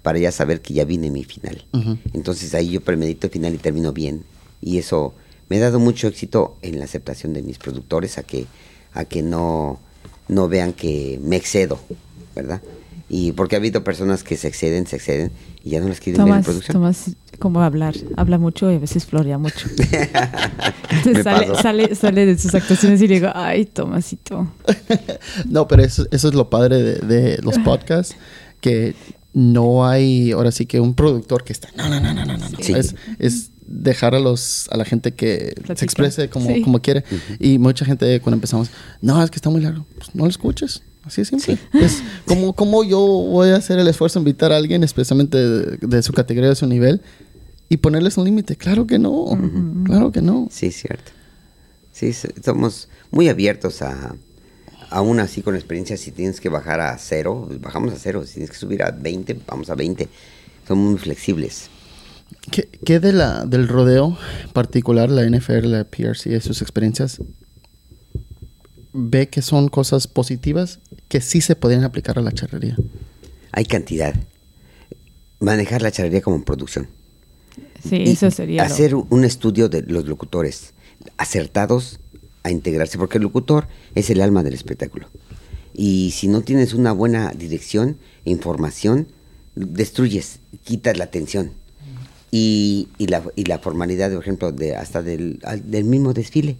para ya saber que ya viene mi final. Entonces ahí yo premedito el final y termino bien. Y eso me ha dado mucho éxito en la aceptación de mis productores a que, a que no, no vean que me excedo, ¿verdad? Y porque ha habido personas que se exceden, se exceden y ya no las quieren ver en Tomás, producción. Tomás, como hablar, habla mucho y a veces florea mucho. Entonces sale, sale, sale de sus actuaciones y le digo, ay, Tomasito. No, pero eso, eso es lo padre de, de los podcasts, que no hay, ahora sí que un productor que está, no, no, no, no, no, no. no. Sí. Es, es dejar a los a la gente que se exprese como, Sí. como quiere. Y mucha gente cuando empezamos, no, es que está muy largo. Pues no lo escuches. Así es simple. Es como, como yo voy a hacer el esfuerzo de invitar a alguien, especialmente de, de su categoría, de su nivel, y ponerles un límite. Claro que no. Claro que no. Sí, cierto. Sí, somos muy abiertos a, aún así con la experiencia, si tienes que bajar a cero, bajamos a cero. Si tienes que subir a 20, vamos a 20. Somos muy flexibles. ¿Qué, qué de la, del rodeo particular, la NFL, la PRC, y sus experiencias, ve que son cosas positivas que sí se podrían aplicar a la charrería? Hay cantidad. Manejar la charrería como producción. Sí, Y eso sería. lo- Hacer un estudio de los locutores acertados a integrarse, porque el locutor es el alma del espectáculo. Y si no tienes una buena dirección, información, destruyes, quitas la atención. Y, y la, y la formalidad, por ejemplo, de hasta del, al- del mismo desfile.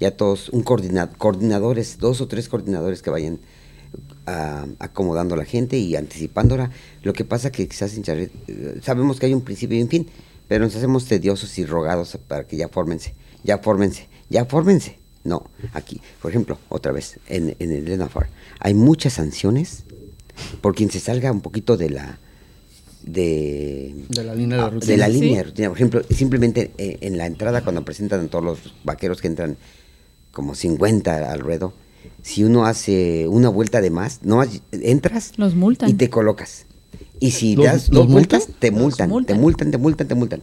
Ya todos, un coordina- coordinadores, dos o tres coordinadores que vayan ah, acomodando a la gente y anticipándola. Lo que pasa que quizás en charret- eh, sabemos que hay un principio y un fin, pero nos hacemos tediosos y rogados para que ya fórmense, ya fórmense, ya fórmense. No, aquí, por ejemplo, otra vez, en, en el ENAFAR, hay muchas sanciones por quien se salga un poquito de la de, De la línea de ah, rutina. de la Sí. línea de rutina. Por ejemplo, simplemente eh, en la entrada cuando presentan a todos los vaqueros que entran como 50 al ruedo, si uno hace una vuelta de más, no entras Los multan. y te colocas. Y si ¿Los- das dos vueltas, multan? te multan, te multan, te multan, te multan.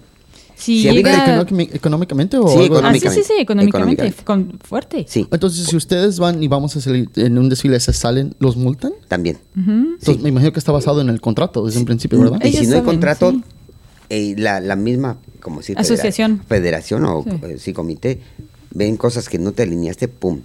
Si Si llega... ¿Económi- ¿Económicamente o Sí, algo? Ah, sí, sí, económicamente. sí, económicamente. Económicamente. Con, fuerte. Sí, Entonces, si ustedes van y vamos a salir en un desfile, ¿se salen, los multan? también. Entonces, me imagino que está basado en el contrato desde un principio, ¿verdad? Y Ellos si no hay contrato, sí. eh, la, la misma, como federa- Asociación. federación o Sí. eh, sí, comité, ven cosas que no te alineaste, pum,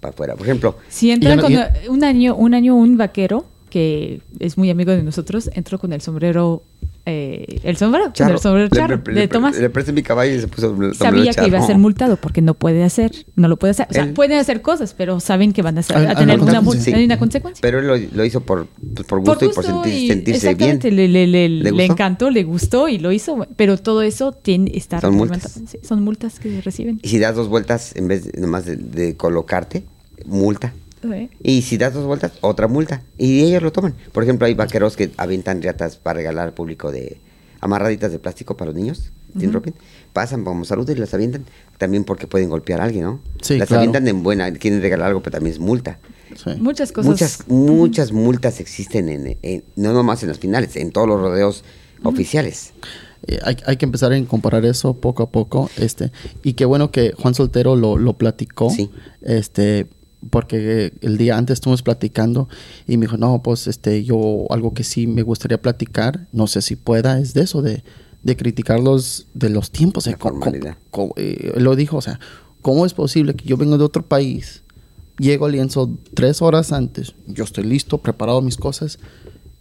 para afuera. Por ejemplo, Si entran Y con ya un año, un año un vaquero que es muy amigo de nosotros, entró con el sombrero, eh, el sombrero, charro, el sombrero le- charro le, de Tomás. le presté mi caballo y se puso el Sabía que iba a ser multado porque no puede hacer, no lo puede hacer. O sea, Él- pueden hacer cosas, pero saben que van a, ser- Hay- a hay tener una una, consecuencia. mul- hay una consecuencia. Pero él lo, lo hizo por, pues, por Por gusto, y por sentir- y sentirse bien. Le, le, le- ¿Le le encantó, le gustó y lo hizo, pero todo eso tiene está Son multas. Sí, son multas que reciben. Y si das dos vueltas, en vez de, nomás de, de colocarte, multa. Sí. Y si das dos vueltas, otra multa. Y ellos lo toman. Por ejemplo, hay vaqueros que avientan riatas para regalar al público de amarraditas de plástico para los niños. sin ropín. Pasan como saludos y las avientan. También porque pueden golpear a alguien, ¿no? Sí, las claro. avientan en buena. Quieren regalar algo, pero también es multa. Sí. Muchas cosas. Muchas, muchas multas existen, en, en- no nomás en las finales, en todos los rodeos oficiales. Eh, hay, hay que empezar a comparar eso poco a poco. Este, y qué bueno que Juan Soltero lo, lo platicó. Sí. Este, porque el día antes estuvimos platicando y me dijo, no, pues este, yo algo que sí me gustaría platicar, no sé si pueda, es de eso, de, de criticarlos de los tiempos. La eh, formalidad. eh, lo dijo, o sea, ¿cómo es posible que yo vengo de otro país, llego al lienzo tres horas antes, yo estoy listo, preparado mis cosas,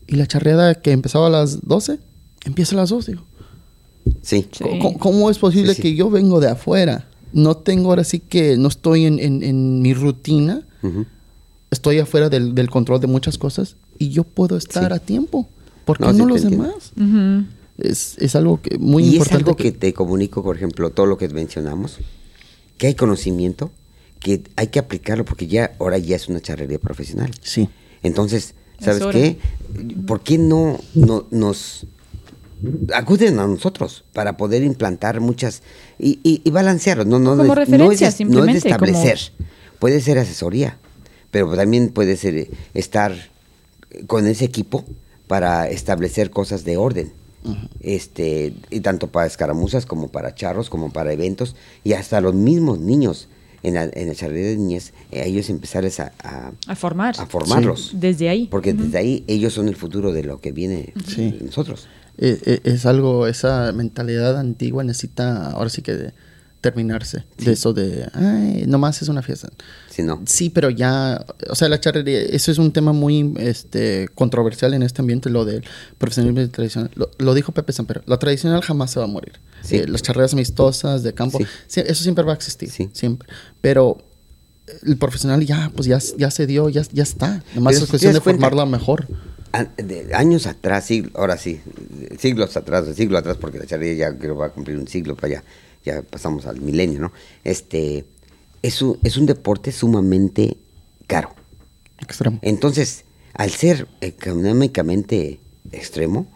y la charreada que empezaba a las 12, empieza a las 2, digo. Sí. Sí. ¿Cómo, cómo es posible Sí, sí. que yo vengo de afuera? No tengo ahora sí que no estoy en, en- en mi rutina, estoy afuera del, del control de muchas cosas y yo puedo estar Sí. a tiempo. ¿Por qué No, no, sí te los entiendo. demás? Es, es algo que muy y es importante. algo que te comunico, por ejemplo, todo lo que mencionamos, que hay conocimiento, que hay que aplicarlo porque ya ahora ya es una charrería profesional. Sí. Entonces, Es ¿sabes qué? ¿Por qué no, no nos acuden a nosotros para poder implantar muchas y, y, y balancearlo? No, no, Como no es- referencia, no es, de- no es de simplemente, como- establecer, puede ser asesoría, pero también puede ser eh, estar con ese equipo para establecer cosas de orden. Este, y tanto para escaramuzas como para charros, como para eventos, y hasta los mismos niños en la, en la de niñez, eh, ellos empezarles a, a, A formar. a formarlos. Desde ahí. Porque desde ahí ellos son el futuro de lo que viene de nosotros. Eh, eh, es algo, esa mentalidad antigua necesita ahora sí que de terminarse. De eso de, ay, nomás es una fiesta. Si no, Sí, pero ya, o sea, la charrería, eso es un tema muy este, controversial en este ambiente, lo del profesionalismo tradicional. Lo, lo dijo Pepe Samper, lo tradicional jamás se va a morir. Sí. Eh, las charreras amistosas de campo, Sí. sí, eso siempre va a existir, Sí. siempre. Pero el profesional ya, pues ya, ya se dio, ya, ya está. Nomás Pero es cuestión de cuenta- formarla mejor. De años atrás, siglo- ahora sí, siglos atrás, siglo atrás, porque la charrería ya creo va a cumplir un siglo para allá, ya pasamos al milenio, ¿no? Este, es un, es un deporte sumamente caro. Extremo. Entonces, al ser económicamente extremo,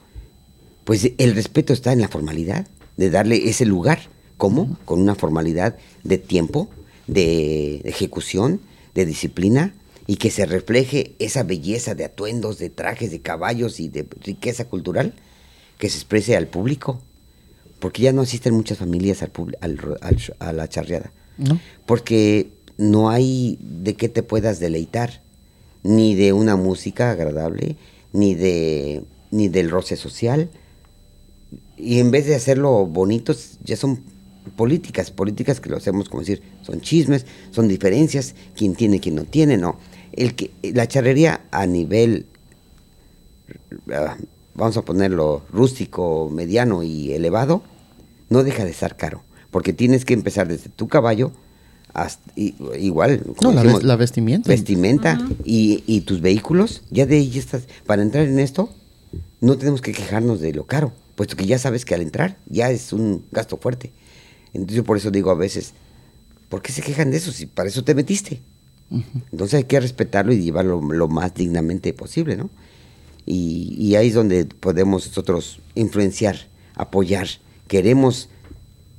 pues el respeto está en la formalidad, de darle ese lugar. ¿Cómo? Con una formalidad de tiempo, de ejecución, de disciplina, y que se refleje esa belleza de atuendos, de trajes, de caballos y de riqueza cultural que se exprese al público. Porque ya no asisten muchas familias al, a la charreada. ¿No? Porque no hay de qué te puedas deleitar, ni de una música agradable, ni de ni del roce social. Y en vez de hacerlo bonitos, ya son políticas, políticas que lo hacemos como decir, son chismes, son diferencias, quién tiene, quién no tiene, no. El que, la charrería a nivel, ah, vamos a ponerlo rústico, mediano y elevado, no deja de estar caro, porque tienes que empezar desde tu caballo, hasta, igual. No, la, decimos, la, vestimenta. Vestimenta uh -huh. y, y, tus vehículos, ya de ahí ya estás. Para entrar en esto, no tenemos que quejarnos de lo caro, puesto que ya sabes que al entrar ya es un gasto fuerte. Entonces yo por eso digo a veces, ¿por qué se quejan de eso si para eso te metiste? Entonces hay que respetarlo y llevarlo lo más dignamente posible, ¿no? Y, y, ahí es donde podemos nosotros influenciar, apoyar. Queremos,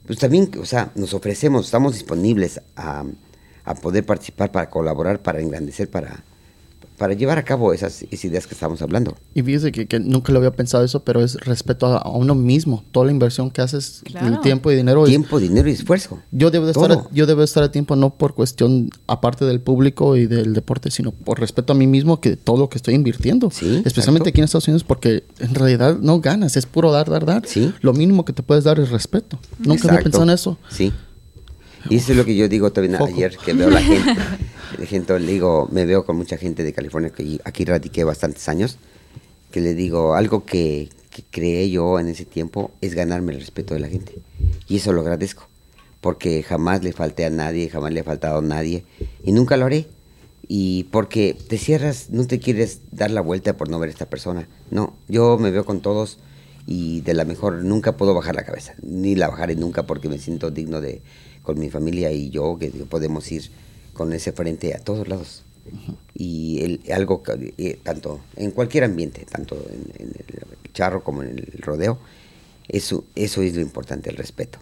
pues también, o sea, nos ofrecemos, estamos disponibles a, a poder participar, para colaborar, para engrandecer, para, para llevar a cabo esas, esas, ideas que estamos hablando. Y fíjese que, que, nunca lo había pensado eso, pero es respeto a, a uno mismo. Toda la inversión que haces, claro. el tiempo y dinero. Tiempo, es, dinero y esfuerzo. Yo debo, de estar, yo debo estar a tiempo no por cuestión aparte del público y del deporte, sino por respeto a mí mismo que todo lo que estoy invirtiendo. Sí, Especialmente exacto. aquí en Estados Unidos porque en realidad no ganas, es puro dar, dar, dar. Sí. Lo mínimo que te puedes dar es respeto. Nunca exacto. había pensado en eso. Sí. Y eso es lo que yo digo también Foco. ayer, que veo la gente. de gente, le digo, me veo con mucha gente de California, que aquí radiqué bastantes años, que le digo, algo que, que creé yo en ese tiempo es ganarme el respeto de la gente. Y eso lo agradezco, porque jamás le falté a nadie, jamás le he faltado a nadie, y nunca lo haré. Y porque te cierras, no te quieres dar la vuelta por no ver a esta persona. No, yo me veo con todos y de la mejor nunca puedo bajar la cabeza, ni la bajaré nunca porque me siento digno de, con mi familia y yo, que podemos ir con ese frente a todos lados. Y el, algo, eh, tanto en cualquier ambiente, tanto en, el charro como en el rodeo, eso, eso es lo importante, el respeto.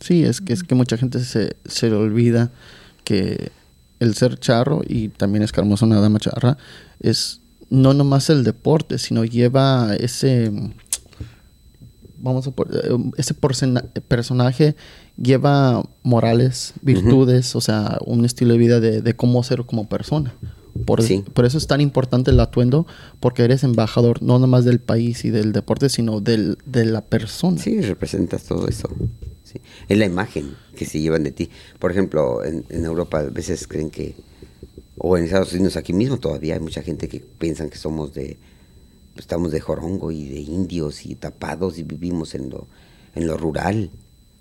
Sí, es que, es que mucha gente se, se le olvida que el ser charro y también es hermosa una dama charra es no nomás el deporte, sino lleva ese vamos a ese personaje lleva morales, virtudes, uh -huh. o sea, un estilo de vida de, de cómo ser como persona. Por, sí. por, eso es tan importante el atuendo, porque eres embajador no nomás del país y del deporte, sino del, de la persona. Sí, representas todo eso. Sí. Es la imagen que se llevan de ti. Por ejemplo, en, en, Europa a veces creen que, o en Estados Unidos aquí mismo todavía hay mucha gente que piensan que somos de, estamos de jorongo y de indios y tapados y vivimos en lo, en lo rural.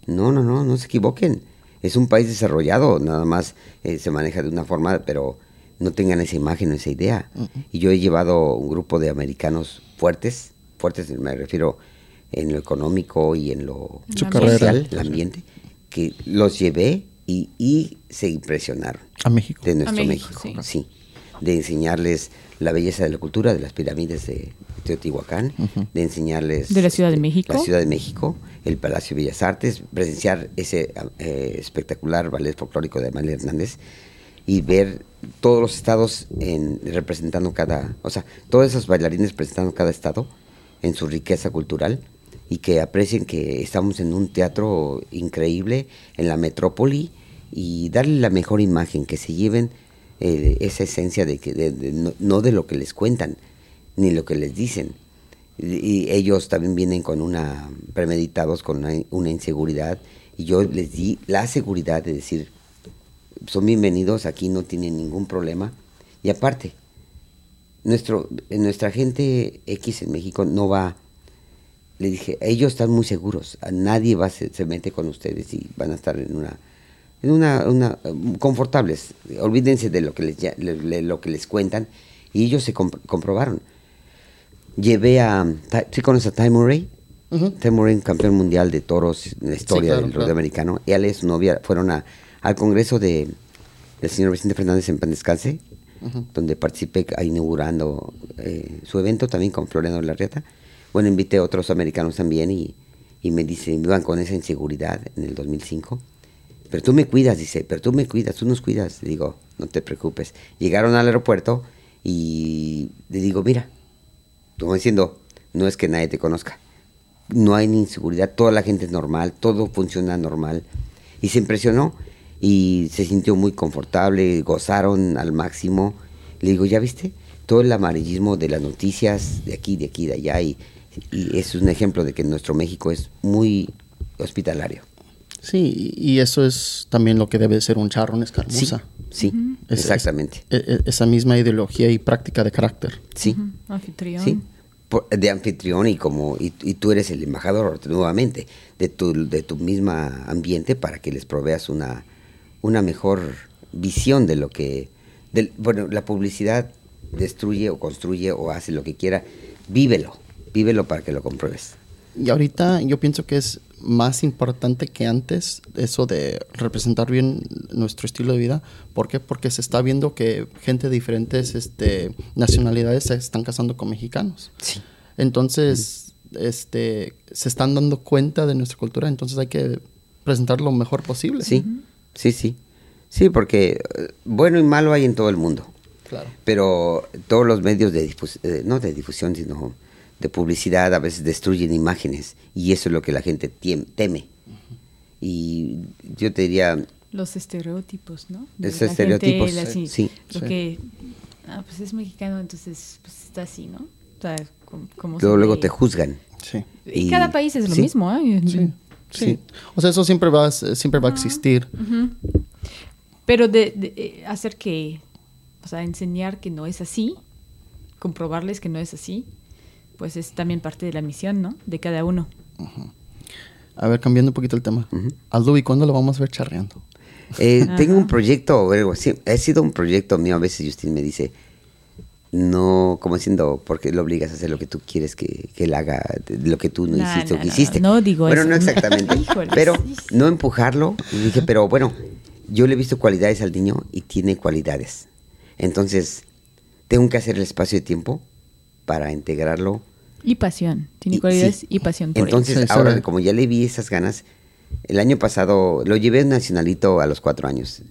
No, no, no, no se equivoquen. Es un país desarrollado, nada más eh, se maneja de una forma, pero no tengan esa imagen, esa idea. Uh -huh. Y yo he llevado un grupo de americanos fuertes, fuertes me refiero en lo económico y en lo Su social, carrera. el ambiente, que los llevé y, y, se impresionaron. A México. De nuestro A México, México sí. sí. De enseñarles la belleza de la cultura de las pirámides de Teotihuacán, uh -huh. de enseñarles... De la Ciudad de México. La Ciudad de México, el Palacio de Bellas Artes, presenciar ese eh, espectacular ballet folclórico de Amalia Hernández y ver todos los estados en, representando cada, o sea, todos esos bailarines presentando cada estado en su riqueza cultural y que aprecien que estamos en un teatro increíble en la metrópoli y darle la mejor imagen, que se lleven eh, esa esencia de que de, no, no, de lo que les cuentan ni lo que les dicen. Y, ellos también vienen con una premeditados con una, una inseguridad y yo les di la seguridad de decir son bienvenidos, aquí no tienen ningún problema. Y aparte, nuestro, nuestra gente X en México no va, le dije, ellos están muy seguros, nadie va se, se mete con ustedes y van a estar en una, en una, una confortables. Olvídense de lo que les, de lo que les cuentan y ellos se comp comprobaron. Llevé a, ¿sí conoces a Ty Murray? Uh -huh. Ty Murray, campeón mundial de toros en la historia sí, claro, del rodeo americano. Y él y su novia fueron a al Congreso de, del señor Vicente Fernández en Pan Descanse donde participé inaugurando eh, su evento también con Floriano Larrieta. Bueno, invité a otros americanos también y, y me dicen, iban con esa inseguridad en el 2005. Pero tú me cuidas, dice, pero tú me cuidas, tú nos cuidas. Le digo, no te preocupes. Llegaron al aeropuerto y le digo, mira, como diciendo, no es que nadie te conozca. No hay ni inseguridad, toda la gente es normal, todo funciona normal. Y se impresionó y se sintió muy confortable, gozaron al máximo. Le digo, ¿ya viste? Todo el amarillismo de las noticias de aquí, de aquí, de allá. Y, y es un ejemplo de que nuestro México es muy hospitalario. Sí, y eso es también lo que debe ser un charro en escaramuza. Sí, sí exactamente. Es, es, esa misma ideología y práctica de carácter. Sí. Uh -huh. Anfitrión. Sí. Por, de anfitrión y como y, y, tú eres el embajador nuevamente de tu, de tu misma ambiente para que les proveas una, una mejor visión de lo que del, bueno la publicidad destruye o construye o hace lo que quiera vívelo vívelo para que lo compruebes y ahorita yo pienso que es más importante que antes eso de representar bien nuestro estilo de vida. ¿Por qué? Porque se está viendo que gente de diferentes este, nacionalidades se están casando con mexicanos. Sí. Entonces, este, se están dando cuenta de nuestra cultura, entonces hay que presentar lo mejor posible. Sí, sí, sí. Sí, porque bueno y malo hay en todo el mundo. Claro. Pero todos los medios de difusión, no de difusión, sino de publicidad a veces destruyen imágenes y eso es lo que la gente teme. Y yo te diría... Los estereotipos, ¿no? Los estereotipos, gente, así, sí. Lo sí. que, ah, pues es mexicano, entonces pues está así, ¿no? O sea, como, como luego, luego te juzgan. Sí. Y, y, cada país es lo sí. mismo, ¿eh? Sí. sí. O sea, eso siempre va, siempre va a existir. Uh -huh. Pero de, de, hacer que, o sea, enseñar que no es así, comprobarles que no es así, pues es también parte de la misión, ¿no? De cada uno. Uh -huh. A ver, cambiando un poquito el tema. Uh -huh. Aldo, ¿y cuándo lo vamos a ver charreando? Eh, tengo un proyecto, bueno, sí, ha sido un proyecto mío. A veces Justin me dice, no, como diciendo, porque lo obligas a hacer lo que tú quieres que, que él haga, lo que tú no, no hiciste no, o que hiciste. No, no digo bueno, eso. no exactamente. pero no empujarlo. Y dije, pero bueno, yo le he visto cualidades al niño y tiene cualidades. Entonces, tengo que hacer el espacio de tiempo para integrarlo y pasión, tiene cualidades sí. y pasión por Entonces, él. ahora, como ya le vi esas ganas, el año pasado lo llevé a nacionalito a los cuatro años.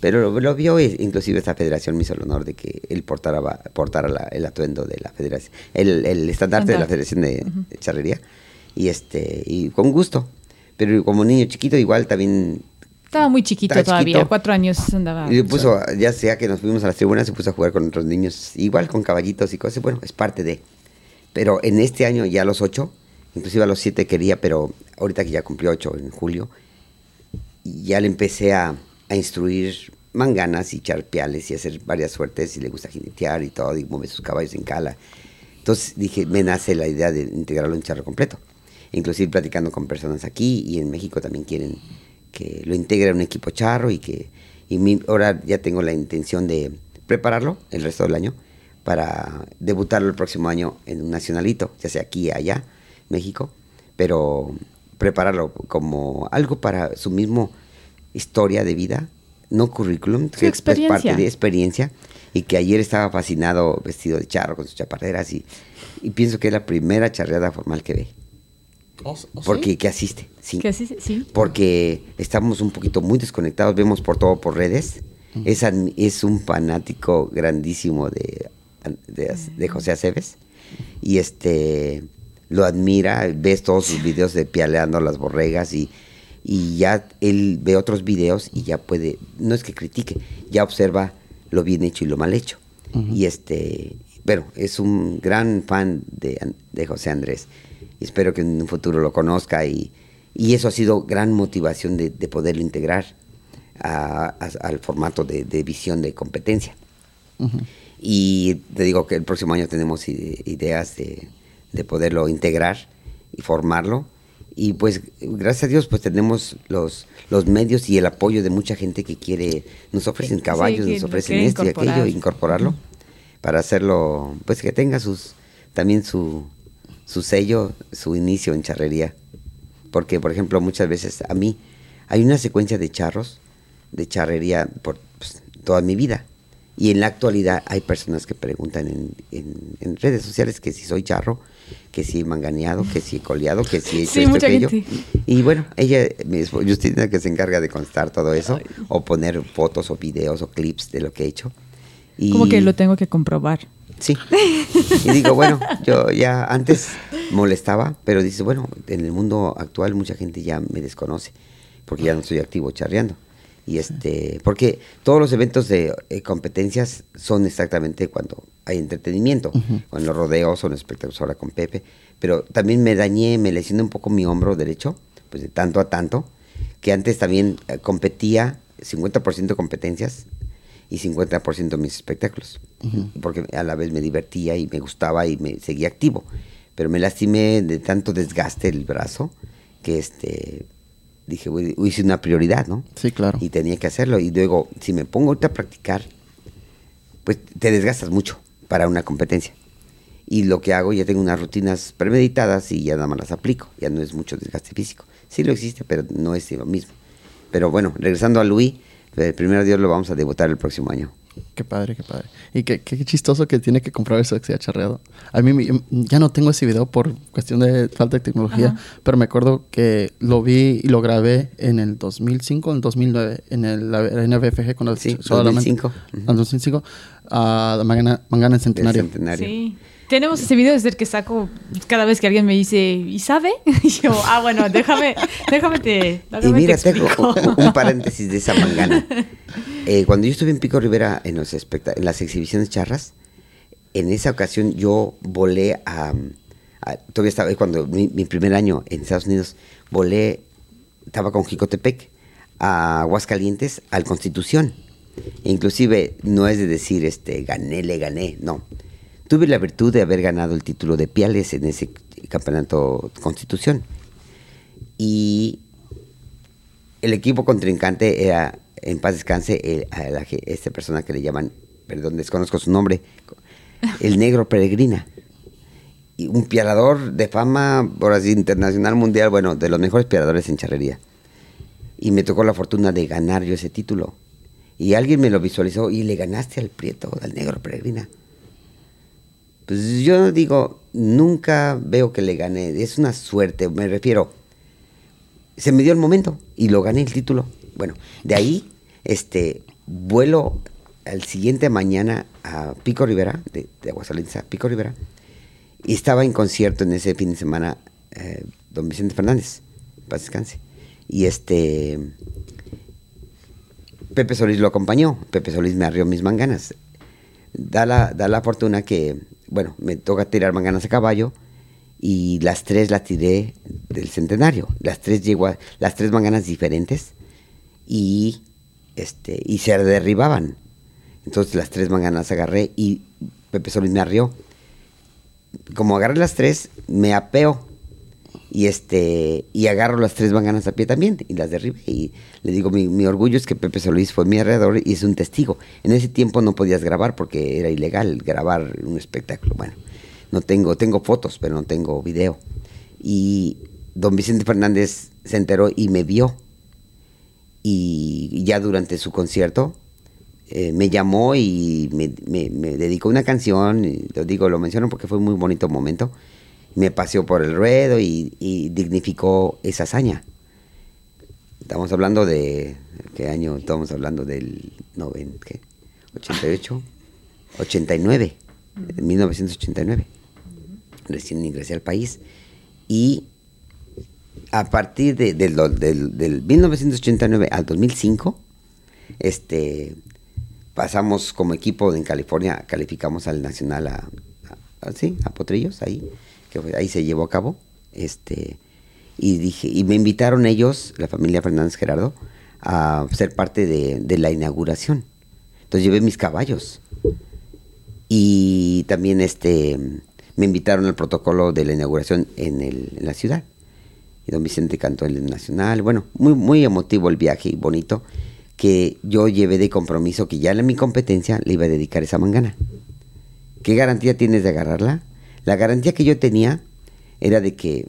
Pero lo, lo vio, inclusive esta federación me hizo el honor de que él portara, portara la, el atuendo de la federación, el, el estandarte de la Federación de, uh -huh. de, Charrería. Y, este, y con gusto. Pero como niño chiquito, igual también. Estaba muy chiquito estaba todavía, chiquito. cuatro años andaba. Y puso, ya sea que nos fuimos a las tribunas, se puso a jugar con otros niños, igual con caballitos y cosas. Bueno, es parte de. Pero en este año ya a los ocho, inclusive a los siete quería, pero ahorita que ya cumplió ocho en julio, ya le empecé a, instruir manganas y charpiales y hacer varias suertes y le gusta jinetear y todo y mueve sus caballos en cala. Entonces dije, me nace la idea de integrarlo en charro completo. Inclusive platicando con personas aquí y en México también quieren que lo integre a un equipo charro y que y mi, ahora ya tengo la intención de prepararlo el resto del año para debutarlo el próximo año en un nacionalito, ya sea aquí allá, México, pero prepararlo como algo para su mismo historia de vida, no currículum, su que experiencia. es parte de experiencia, y que ayer estaba fascinado vestido de charro con sus chaparreras y, y pienso que es la primera charreada formal que ve. ¿Oh, oh, porque sí? que asiste, sí. Que asiste, sí. Porque estamos un poquito muy desconectados, vemos por todo por redes. Es un fanático grandísimo de, de, de José Aceves y este lo admira, ves todos sus videos de pialeando las borregas y, y ya él ve otros videos y ya puede, no es que critique, ya observa lo bien hecho y lo mal hecho. Uh -huh. Y este, bueno, es un gran fan de, de José Andrés y espero que en un futuro lo conozca y, y eso ha sido gran motivación de, de poderlo integrar a, a, al formato de, de, visión de competencia. Uh -huh. Y te digo que el próximo año tenemos ideas de, de, poderlo integrar y formarlo. Y pues gracias a Dios pues tenemos los, los medios y el apoyo de mucha gente que quiere, nos ofrecen caballos, sí, nos ofrecen esto y aquello, incorporarlo uh -huh. para hacerlo, pues que tenga sus también su, su sello, su inicio en charrería. Porque, por ejemplo, muchas veces a mí hay una secuencia de charros, de charrería por pues, toda mi vida. Y en la actualidad hay personas que preguntan en, en- en redes sociales que si soy charro, que si he manganeado, que si he coleado, que si he hecho Sí, esto, mucha aquello. gente. Y bueno, ella, Justina, que se encarga de constar todo eso, o poner fotos o videos o clips de lo que he hecho. Y, Como que lo tengo que comprobar. Sí. Y digo, bueno, yo ya antes molestaba, pero dices, bueno, en el mundo actual mucha gente ya me desconoce, porque ya no soy activo charreando. Y este, porque todos los eventos de eh, competencias son exactamente cuando hay entretenimiento, con los rodeos o los espectáculos ahora con Pepe, pero también me dañé, me lesioné un poco mi hombro derecho, pues de tanto a tanto, que antes también eh, competía 50% competencias y 50% mis espectáculos, porque a la vez me divertía y me gustaba y me seguía activo, pero me lastimé de tanto desgaste el brazo que este dije, "Uy, hice una prioridad, ¿no? Sí, claro. Y tenía que hacerlo. Y luego, si me pongo ahorita a practicar, pues te desgastas mucho para una competencia. Y lo que hago, ya tengo unas rutinas premeditadas y ya nada más las aplico. Ya no es mucho desgaste físico. Sí lo existe, pero no es lo mismo. Pero bueno, regresando a Luis, el primer Dios lo vamos a debutar el próximo año. Qué padre, qué padre. Y qué, qué chistoso que tiene que comprar eso que se ha charreado. A mí me- ya no tengo ese video por cuestión de falta de tecnología, Ajá. pero me acuerdo que lo vi y lo grabé en el 2005, en el 2009, en el la NBFG con el Sí, solamente- 2005. En el 2005, a Mangana, Mangana en Centenario. Centenario. Sí. Tenemos ese video desde el que saco cada vez que alguien me dice, ¿y sabe? Y yo, ah, bueno, déjame, déjame te, Y déjame mira, te tengo explico". un, paréntesis de esa mangana. Eh, cuando yo estuve en Pico Rivera en, los en las exhibiciones charras, en esa ocasión yo volé a, a- todavía estaba es cuando mi, mi primer año en Estados Unidos, volé, estaba con Jicotepec a Aguascalientes, al Constitución. E inclusive no es de decir, este, gané, le gané, no. Tuve la virtud de haber ganado el título de Piales en ese campeonato Constitución. Y el equipo contrincante era, en paz descanse, el- a la esta persona que le llaman, perdón, desconozco su nombre, el negro peregrina. Y un pialador de fama, por así, internacional, mundial, bueno, de los mejores pialadores en charrería. Y me tocó la fortuna de ganar yo ese título. Y alguien me lo visualizó y le ganaste al prieto, al negro peregrina. Pues yo digo, nunca veo que le gané. Es una suerte, me refiero. Se me dio el momento y lo gané el título. Bueno, de ahí, este, vuelo al siguiente mañana a Pico Rivera, de, de a Pico Rivera, y estaba en concierto en ese fin de semana eh, don Vicente Fernández, paz descanse. Y este, Pepe Solís lo acompañó, Pepe Solís me arrió mis manganas. Da la, da la fortuna que, bueno, me toca tirar manganas a caballo y las tres las tiré del centenario. Las tres llegó a- las tres manganas diferentes y este y se derribaban. Entonces las tres manganas agarré y Pepe Solís me arrió. Como agarré las tres, me apeo y este y agarro las tres manganas a pie también y las derribé y le digo mi, orgullo es que Pepe Solís fue mi alrededor y es un testigo. En ese tiempo no podías grabar porque era ilegal grabar un espectáculo. Bueno no tengo tengo fotos pero no tengo video. Y don Vicente Fernández se enteró y me vio. Y ya durante su concierto eh, me llamó y me, me- me dedicó una canción, y lo digo, lo menciono porque fue un muy bonito momento. Me paseó por el ruedo y, y dignificó esa hazaña. Estamos hablando de, ¿qué año? Estamos hablando del noven, ¿qué? 88, 89, 1989. Recién ingresé al país y a partir de, del, del, del 1989 al 2005, este, pasamos como equipo en California, calificamos al Nacional a, a- a- sí, a Potrillos, ahí, que ahí se llevó a cabo. Este, y dije, y me invitaron ellos, la familia Fernández Gerardo, a ser parte de, la inauguración. Entonces llevé mis caballos. Y también este me invitaron al protocolo de la inauguración en, el- la ciudad. Y don Vicente cantó el nacional. Bueno, muy, muy emotivo el viaje y bonito. Que yo llevé de compromiso que ya en mi competencia le iba a dedicar esa mangana. ¿Qué garantía tienes de agarrarla? La garantía que yo tenía era de que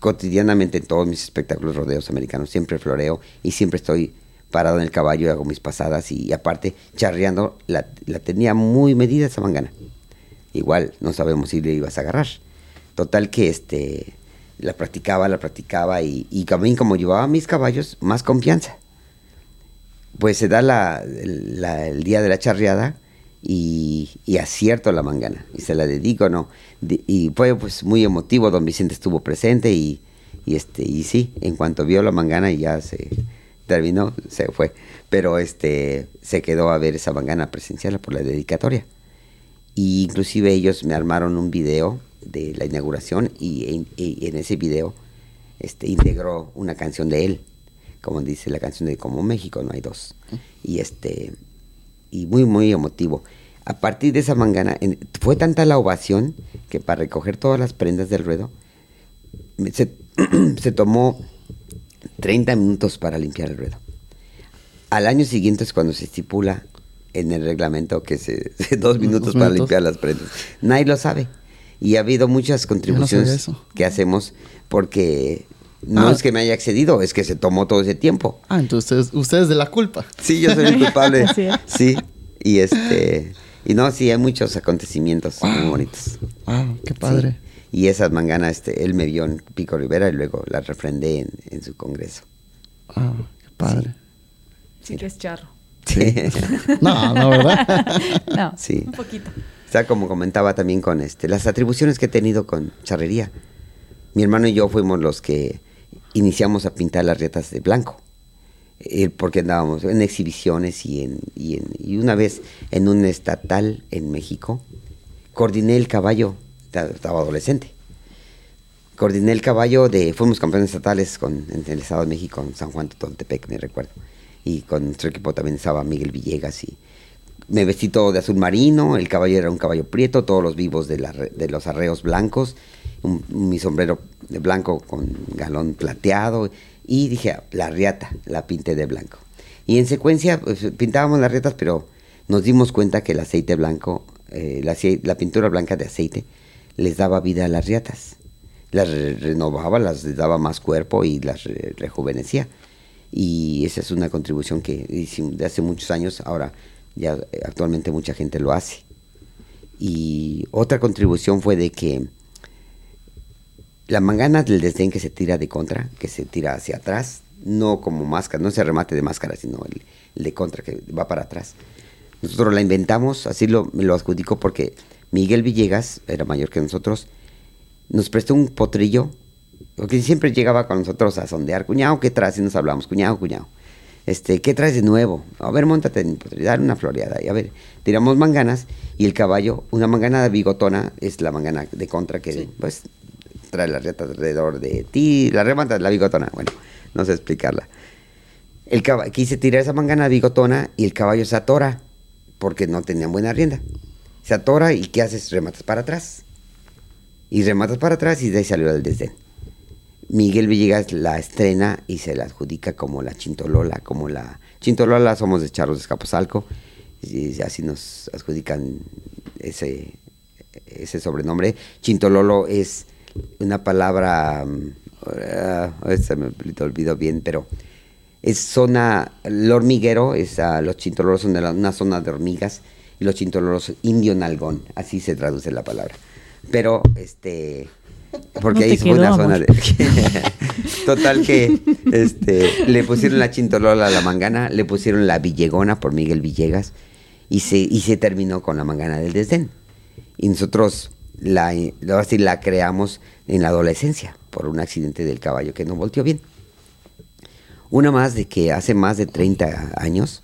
cotidianamente en todos mis espectáculos rodeos americanos siempre floreo y siempre estoy parado en el caballo, hago mis pasadas y, aparte charreando, la, la, tenía muy medida esa mangana. Igual, no sabemos si le ibas a agarrar. Total que este la practicaba, la practicaba y, y también como llevaba mis caballos, más confianza. Pues se da la, el día de la charreada y, y, acierto la mangana y se la dedico, ¿no? y fue pues muy emotivo, don Vicente estuvo presente y, y, este, y sí, en cuanto vio la mangana y ya se terminó, se fue. Pero este, se quedó a ver esa mangana presencial por la dedicatoria. Y inclusive ellos me armaron un video de la inauguración y en, ese video este, integró una canción de él, como dice la canción de Como México, no hay dos. Y este y muy, muy emotivo. A partir de esa mangana, fue tanta la ovación que para recoger todas las prendas del ruedo, se, se tomó 30 minutos para limpiar el ruedo. Al año siguiente es cuando se estipula en el reglamento que se dos minutos, para limpiar las prendas. Nadie lo sabe. Y ha habido muchas contribuciones que hacemos porque no ah. es que me haya excedido, es que se tomó todo ese tiempo. Ah, entonces usted es de la culpa. Sí, yo soy el culpable. sí. Y este y no, sí hay muchos acontecimientos muy bonitos. Wow, qué padre. Y esas manganas este él me vio en Pico Rivera y luego las refrendé en, su congreso. Wow, qué padre. Sí, que es charro. Sí. no, no, ¿verdad? no, sí. un poquito. O sea, como comentaba también con este, las atribuciones que he tenido con charrería. Mi hermano y yo fuimos los que iniciamos a pintar las rietas de blanco. Eh, porque andábamos en exhibiciones y, en, y, una vez en un estatal en México, coordiné el caballo, estaba adolescente. Coordiné el caballo de, fuimos campeones estatales con, en el Estado de México, en San Juan de Tontepec, me recuerdo. Y con nuestro equipo también estaba Miguel Villegas y me vestí todo de azul marino, el caballo era un caballo prieto, todos los vivos de, de los arreos blancos, mi sombrero de blanco con galón plateado y dije, la riata, la pinté de blanco. Y en secuencia pues, pintábamos las riatas, pero nos dimos cuenta que el aceite blanco, eh, la, pintura blanca de aceite, les daba vida a las riatas. Las renovaba, las daba más cuerpo y las rejuvenecía. Y esa es una contribución que de hace muchos años, ahora ya actualmente mucha gente lo hace. Y otra contribución fue de que la mangana del desdén que se tira de contra, que se tira hacia atrás, no como máscara, no se remate de máscara, sino el, de contra que va para atrás. Nosotros la inventamos, así lo, me lo adjudico porque Miguel Villegas, era mayor que nosotros, nos prestó un potrillo, porque siempre llegaba con nosotros a sondear, cuñado, ¿qué traes? Y nos hablamos, cuñado, cuñado este, ¿qué traes de nuevo? A ver, montate en dar una floreada. Y a ver, tiramos manganas y el caballo, una mangana de bigotona es la mangana de contra que pues trae la rieta alrededor de ti, la remata la bigotona. Bueno, no sé explicarla. El quise tirar esa mangana bigotona y el caballo se atora porque no tenían buena rienda. Se atora y ¿qué haces? Rematas para atrás. Y rematas para atrás y de ahí salió el desdén. Miguel Villegas la estrena y se la adjudica como la Chintolola, como la Chintolola somos de Charros de y así nos adjudican ese, ese sobrenombre. Chintololo es una palabra, uh, se me olvidó bien, pero es zona, el hormiguero, es, los chintololos son de una zona de hormigas y los chintololos indio nalgón, así se traduce la palabra. Pero este porque ahí fue una zona de... Total que este, le pusieron la chintolola a la mangana, le pusieron la villegona por Miguel Villegas y se, y se terminó con la mangana del desdén. Y nosotros la, la creamos en la adolescencia por un accidente del caballo que no volteó bien. Una más de que hace más de 30 años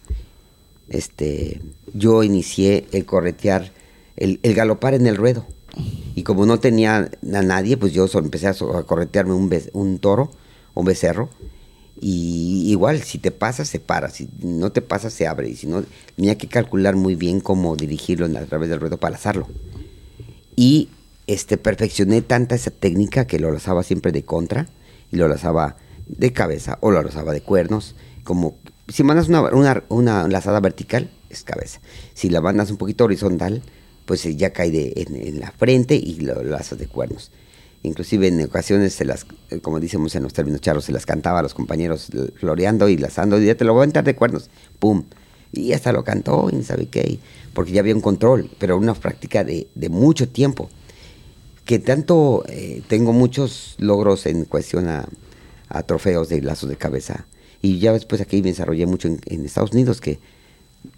este, yo inicié el corretear, el, galopar en el ruedo y como no tenía a nadie, pues yo empecé a, corretearme un, un toro, un becerro. Y igual, si te pasa, se para. Si no te pasa, se abre. Y si no, tenía que calcular muy bien cómo dirigirlo a través del ruedo para lazarlo. Y este, perfeccioné tanta esa técnica que lo lazaba siempre de contra. Y lo lazaba de cabeza o lo lazaba de cuernos. Como si mandas una, una, una lazada vertical, es cabeza. Si la mandas un poquito horizontal, pues eh, ya cae en, la frente y lo lazas de cuernos. Inclusive en ocasiones se las, eh, como decimos en los términos charros, se las cantaba a los compañeros floreando y lazando, y ya te lo voy a aventar de cuernos, ¡pum! Y hasta lo cantó y sabe qué, porque ya había un control, pero una práctica de, de mucho tiempo. Que tanto eh, tengo muchos logros en cuestión a, a trofeos de lazos de cabeza. Y ya después aquí me desarrollé mucho en, Estados Unidos, que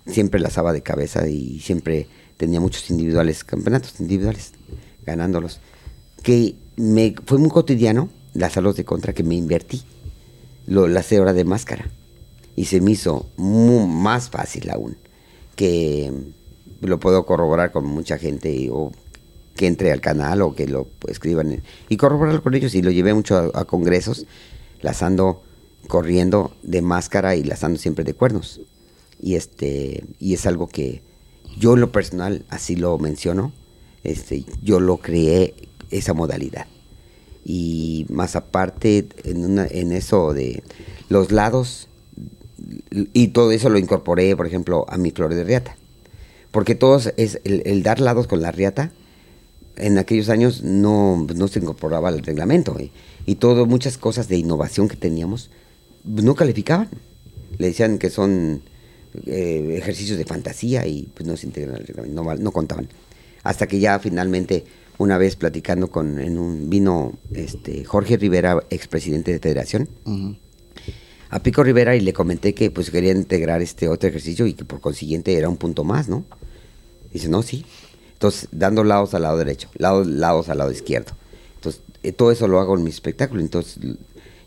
siempre lazaba de cabeza y siempre tenía muchos individuales, campeonatos individuales, ganándolos. Que me fue muy cotidiano lazarlos de contra que me invertí. Lo lacé ahora de máscara. Y se me hizo más fácil aún. Que lo puedo corroborar con mucha gente o que entre al canal o que lo escriban y corroborarlo con ellos. Y lo llevé mucho a, a congresos, lazando, corriendo de máscara y lazando siempre de cuernos y este y es algo que yo en lo personal así lo menciono este yo lo creé esa modalidad y más aparte en, una- en eso de los lados y todo eso lo incorporé por ejemplo a mi flores de riata porque todos es el, dar lados con la riata en aquellos años no, no se incorporaba al reglamento y, y todo muchas cosas de innovación que teníamos no calificaban le decían que son eh, ejercicios de fantasía y pues no se integran al reglamento, no, no contaban. Hasta que ya finalmente, una vez platicando con, en un, vino este, Jorge Rivera, expresidente de Federación. A Pico Rivera y le comenté que pues quería integrar este otro ejercicio y que por consiguiente era un punto más, ¿no? Dice, no, sí. Entonces, dando lados al lado derecho, lados, lados al lado izquierdo. Entonces, eh, todo eso lo hago en mi espectáculo. Entonces,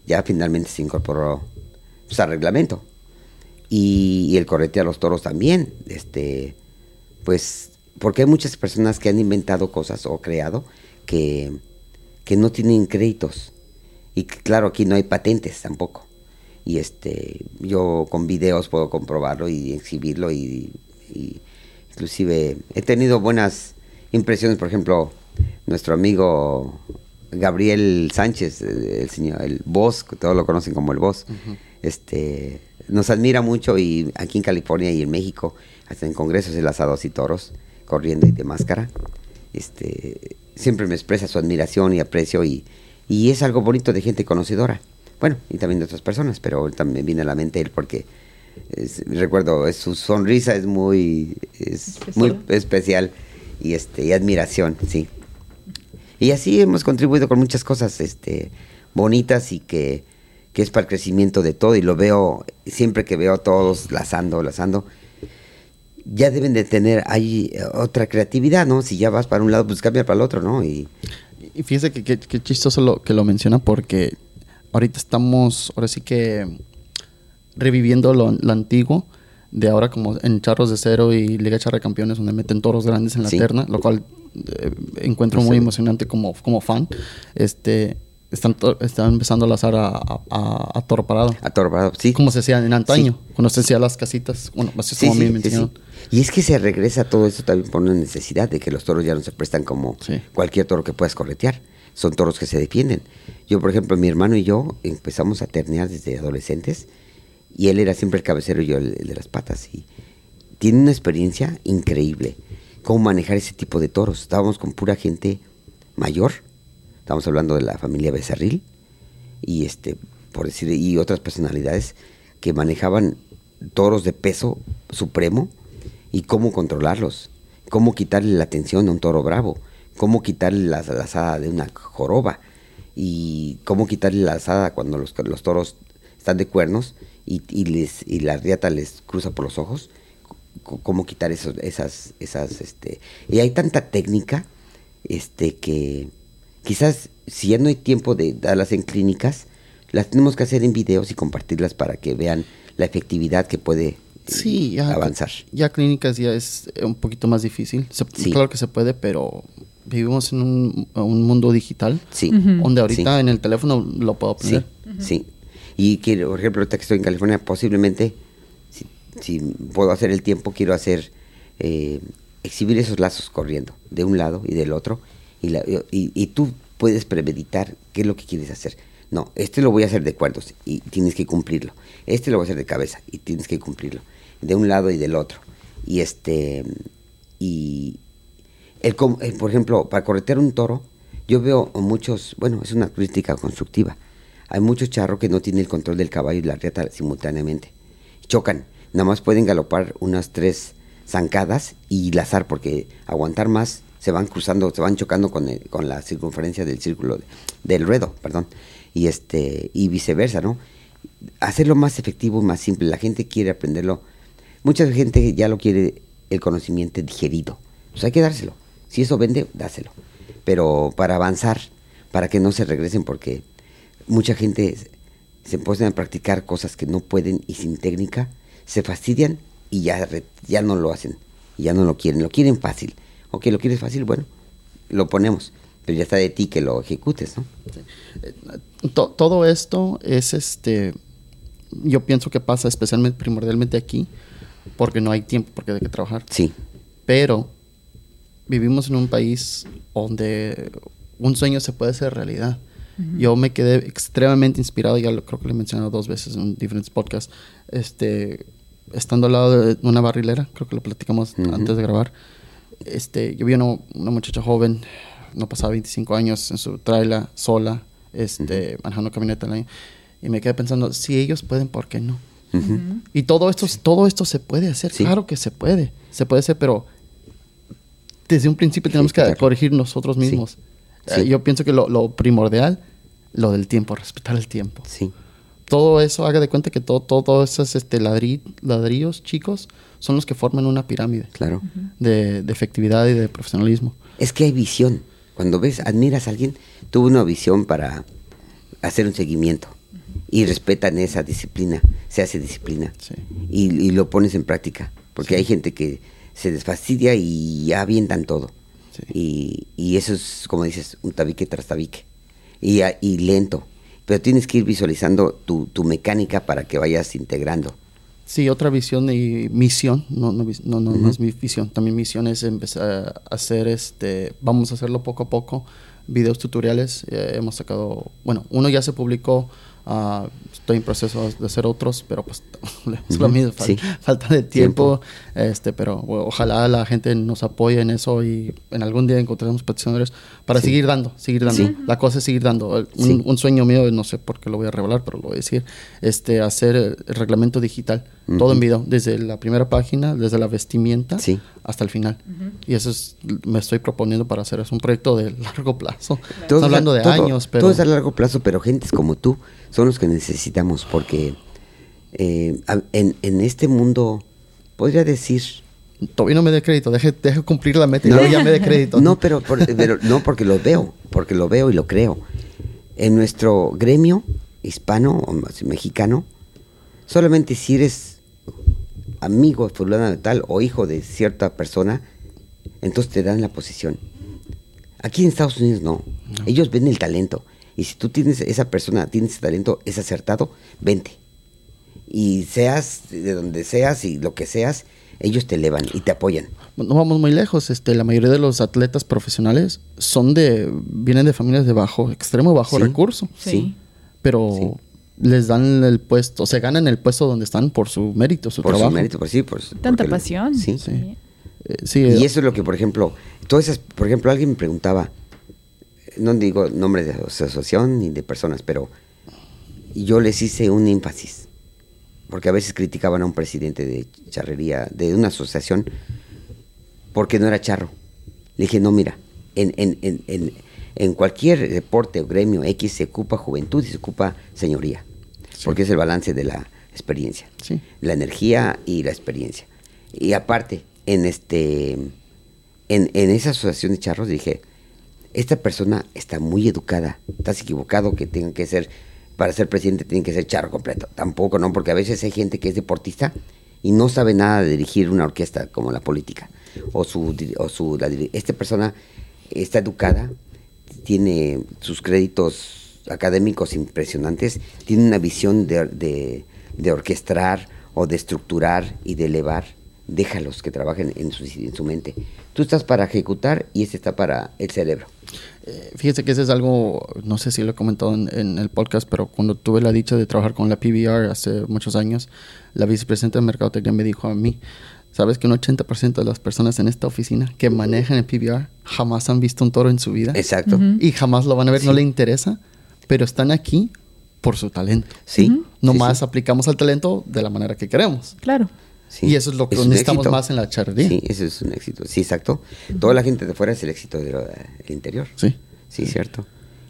ya finalmente se incorporó pues, al reglamento. Y, y el correte a los toros también. Este, pues, porque hay muchas personas que han inventado cosas o creado que, que no tienen créditos. Y claro, aquí no hay patentes tampoco. Y este, yo con videos puedo comprobarlo y exhibirlo y, y inclusive he tenido buenas impresiones, por ejemplo, nuestro amigo Gabriel Sánchez, el señor, el boss, que todos lo conocen como el boss, este, nos admira mucho y aquí en California y en México, hasta en congresos de asados y toros, corriendo y de máscara, este, siempre me expresa su admiración y aprecio y, y es algo bonito de gente conocedora. Bueno, y también de otras personas, pero también viene a la mente él porque es- recuerdo, es- su sonrisa es muy, es Especial. muy especial y este y admiración, sí. Y así hemos contribuido con muchas cosas este bonitas y que, que es para el crecimiento de todo y lo veo siempre que veo a todos lazando, lazando ya deben de tener ahí eh, otra creatividad, ¿no? Si ya vas para un lado, pues cambia para el otro, ¿no? Y Y fíjese que, que- que chistoso lo, que lo menciona porque ahorita estamos, ahora sí que reviviendo lo, lo antiguo de ahora como en Charros de Cero y Liga Charra de Campeones donde meten toros grandes en la Sí. terna, lo cual eh, encuentro muy emocionante como, como fan. Este, están, están empezando a lazar a, a, a- a toro parado. sí. Como se hacía en antaño, cuando se hacían las casitas. Bueno, así es como a mí me enseñaron. Y es que se regresa todo esto también por una necesidad de que los toros ya no se prestan como cualquier toro que puedas corretear. Son toros que se defienden. Yo, por ejemplo, mi hermano y yo empezamos a ternear desde adolescentes y él era siempre el cabecero y yo el, de las patas. Y tiene una experiencia increíble. Cómo manejar ese tipo de toros. Estábamos con pura gente mayor. Estamos hablando de la familia Becerril y este por decir y otras personalidades que manejaban toros de peso supremo y cómo controlarlos, cómo quitarle la atención a un toro bravo, cómo quitarle la lazada de una joroba y cómo quitarle la lazada cuando los, los toros están de cuernos y, y les y la riata les cruza por los ojos, cómo quitar esos, esas esas este y hay tanta técnica este que quizás si ya no hay tiempo de darlas en clínicas, las tenemos que hacer en videos y compartirlas para que vean la efectividad que puede eh, Sí, ya, avanzar. Ya clínicas ya es eh, un poquito más difícil. Se- Sí. Claro que se puede, pero vivimos en un, un mundo digital Sí. donde ahorita Sí. en el teléfono lo puedo Sí, sí. Y quiero, por ejemplo, ahorita que estoy en California, posiblemente, si, si puedo hacer el tiempo, quiero hacer, eh, exhibir esos lazos corriendo, de un lado y del otro, y, la- y, y tú puedes premeditar qué es lo que quieres hacer. No, este lo voy a hacer de cuernos y tienes que cumplirlo. Este lo voy a hacer de cabeza y tienes que cumplirlo. De un lado y del otro. Y este, y el, com- eh, por ejemplo, para corretear un toro, Yo veo muchos, bueno, es una crítica constructiva. Hay muchos charros que no tienen el control del caballo y la riata simultáneamente. Chocan. Nada más pueden galopar unas tres zancadas y lazar porque aguantar más se van cruzando, se van chocando con, el- con la circunferencia del círculo, de- del ruedo, perdón. Y, este, y viceversa, ¿no? Hacerlo más efectivo y más simple. La gente quiere aprenderlo. Mucha gente ya lo quiere el conocimiento digerido. Pues hay que dárselo. Si eso vende, dáselo. Pero para avanzar, para que no se regresen, porque mucha gente se ponen a practicar cosas que no pueden y sin técnica, se fastidian y ya, ya no lo hacen. Ya no lo quieren. Lo quieren fácil. Ok, lo quieres fácil, bueno, lo ponemos. Pero ya está de ti que lo ejecutes, ¿no? To- todo esto es este. Yo pienso que pasa especialmente, primordialmente aquí, porque no hay tiempo, porque hay que trabajar. Sí, Pero vivimos en un país donde un sueño se puede hacer realidad. Yo me quedé extremadamente inspirado, ya lo, creo que lo he mencionado dos veces en diferentes podcasts, este, estando al lado de una barrilera, creo que lo platicamos Ujú. antes de grabar. Este, yo vi una, una muchacha joven, no pasaba 25 años, en su trailer, sola, este, manejando camioneta al año, y me quedé pensando, si ellos pueden, ¿por qué no? Y todo esto, todo esto se puede hacer, Sí. claro que se puede, se puede hacer, pero desde un principio tenemos que corregir nosotros mismos. Sí. Eh, yo pienso que lo, lo primordial, lo del tiempo, respetar el tiempo. sí. Todo eso, haga de cuenta que todo, todos esos este, ladri- ladrillos chicos son los que forman una pirámide Claro. de, de efectividad y de profesionalismo. Es que hay visión. Cuando ves, admiras a alguien, tuvo una visión para hacer un seguimiento. Y respetan esa disciplina, se hace disciplina. Sí. Y, y lo pones en práctica. Porque hay gente que se desfastidia y ya avientan todo. Sí. Y, y eso es, como dices, un tabique tras tabique. Y, y lento. Pero tienes que ir visualizando tu, tu mecánica para que vayas integrando. Sí, otra visión y misión, no, no, no, no, es mi visión, también misión es empezar a hacer, este, vamos a hacerlo poco a poco, videos tutoriales, eh, hemos sacado, bueno, uno ya se publicó, ah, estoy en proceso de hacer otros, pero pues es lo mismo, fal- sí. falta de tiempo, este, pero ojalá la gente nos apoye en eso y en algún día encontremos patrocinadores para Sí. seguir dando, seguir dando. Sí. La cosa es seguir dando. Un, Sí. un sueño mío, no sé por qué lo voy a revelar, pero lo voy a decir, este, hacer el reglamento digital, todo en video, desde la primera página, desde la vestimenta Sí. hasta el final. Y eso es, me estoy proponiendo para hacer, es un proyecto de largo plazo. Todo Estamos hablando de todo- años, pero... Todo es a largo plazo, pero gentes como tú son los que necesitamos, porque eh, en, en este mundo, podría decir... Todavía no me dé crédito, deje, deje cumplir la meta y No. luego ya me dé crédito. No, pero, por- pero no porque lo veo, porque lo veo y lo creo. En nuestro gremio hispano o mexicano, solamente si eres amigo de fulano de tal o hijo de cierta persona, entonces te dan la posición. Aquí en Estados Unidos no. Ellos ven el talento. Y si tú tienes esa persona, tienes ese talento, es acertado, vente. Y seas de donde seas y lo que seas, ellos te elevan y te apoyan. no vamos muy lejos. Este, la mayoría de los atletas profesionales son de, vienen de familias de bajo, extremo bajo Sí. recurso, Sí. pero Sí. Les dan el puesto, se ganan el puesto donde están por su mérito, su por trabajo. su mérito, por sí, por su- Tanta porque lo- pasión. Sí. Sí. Eh, sí, Y eh, eso es lo que, por ejemplo, todas esas, por ejemplo, alguien me preguntaba, no digo nombre de asociación ni de personas, pero yo les hice un énfasis, porque a veces criticaban a un presidente de charrería, de una asociación, porque no era charro. Le dije, no, mira, en, en, en, en, en cualquier deporte o gremio X se ocupa juventud y se ocupa señoría, porque es el balance de la experiencia sí. la energía y la experiencia. Y aparte, en este en, en esa asociación de charros dije, esta persona está muy educada, estás equivocado que tenga que ser, para ser presidente tiene que ser charro completo. Tampoco, ¿no? Porque a veces hay gente que es deportista y no sabe nada de dirigir una orquesta como la política. O su, o su la esta persona está educada, tiene sus créditos académicos impresionantes, tiene una visión de, de, de orquestar o de estructurar y de elevar. Déjalos que trabajen en su, en su mente. Tú estás para ejecutar y este está para el cerebro. Eh, Fíjese que ese es algo, no sé si lo he comentado en, el podcast, pero cuando tuve la dicha de trabajar con la PBR hace muchos años, la vicepresidenta de Mercadotecnia me dijo a mí, ¿Sabes que un 80% de las personas en esta oficina que manejan el PBR jamás han visto un toro en su vida? Exacto. Y jamás lo van a ver, no le interesa, pero están aquí por su talento. Sí. Nomás sí, aplicamos al talento de la manera que queremos. Claro. sí. Y eso es lo que necesitamos éxito. más en la charrería. Sí, eso es un éxito. Sí, exacto. Toda la gente de fuera es el éxito del interior. Sí. Sí, cierto.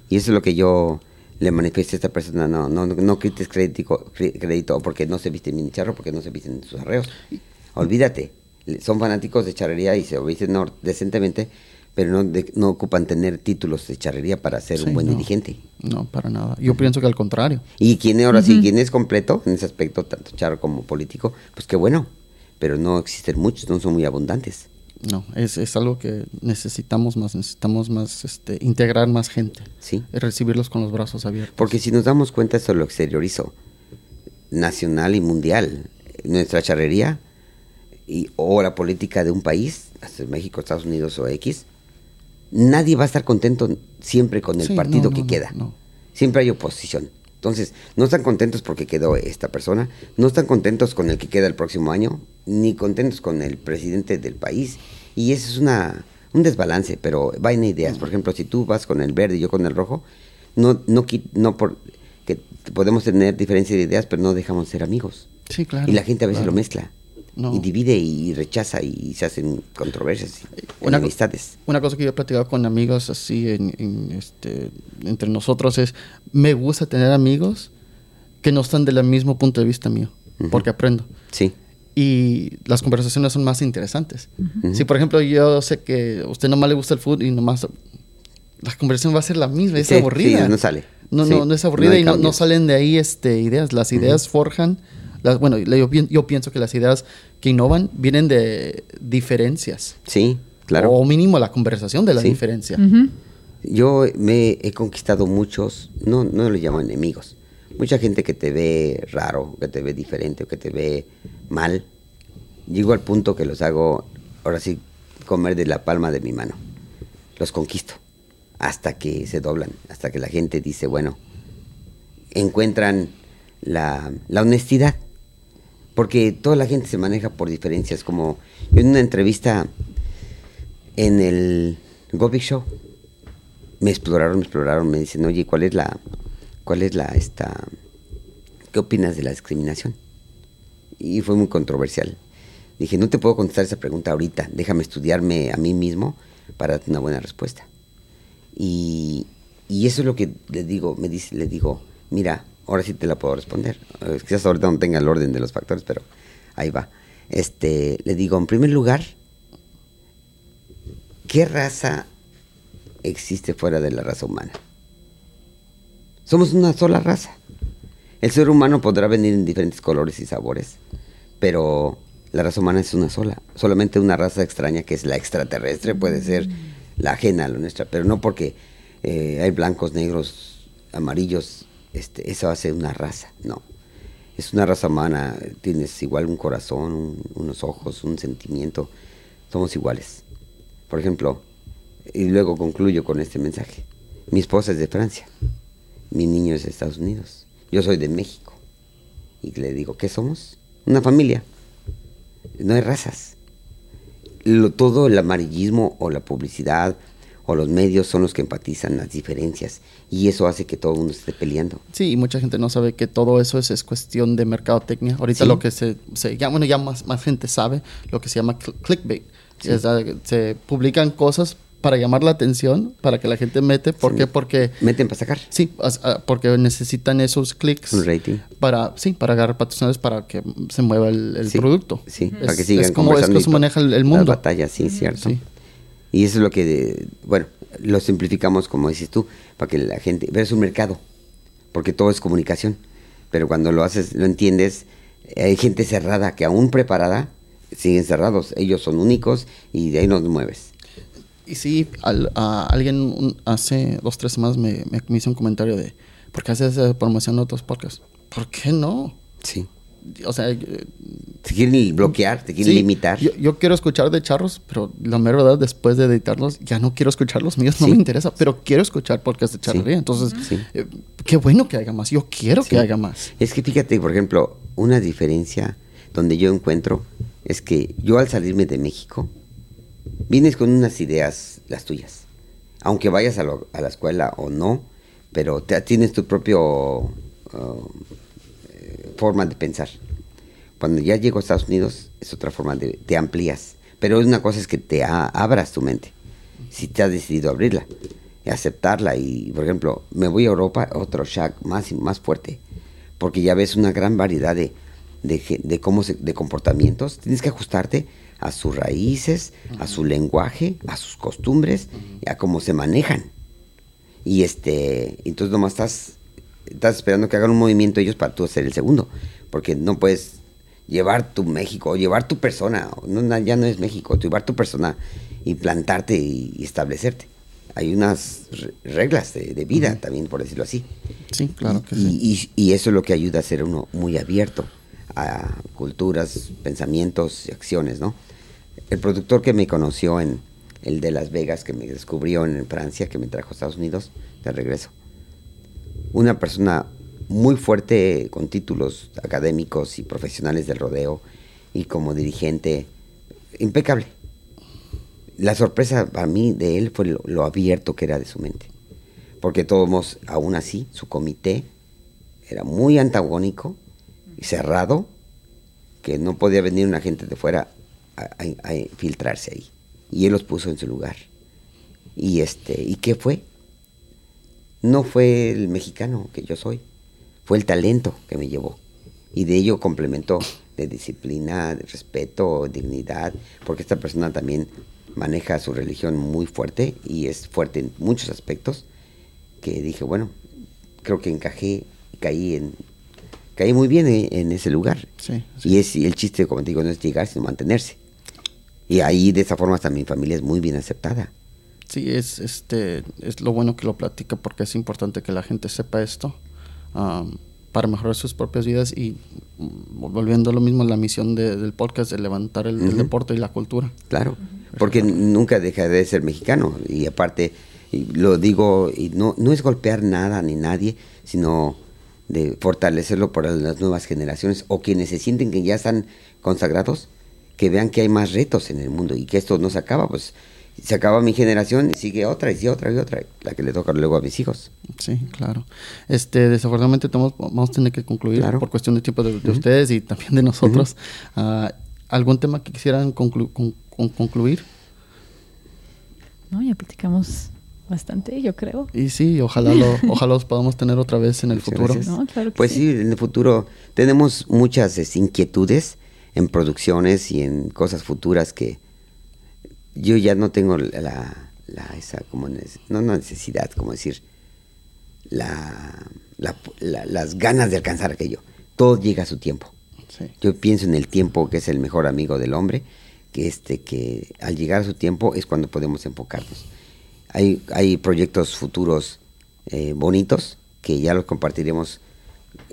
Y eso es lo que yo le manifiesto a esta persona. No, no, no quites crédito, crédito porque no se visten bien charro, porque no se visten sus arreos. Olvídate. Son fanáticos de charrería y se visten or- decentemente, pero no, de- no ocupan tener títulos de charrería para ser Sí, un buen no. dirigente. No, para nada. Yo pienso que al contrario. Y quien ahora sí, quien es completo en ese aspecto, tanto charro como político, pues qué bueno. Pero no existen muchos, no son muy abundantes. No, es, es algo que necesitamos más, necesitamos más, este, integrar más gente. Sí. Y recibirlos con los brazos abiertos. Porque si nos damos cuenta, eso lo exteriorizo, nacional y mundial. Nuestra charrería y, o la política de un país, México, Estados Unidos o X, nadie va a estar contento siempre con el Sí, partido no, que no, queda. no. Siempre hay oposición. Entonces, no están contentos porque quedó esta persona, no están contentos con el que queda el próximo año, ni contentos con el presidente del país. Y eso es una, un desbalance, pero va en ideas. Por ejemplo, si tú vas con el verde y yo con el rojo, no, no, no por que podemos tener diferencia de ideas, pero no dejamos de ser amigos. Sí, claro. y la gente a veces claro. lo mezcla. No. Y divide y rechaza y se hacen controversias y Una enemistades. Una cosa que yo he platicado con amigos así en, en, este, entre nosotros es, me gusta tener amigos que no están del mismo punto de vista mío, porque aprendo. Sí, Y las conversaciones son más interesantes. Si, por ejemplo, yo sé que a usted nomás le gusta el fútbol y nomás... La conversación va a ser la misma, es Sí, aburrida. sí, no sale. No, Sí, no, no es aburrida no y no, salen de ahí este, ideas. Las ideas forjan... Las, bueno, yo, pi- yo pienso que las ideas que innovan vienen de diferencias. sí, claro. O mínimo la conversación de la Sí. diferencia. Yo me he conquistado muchos, no, no los llamo enemigos, mucha gente que te ve raro, que te ve diferente, o que te ve mal. Llego al punto que los hago, ahora sí, comer de la palma de mi mano. Los conquisto hasta que se doblan, hasta que la gente dice, bueno, encuentran la, la honestidad. Porque toda la gente se maneja por diferencias, como yo en una entrevista en el Gobi Show, me exploraron, me exploraron, me dicen, oye, ¿cuál es la, cuál es la, esta, qué opinas de la discriminación? Y fue muy controversial. Dije, no te puedo contestar esa pregunta ahorita, déjame estudiarme a mí mismo para darte una buena respuesta. Y, y eso es lo que le digo, me dice, le digo, mira, ahora sí te la puedo responder. Quizás ahorita no tenga el orden de los factores, pero ahí va. Este, le digo, en primer lugar, ¿qué raza existe fuera de la raza humana? Somos una sola raza. El ser humano podrá venir en diferentes colores y sabores, pero la raza humana es una sola. Solamente una raza extraña que es la extraterrestre puede ser la ajena a la nuestra, pero no porque eh, hay blancos, negros, amarillos, este, eso hace una raza, no. Es una raza humana, tienes igual un corazón, un- unos ojos, un sentimiento, somos iguales. Por ejemplo, y luego concluyo con este mensaje. Mi esposa es de Francia, mi niño es de Estados Unidos, yo soy de México. Y le digo, ¿qué somos? Una familia. No hay razas. Lo- todo el amarillismo o la publicidad o los medios son los que empatizan las diferencias y eso hace que todo el mundo esté peleando. Sí, y mucha gente no sabe que todo eso es, es cuestión de mercadotecnia. Ahorita Sí. lo que se, se ya, bueno, ya más, más gente sabe lo que se llama cl- clickbait. Sí. Es, se publican cosas para llamar la atención, para que la gente mete. ¿Por Sí. qué? Porque Meten para sacar sí, ah, porque necesitan esos clics un rating. para sí, para agarrar patrocinadores para que se mueva el, el Sí, producto. Sí, Es- para que sigan es como, es y se maneja el, el mundo. batallas, sí, cierto. Sí. Y eso es lo que, bueno, lo simplificamos como dices tú, para que la gente, pero es un mercado, porque todo es comunicación, pero cuando lo haces, lo entiendes, hay gente cerrada que aún preparada, siguen cerrados, ellos son únicos y de ahí no te mueves. Y sí, al- a alguien un- hace dos, tres semanas me, me- me hizo un comentario de, ¿por qué haces promoción en otros podcasts? ¿Por qué no? Sí. O sea, eh, Te quieren bloquear, te quieren sí, limitar. Yo, yo quiero escuchar de charros, pero la mera verdad, después de editarlos, ya no quiero escuchar los míos, no Sí. me interesa, pero quiero escuchar podcasts de charrería. Entonces, eh, qué bueno que haya más, yo quiero que haya más. Es que fíjate, por ejemplo, una diferencia donde yo encuentro es que yo al salirme de México, vienes con unas ideas, las tuyas. Aunque vayas a, lo- a la escuela o no, pero te- tienes tu propio uh, forma de pensar. Cuando ya llego a Estados Unidos es otra forma de, te amplías. Pero una cosa es que te abras tu mente. Si te has decidido abrirla y aceptarla y, por ejemplo, me voy a Europa, otro shock más más fuerte. Porque ya ves una gran variedad de, de, cómo de comportamientos. Tienes que ajustarte a sus raíces, a su lenguaje, a sus costumbres, a cómo se manejan. Y este, entonces nomás estás, estás esperando que hagan un movimiento ellos para tú hacer el segundo. Porque no puedes llevar tu México, o llevar tu persona, no, ya no es México, llevar tu persona, implantarte y, y establecerte. Hay unas re- reglas de, de vida también, por decirlo así. Sí, claro que y, sí. y- y eso es lo que ayuda a ser uno muy abierto a culturas, pensamientos y acciones, ¿no? El productor que me conoció en el de Las Vegas, que me descubrió en Francia, que me trajo a Estados Unidos, de regreso. Una persona muy fuerte con títulos académicos y profesionales del rodeo y como dirigente, impecable. La sorpresa para mí de él fue lo, abierto que era de su mente. Porque todos, aún así, su comité era muy antagónico y cerrado, que no podía venir una gente de fuera a filtrarse ahí. Y él los puso en su lugar. Y este, ¿y qué fue? No fue el mexicano que yo soy, fue el talento que me llevó. Y de ello complementó de disciplina, de respeto, dignidad, porque esta persona también maneja su religión muy fuerte y es fuerte en muchos aspectos, que dije, bueno, creo que encajé, caí en caí muy bien en, en ese lugar. Sí, Y es y el chiste, como te digo, no es llegar, sino mantenerse. Y ahí de esa forma también mi familia es muy bien aceptada. Sí, es, este, es lo bueno que lo platica porque es importante que la gente sepa esto para mejorar sus propias vidas y mm, volviendo a lo mismo, la misión de- del podcast de levantar el, deporte y la cultura. Claro, porque nunca deja de ser mexicano. Y aparte, y lo digo, y no, no es golpear nada ni nadie, sino de fortalecerlo para las nuevas generaciones o quienes se sienten que ya están consagrados, que vean que hay más retos en el mundo y que esto no se acaba, pues se acaba mi generación y sigue otra y sigue otra y otra, la que le toca luego a mis hijos. Sí, claro. Este, desafortunadamente tenemos- vamos a tener que concluir Claro. por cuestión de tiempo de, de ustedes y también de nosotros. Ah, ¿Algún tema que quisieran conclu- con- con- concluir? No, ya platicamos bastante, yo creo. Y sí, ojalá lo, ojalá los podamos tener otra vez en el Muchas futuro. gracias. No, claro que Pues sí. sí, en el futuro tenemos muchas este, inquietudes en producciones y en cosas futuras que yo ya no tengo la, la- esa como no no necesidad, como decir la, la- la- las ganas de alcanzar aquello. Todo llega a su tiempo. Sí. Yo pienso en el tiempo que es el mejor amigo del hombre, que este que al llegar a su tiempo es cuando podemos enfocarnos. Hay, hay proyectos futuros eh, bonitos que ya los compartiremos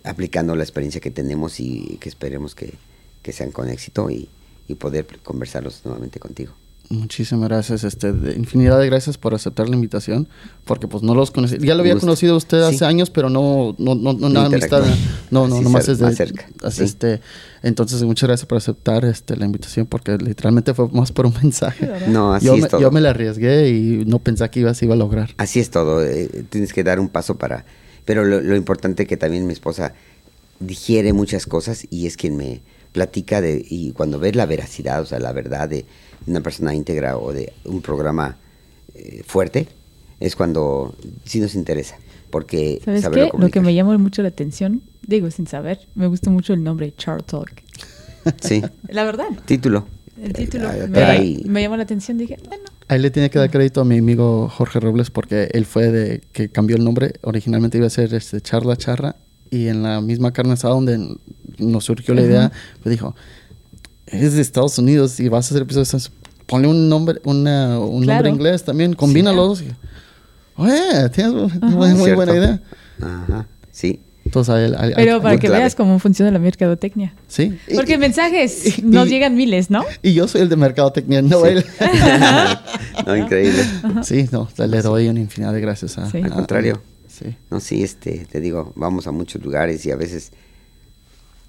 aplicando la experiencia que tenemos y que esperemos que, que sean con éxito y, y poder conversarlos nuevamente contigo. Muchísimas gracias, este, de- infinidad de gracias por aceptar la invitación, porque pues no los conocí, ya lo había conocido usted hace Sí. años, pero no, no, no, no No nada amistad, no, no, nomás cer- es de, cerca, así, sí. este, entonces muchas gracias por aceptar, este, la invitación, porque literalmente fue más por un mensaje. No, así yo, es me, todo. yo me la arriesgué y no pensé que iba, se iba a lograr. Así es todo, eh, tienes que dar un paso para... Pero lo, lo importante que también mi esposa digiere muchas cosas y es quien me platica de... Y cuando ves la veracidad, o sea, la verdad de una persona íntegra o de un programa eh, fuerte, es cuando sí nos interesa. Porque ¿Sabes qué? Lo que me llamó mucho la atención, digo sin saber, me gusta mucho el nombre Char Talk. Sí, La verdad, título. el título me, llamó la atención. Dije, bueno, Ahí le tiene que dar crédito a mi amigo Jorge Robles porque él fue de que cambió el nombre. Originalmente iba a ser este Charla Charra y en la misma carne asada donde nos surgió la idea, me dijo, es de Estados Unidos y vas a hacer episodios, ponle un nombre, una- un Claro. nombre inglés también, combina Sí. los dos. Y, Oye, tienes muy, Ajá. muy Cierto. buena idea. Ajá, sí. Entonces, pero para que clave. veas cómo funciona la mercadotecnia. sí. Y- Porque mensajes y- nos y- llegan miles, ¿no? Y yo soy el de mercadotecnia, no Sí. él. no, increíble. sí, no, le doy una infinidad de gracias a... Sí. a- Al contrario. Sí. No, sí, este, te digo, vamos a muchos lugares y a veces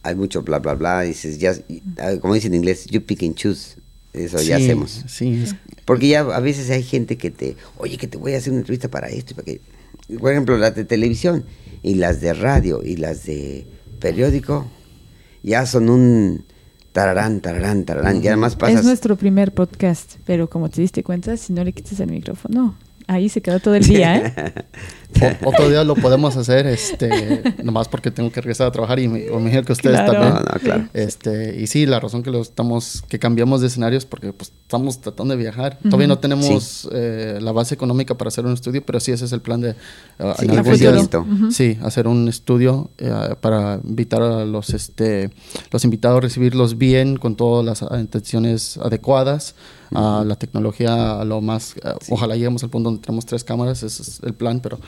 hay mucho bla, bla, bla. Dices, ya, ah, como dicen en inglés, you pick and choose. Eso ya hacemos. Sí, es- Porque ya a veces hay gente que te, oye, que te voy a hacer una entrevista para esto para aquello. Por ejemplo, las de televisión y las de radio y las de periódico ya son un tararán, tararán, tararán. Y además pasas. Es nuestro primer podcast, pero como te diste cuenta, si no le quitas el micrófono, ahí se queda todo el día, ¿eh? o- otro día lo podemos hacer, este, nomás porque tengo que regresar a trabajar y me, imagino que ustedes Claro. también. No, no, claro. Este, y sí, la razón que lo estamos, que cambiamos de escenarios porque pues estamos tratando de viajar. Todavía no tenemos eh, la base económica para hacer un estudio, pero sí ese es el plan de uh, Sí, en a algún día- futuro. Sí, hacer un estudio eh, para invitar a los este los invitados, recibirlos bien con todas las intenciones adecuadas, a la tecnología a lo más eh, ojalá lleguemos al punto donde tenemos tres cámaras, ese es el plan, pero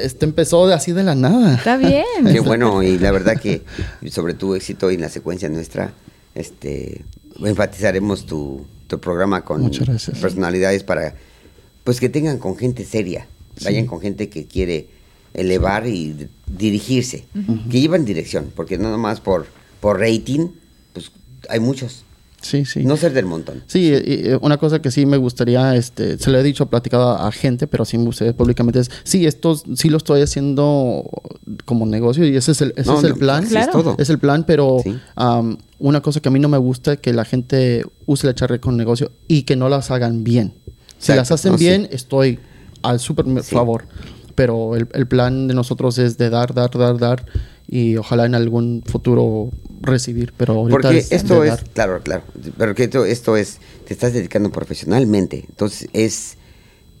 este empezó de así de la nada. Está bien. Qué bueno, y la verdad que sobre tu éxito y en la secuencia nuestra, este, enfatizaremos tu, tu programa con Muchas gracias. personalidades para, pues que tengan con gente seria, vayan con gente que quiere elevar y d- dirigirse, que llevan dirección, porque no nomás por, por rating, pues hay muchos, Sí, sí. no ser del montón. Sí, y- y una cosa que sí me gustaría, este, se lo he dicho, platicado a, a gente, pero sí me gustaría públicamente es, sí, esto sí lo estoy haciendo como negocio y ese es el, ese No, es el plan. es todo. Es el plan, pero Sí. am, una cosa que a mí no me gusta es que la gente use la charre con negocio y que no las hagan bien. Si Exacto. las hacen No, sí. bien, estoy al súper Sí. favor. Pero el, el plan de nosotros es de dar, dar, dar, dar y ojalá en algún futuro recibir. Pero ahorita Porque es esto es, dar. claro, claro, pero que esto, esto es, te estás dedicando profesionalmente, entonces es,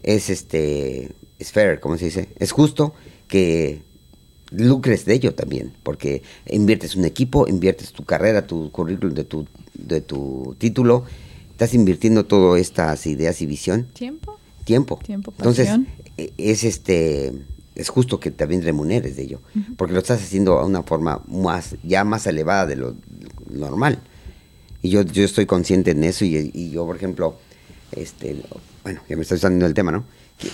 es este, es fair, como se dice, es justo que lucres de ello también, porque inviertes un equipo, inviertes tu carrera, tu currículum de tu, de tu título, estás invirtiendo todas estas ideas y visión, ¿Tiempo? tiempo. Tiempo, Entonces, pasión. e- es este es justo que también remuneres de ello, porque lo estás haciendo a una forma más ya más elevada de lo normal. Y yo, yo estoy consciente en eso y, y yo, por ejemplo, este, bueno, ya me estoy saliendo del tema, ¿no?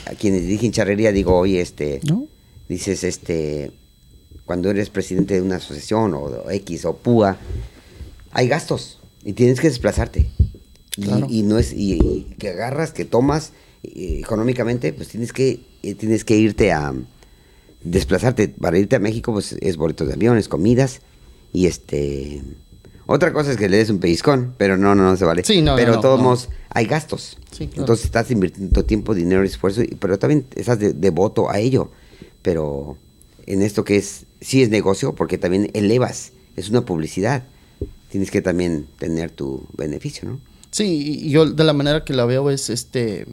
A quienes dirigen charrería digo, oye, este, ¿No? dices, este, cuando eres presidente de una asociación o, o X o PUA, hay gastos y tienes que desplazarte. Y-. Y, no es, y, y que agarras, que tomas eh, económicamente, pues tienes que, eh, tienes que irte a desplazarte. Para irte a México, pues es boletos de aviones, comidas y este. Otra cosa es que le des un pellizcón, pero no, no, no se vale. Sí, no, pero no, de todos no. modos, hay gastos. Sí, claro. Entonces estás invirtiendo tiempo, dinero y esfuerzo, y- pero también estás de- devoto a ello. Pero en esto que es, sí es negocio, porque también elevas, es una publicidad. Tienes que también tener tu beneficio, ¿no? Sí, y yo de la manera que la veo es, este,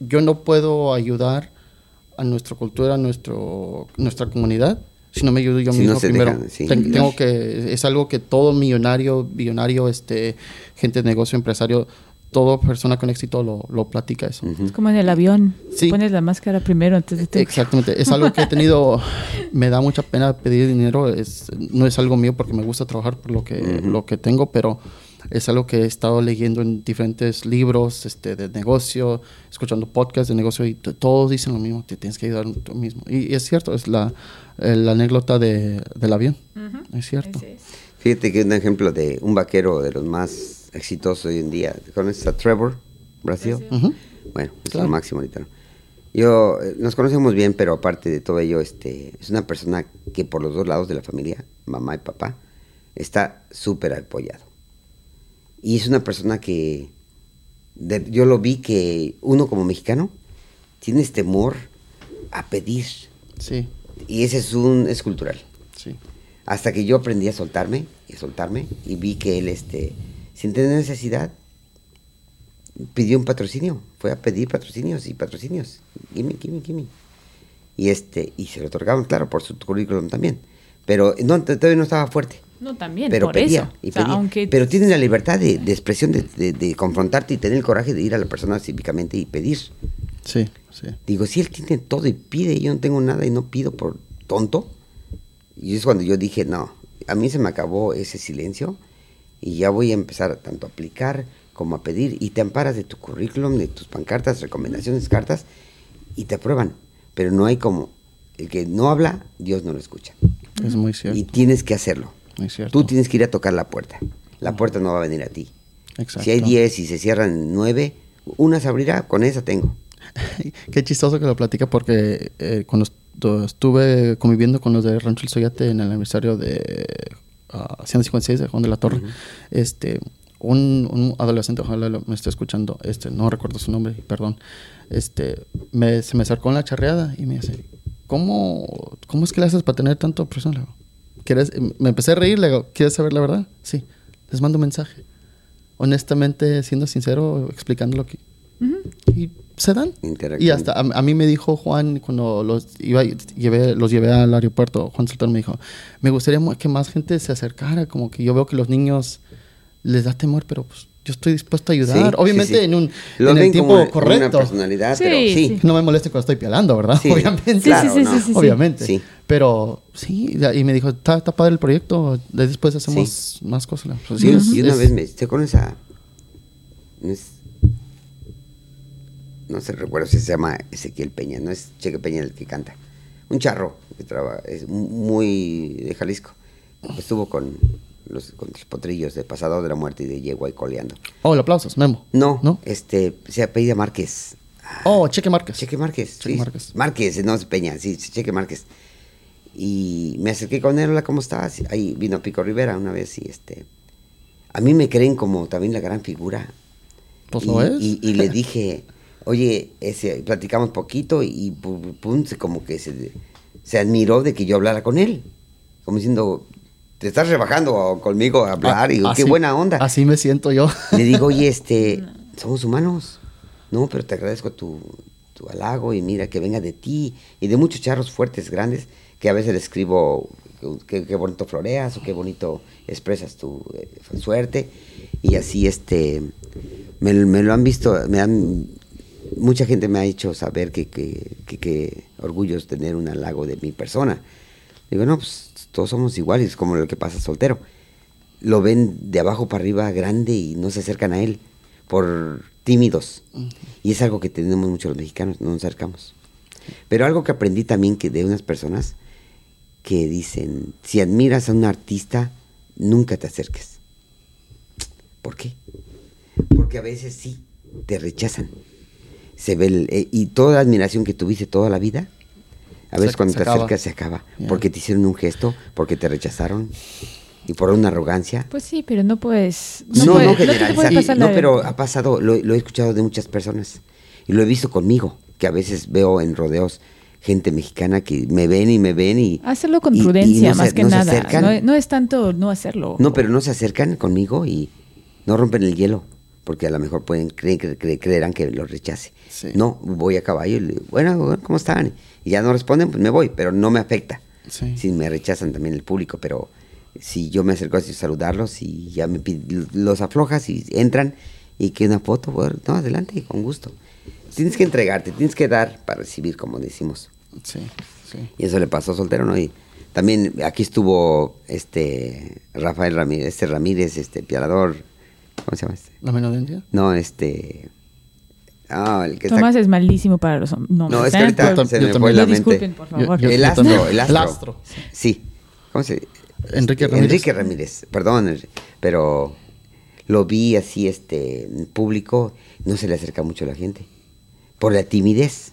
yo no puedo ayudar a nuestra cultura, a nuestro, nuestra comunidad, si no me ayudo yo Si mismo no se primero. dejan, sí. Ten- tengo que, es algo que todo millonario, billonario, este, gente de negocio, empresario, toda persona con éxito lo, lo platica eso. Es como en el avión. Sí. Pones la máscara primero antes de tu... Exactamente, es algo que he tenido, me da mucha pena pedir dinero, es, no es algo mío porque me gusta trabajar por lo que, lo que tengo, pero es algo que he estado leyendo en diferentes libros este, de negocio, escuchando podcasts de negocio y todos dicen lo mismo, te tienes que ayudar tú mismo. Y, y es cierto, es la, eh, la anécdota de, del avión, es cierto. Es. Fíjate que un ejemplo de un vaquero de los más exitosos hoy en día. ¿Conoces a Trevor, Brasil? Bueno, es Claro. lo máximo ahorita. ¿no? Yo, eh, nos conocemos bien, pero aparte de todo ello, este, es una persona que por los dos lados de la familia, mamá y papá, está súper apoyado. Y es una persona que, de- yo lo vi que uno como mexicano, tienes temor a pedir. Sí, Y ese es un, es cultural. sí. Hasta que yo aprendí a soltarme y a soltarme y vi que él, este, sin tener necesidad, pidió un patrocinio. Fue a pedir patrocinios y patrocinios. Gimme, gimme, gimme. Y este, y se lo otorgaban, claro, por su currículum también. Pero no, todavía no estaba fuerte. No, también, Pero por pedía, eso. y O sea, pedía. aunque... Pero tienen la libertad de, de expresión, de, de- de confrontarte y tener el coraje de ir a la persona cívicamente y pedir. Sí, sí. Digo, si él tiene todo y pide, y yo no tengo nada y no pido por tonto. Y es cuando yo dije, no, a mí se me acabó ese silencio y ya voy a empezar a tanto a aplicar como a pedir y te amparas de tu currículum, de tus pancartas, recomendaciones, cartas y te aprueban. Pero no hay como, el que no habla, Dios no lo escucha. Es muy Y cierto. tienes que hacerlo. Es. Tú tienes que ir a tocar la puerta. La puerta no va a venir a ti. Exacto. Si hay 10 y se cierran 9, una se abrirá, con esa tengo. Qué chistoso que lo platica porque eh, cuando estu- estuve conviviendo con los de Rancho El Soyate en el aniversario de ah, 156 de Juan de la Torre, este, un, un adolescente, ojalá me esté escuchando, este, no recuerdo su nombre, perdón, este, me, se me acercó en la charreada y me dice, ¿cómo, cómo es que le haces para tener tanto presión? ¿Quieres? Me empecé a reír, le digo, ¿quieres saber la verdad? Sí, les mando un mensaje. Honestamente, siendo sincero, explicando lo que... Y se dan. Y hasta a, a mí me dijo Juan cuando los iba llevé, los llevé al aeropuerto, Juan Sultán me dijo, me gustaría que más gente se acercara, como que yo veo que los niños les da temor, pero pues yo estoy dispuesto a ayudar. Sí, Obviamente sí. en un Lo en el tiempo como Una correcto. personalidad, Sí, pero sí. sí. No me moleste cuando estoy pialando, ¿verdad? Sí. Obviamente. Sí, Claro, sí, sí, no. sí. Obviamente. Sí. Pero sí, y me dijo, está, está padre el proyecto, de- después hacemos más cosas. Pues, Sí, es- y una es- vez me estoy con esa. es- no sé, recuerdo si se llama Ezequiel Peña, no es Cheque Peña el que canta. Un charro que trabaja, es muy de Jalisco. Estuvo con los, con los potrillos de Pasado de la Muerte y de Yegua y Coleando. Oh, el aplausos, Memo. No, ¿No? este, se apellida Márquez. Oh, Cheque Márquez. Cheque Márquez. Cheque sí. Márquez. Márquez, no Peña, sí, Cheque Márquez. Y me acerqué con él, hola, ¿cómo estás? Ahí vino Pico Rivera una vez y este... A mí me creen como también la gran figura. Pues y, lo es. Y, y le dije, oye, ese, platicamos poquito y pu- pum, se- como que se, se admiró de que yo hablara con él. Como diciendo, te estás rebajando conmigo a hablar y Ah, qué así- buena onda. Así me siento yo. Le digo, oye, este, somos humanos. No, pero te agradezco tu, tu halago y mira que venga de ti y de muchos charros fuertes, grandes, que a veces le escribo qué qué bonito floreas o qué bonito expresas tu eh, suerte. Y así, este, me, me lo han visto, me han, mucha gente me ha hecho saber que, que, que, que orgullo es tener un halago de mi persona. Digo, no, pues todos somos iguales, como lo que pasa soltero lo ven de abajo para arriba grande y no se acercan a él por tímidos. Y es algo que tenemos mucho los mexicanos, no nos acercamos. Pero algo que aprendí también que de unas personas que dicen, si admiras a un artista, nunca te acerques. ¿Por qué? Porque a veces sí, te rechazan. Se ve el- eh, y toda la admiración que tuviste toda la vida, a Se- veces cuando se te acaba. acercas se acaba. Porque te hicieron un gesto, porque te rechazaron y por una arrogancia. Pues sí, pero no puedes. No, No, no, te generalizar. puede pasar no, pero ha pasado, lo, lo he escuchado de muchas personas. Y lo he visto conmigo, que a veces veo en rodeos gente mexicana que me ven y me ven y... Hacerlo con y- y prudencia, no se- más que no se nada. no es tanto no hacerlo. No, pero no se acercan conmigo y no rompen el hielo, porque a lo mejor pueden creer, cre- cre- creerán que lo rechace. Sí. No, voy a caballo y le digo, bueno, bueno, ¿cómo están? Y ya no responden, pues me voy, pero no me afecta. Sí. Si me rechazan también el público, pero si yo me acerco a saludarlos y ya me los aflojas y entran y que una foto, bueno, no, adelante, con gusto. Tienes que entregarte, tienes que dar para recibir, como decimos. Sí, sí. Y eso le pasó a Soltero, ¿no? Y también aquí estuvo este Rafael Ramírez, este Ramírez, este pialador, ¿cómo se llama este? ¿La menudencia? No, este... Ah, el que Tomás está... es malísimo para los hom- nombres. No, es que ahorita Por- se yo me fue la Yo mente. disculpen, por favor. Yo- el yo astro, el astro. El astro, sí. ¿Cómo se Enrique este, Ramírez. Enrique Ramírez, perdón, pero lo vi así este en público, no se le acerca mucho a la gente. Por la timidez.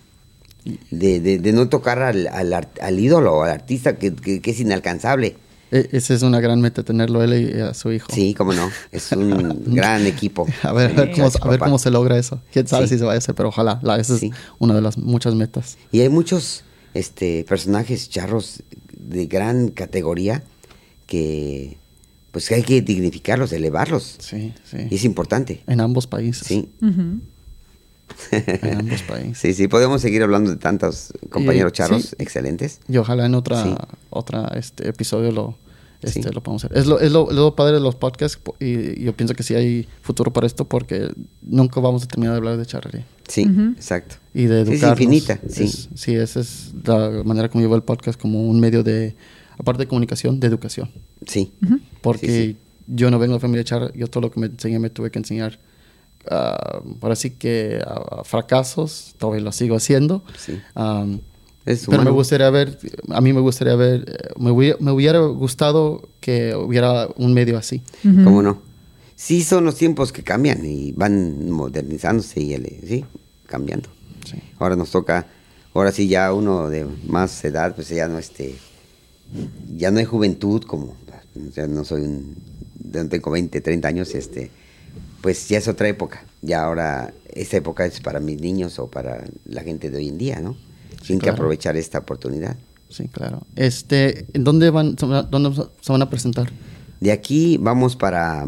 De, de- de no tocar al, al, al ídolo, al artista que, que- que es inalcanzable. E- esa es una gran meta, tenerlo él y a su hijo. Sí, cómo no. Es un gran equipo. A ver, Sí, a ver cómo, muchacho, a ver papá. cómo se logra eso. Quién sabe Sí. si se va a hacer, pero ojalá. La, esa Sí. es una de las muchas metas. Y hay muchos este, personajes charros de gran categoría que pues que hay que dignificarlos, elevarlos. Sí, sí. Y es importante. En ambos países. Sí. En ambos países. Sí, sí, podemos seguir hablando de tantos compañeros Y- charros sí. excelentes. Y ojalá en otra, Sí. otra este episodio lo, este, Sí. lo podamos hacer. Es lo, es lo, es lo padre de los podcasts po- y, y yo pienso que sí hay futuro para esto porque nunca vamos a terminar de hablar de charrería Sí, exacto. y de Sí, es educarnos. infinita, sí. Es- sí, esa es la manera como llevo el podcast como un medio de, aparte de comunicación, de educación. Sí. Porque Sí, sí. yo no vengo de familia charra, yo todo lo que me enseñé me tuve que enseñar. ah, ahora sí que a, fracasos, todavía lo sigo haciendo. Sí. Es Pero me gustaría ver, a mí me gustaría ver, eh, me hubiera, me hubiera gustado que hubiera un medio así. ¿Cómo no? Sí, son los tiempos que cambian y van modernizándose y sí, cambiando. Sí. Ahora nos toca, ahora sí ya uno de más edad, pues ya no este, ya no hay juventud como, sea, no soy un, no tengo 20, 30 años, este, pues ya es otra época. Ya ahora esta época es para mis niños o para la gente de hoy en día, ¿no? Tienen que claro. aprovechar esta oportunidad. Sí, claro. Este, ¿en dónde van, se van- dónde se van a presentar? De aquí vamos para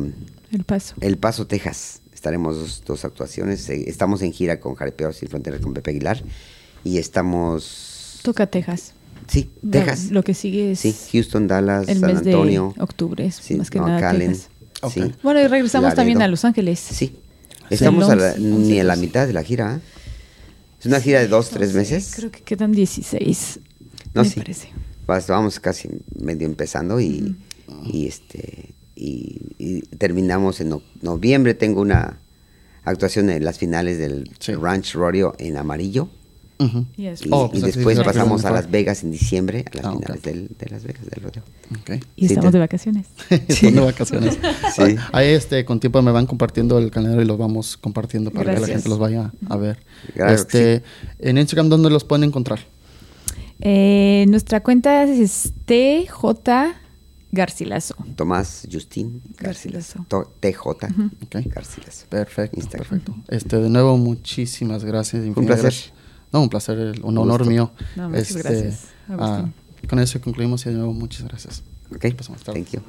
El paso. El Paso, Texas. Estaremos dos, dos actuaciones. Eh, Estamos en gira con Jarepeos Sin Fronteras con Pepe Aguilar. Y estamos. Toca Texas. Sí, Texas. Lo que sigue es Sí, Houston, Dallas, el San mes Antonio. de octubre, es Sí, más que no, nada Callen. Texas. Sí. Ok. Bueno, y regresamos también Laredo. a Los Ángeles. Sí. Estamos a la- 11, ni a la 12. mitad de la gira. ¿eh? Es una gira de dos, tres meses. Creo que quedan 16. No, me sí. parece. Vas- vamos casi medio empezando y, y este y, y terminamos en no- noviembre. Tengo una actuación en las finales del Sí. Ranch Rodeo en amarillo. Y, Oh, pues después pasamos a Las. Vegas en diciembre, a las Ah, finales del- de Las Vegas del rodeo. Y Sí, estamos te- de vacaciones. Son de vacaciones. Sí. Ahí este, con tiempo me van compartiendo el calendario y los vamos compartiendo para que la gente los vaya a ver. Claro este, En Instagram, ¿dónde los pueden encontrar? Eh, nuestra cuenta es TJ Garcilaso. Tomás Justín Garcilaso. TJ Ok. Garcilaso. Perfecto, Instagram. perfecto. Este, de nuevo, muchísimas gracias. Un placer. gracias. No, un placer, un honor gusto. mío. No, muchas Este, gracias, ah, con eso concluimos y de nuevo, muchas gracias. Ok, Pasamos thank you.